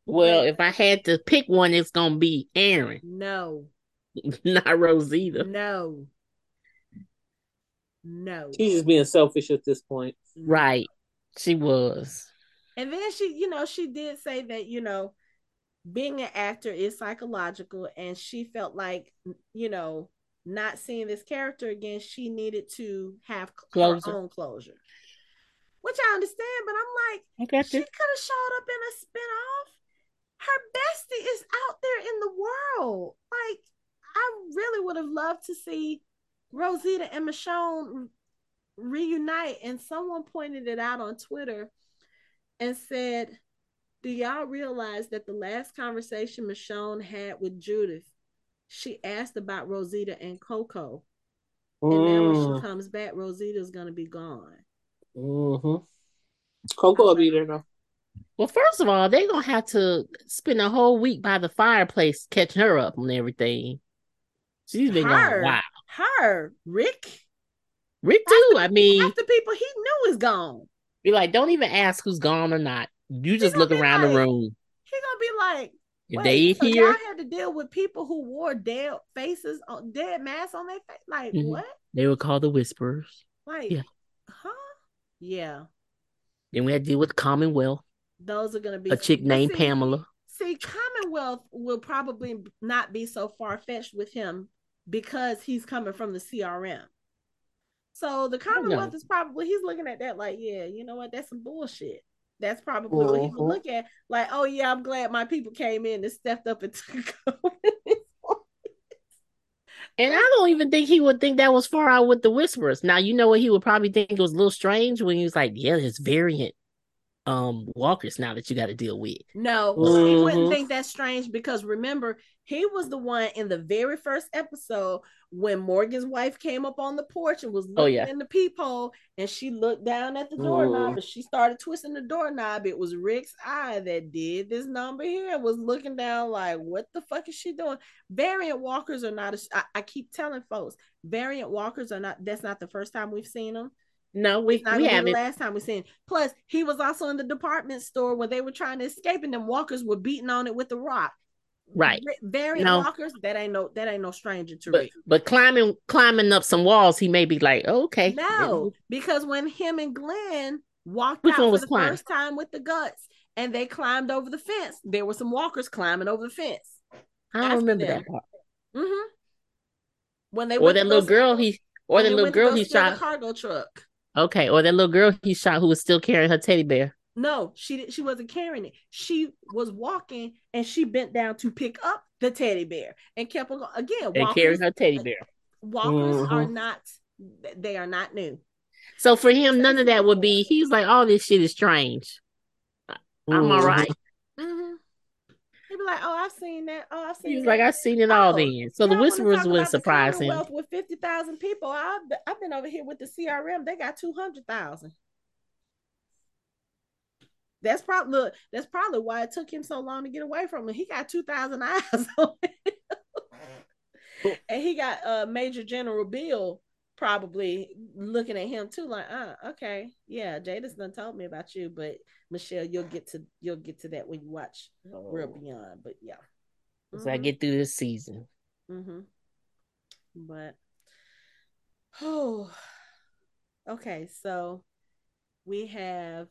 Well, if I had to pick one, it's gonna be Aaron. No. Not Rosita. No. No. She's just being selfish at this point. Right. She was. And then she, you know, she did say that, you know, being an actor is psychological and she felt like, you know, not seeing this character again, she needed to have closure. her own closure which I understand, but I'm like, she could have showed up in a spinoff. Her bestie is out there in the world. Like, I really would have loved to see Rosita and Michonne reunite. And someone pointed it out on Twitter and said, Do y'all realize that the last conversation Michonne had with Judith, she asked about Rosita and Coco. Mm. And now when she mm. comes back, Rosita's gonna be gone. Mm-hmm. Coco will be there though. Well, first of all, they're gonna have to spend a whole week by the fireplace catching her up on everything. She's been her, gone. Wow. Her, Rick. Rick too. After, I mean, after people he knew is gone. Be like, don't even ask who's gone or not. You just look around like, the room. He gonna be like, if they so here, y'all had to deal with people who wore dead faces, on dead masks on their face. Like mm-hmm. what? They were called the whisperers. Like, yeah. huh? Yeah. Then we had to deal with Commonwealth. Those are going to be a chick named see, Pamela. See, Commonwealth will probably not be so far fetched with him because he's coming from the CRM. So the Commonwealth is probably he's looking at that like, yeah, you know what? That's some bullshit. That's probably what he would look at. Like, oh yeah, I'm glad my people came in and stepped up and took over. And I don't even think he would think that was far out with the whisperers. Now you know what he would probably think it was a little strange when he was like, "Yeah, it's variant um walkers now that you got to deal with." No, mm-hmm. he wouldn't think that's strange because remember he was the one in the very first episode when Morgan's wife came up on the porch and was oh, looking oh, yeah. in the peephole and she looked down at the doorknob mm-hmm. and she started twisting the doorknob. It was Rick's eye that did this number here was looking down like, what the fuck is she doing? Variant walkers are not, a, I, I keep telling folks, variant walkers are not, that's not the first time we've seen them. No, we, not we haven't. The last time we seen. Plus, he was also in the department store when they were trying to escape, and them walkers were beating on it with the rock. Right. No. walkers, that ain't no that ain't no stranger to but. But climbing climbing up some walls, he may be like, oh, okay. No, because when him and Glenn walked Which out for the climbing? first time with the guts and they climbed over the fence, there were some walkers climbing over the fence. I don't remember them. that part. Mm-hmm. When they or that little girl he or that little girl he shot cargo truck. Okay, or that little girl he shot who was still carrying her teddy bear. No, she she wasn't carrying it. She was walking and she bent down to pick up the teddy bear and kept on going. again. And carrying her teddy bear. Walkers mm-hmm. are not they are not new. So for him, none of that would be. He's like, all this shit is strange. Mm-hmm. I'm all right. mm-hmm. He'd be like, "Oh, I've seen that. Oh, I've seen." He's that. like, "I've seen it oh, all." Then, so the whisperers wouldn't surprise him. With fifty thousand people, I've I've been over here with the CRM. They got two hundred thousand. That's probably look, that's probably why it took him so long to get away from him. He got two thousand eyes on him. and he got uh Major General Beale probably looking at him too, like, uh, okay, yeah, Jadis done told me about you, but Michelle, you'll get to you'll get to that when you watch oh. World Beyond. But yeah. Mm-hmm. So I get through this season. Mm-hmm. But oh okay, so we have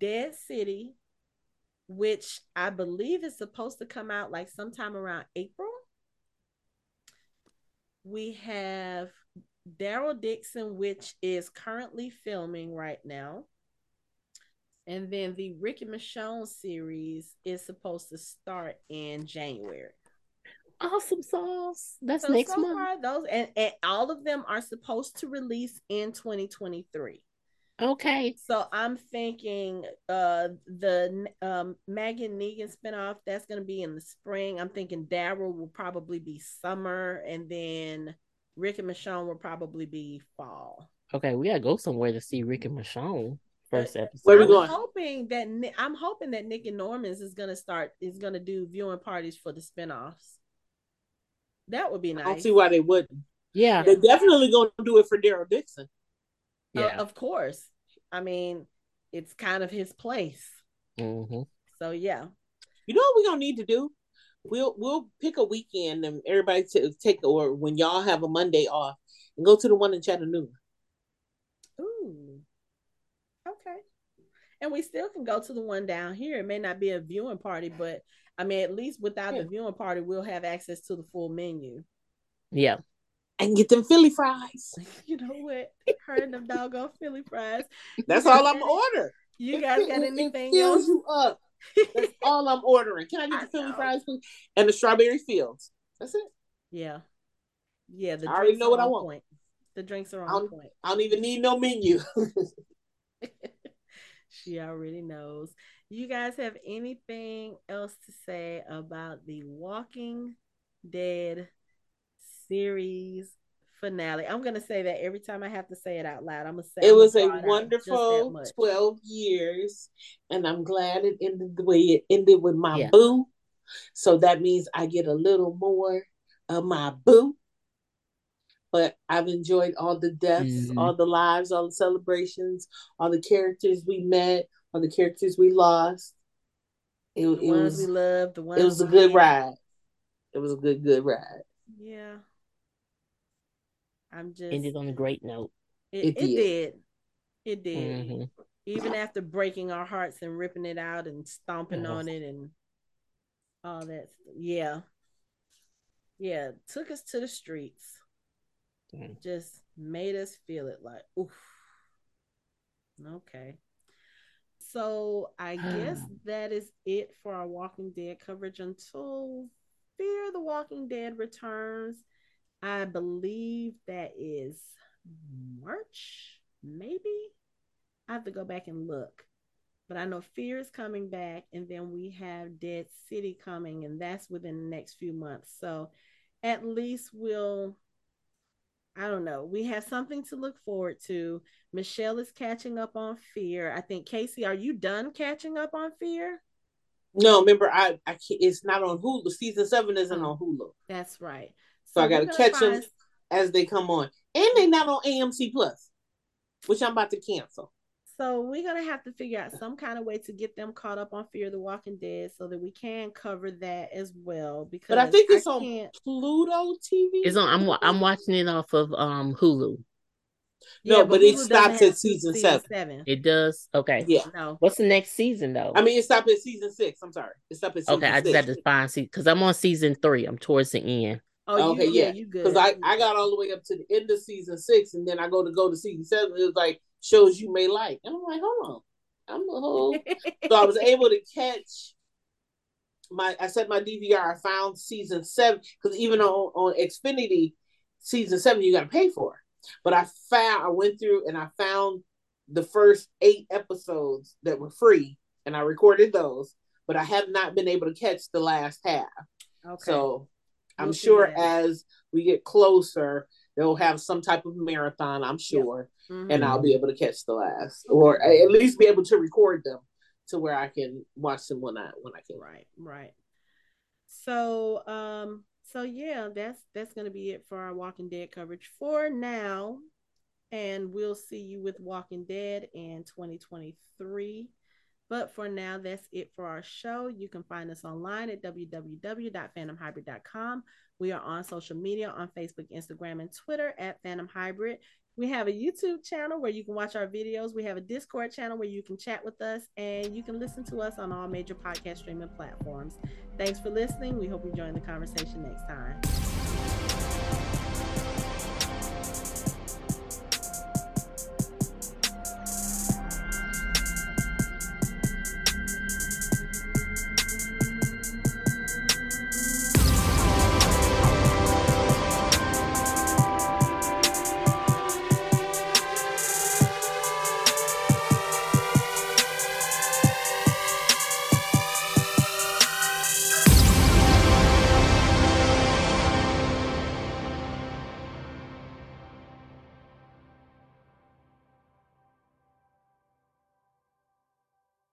Dead City, which I believe is supposed to come out like sometime around April. We have Daryl Dixon, which is currently filming right now. And then the Ricky Michonne series is supposed to start in January. Awesome sauce. That's so next so month. Far, those and, and all of them are supposed to release in 2023. Okay. So I'm thinking uh the um Maggie Negan spinoff that's gonna be in the spring. I'm thinking Daryl will probably be summer and then Rick and Michonne will probably be fall. Okay, we gotta go somewhere to see Rick and Michonne first episode. Where we going? I'm hoping that I'm hoping that Nic and Norman's is gonna start is gonna do viewing parties for the spinoffs. That would be nice. I don't see why they wouldn't. Yeah, they're definitely gonna do it for Daryl Dixon. Yeah, uh, of course. I mean, it's kind of his place. Mm-hmm. So yeah. You know what we're gonna need to do? We'll we'll pick a weekend and everybody to take or when y'all have a Monday off and go to the one in Chattanooga. Ooh. Okay. And we still can go to the one down here. It may not be a viewing party, but I mean, at least without yeah. the viewing party, we'll have access to the full menu. Yeah. And get them Philly fries. You know what? Heard them doggone Philly fries. That's all I'm ordering. You guys got anything it fills else? you up. That's all I'm ordering. Can I get the Philly fries, please? And the strawberry fields. That's it. Yeah. Yeah. The I already know what I want. Point. The drinks are on I point. I don't even need no menu. she already knows. You guys have anything else to say about the Walking Dead series finale? I'm gonna say that every time I have to say it out loud. I'm gonna say it was a wonderful 12 years, and I'm glad it ended the way it ended with my yeah. boo. So that means I get a little more of my boo but I've enjoyed all the deaths, mm-hmm. all the lives, all the celebrations, all the characters we met, all the characters we lost. It, the it was we loved, the ones it was a good ride. It was a good, good ride. Yeah. I'm just ended on a great note. It, it, it did. It did. Mm-hmm. Even after breaking our hearts and ripping it out and stomping mm-hmm. on it and all that. Yeah. Yeah. Took us to the streets. Mm. Just made us feel it like, oof. Okay. So I guess that is it for our Walking Dead coverage until Fear the Walking Dead returns. I believe that is March, maybe. I have to go back and look. But I know Fear is coming back, and then we have Dead City coming, and that's within the next few months. So at least we'll, I don't know, we have something to look forward to. Michelle is catching up on Fear. I think Casey, are you done catching up on Fear? No, remember, I, I can't, it's not on Hulu. Season seven isn't oh, on Hulu. That's right. So, so I got to catch find... them as they come on, and they're not on AMC Plus, which I'm about to cancel. So we're gonna have to figure out some kind of way to get them caught up on Fear the Walking Dead so that we can cover that as well. Because but I think it's I on can't... Pluto TV. It's on. I'm I'm watching it off of um Hulu. No, yeah, but, but it stops at season, season seven. seven. It does. Okay. Yeah. No. What's the next season though? I mean, it stopped at season six. I'm sorry. It stopped at season okay. I just had to find see because I'm on season three. I'm towards the end. Oh, okay, you, yeah, you good? Because I I got all the way up to the end of season six, and then I go to go to season seven. It was like shows you may like. And I'm like, hold on, I'm a whole. so I was able to catch my. I set my DVR. I found season seven because even on on Xfinity, season seven you got to pay for. But I found I went through and I found the first eight episodes that were free, and I recorded those. But I have not been able to catch the last half. Okay. So I'm sure as we get closer, they'll have some type of marathon. I'm sure mm-hmm. and I'll be able to catch the last, or at least be able to record them to where I can watch them when I when I can. Right, right. So, um, so yeah, that's that's gonna be it for our Walking Dead coverage for now, and we'll see you with Walking Dead in 2023. But for now, that's it for our show. You can find us online at www.phantomhybrid.com. We are on social media on Facebook, Instagram, and Twitter at Phantom Hybrid. We have a YouTube channel where you can watch our videos. We have a Discord channel where you can chat with us and you can listen to us on all major podcast streaming platforms. Thanks for listening. We hope you join the conversation next time.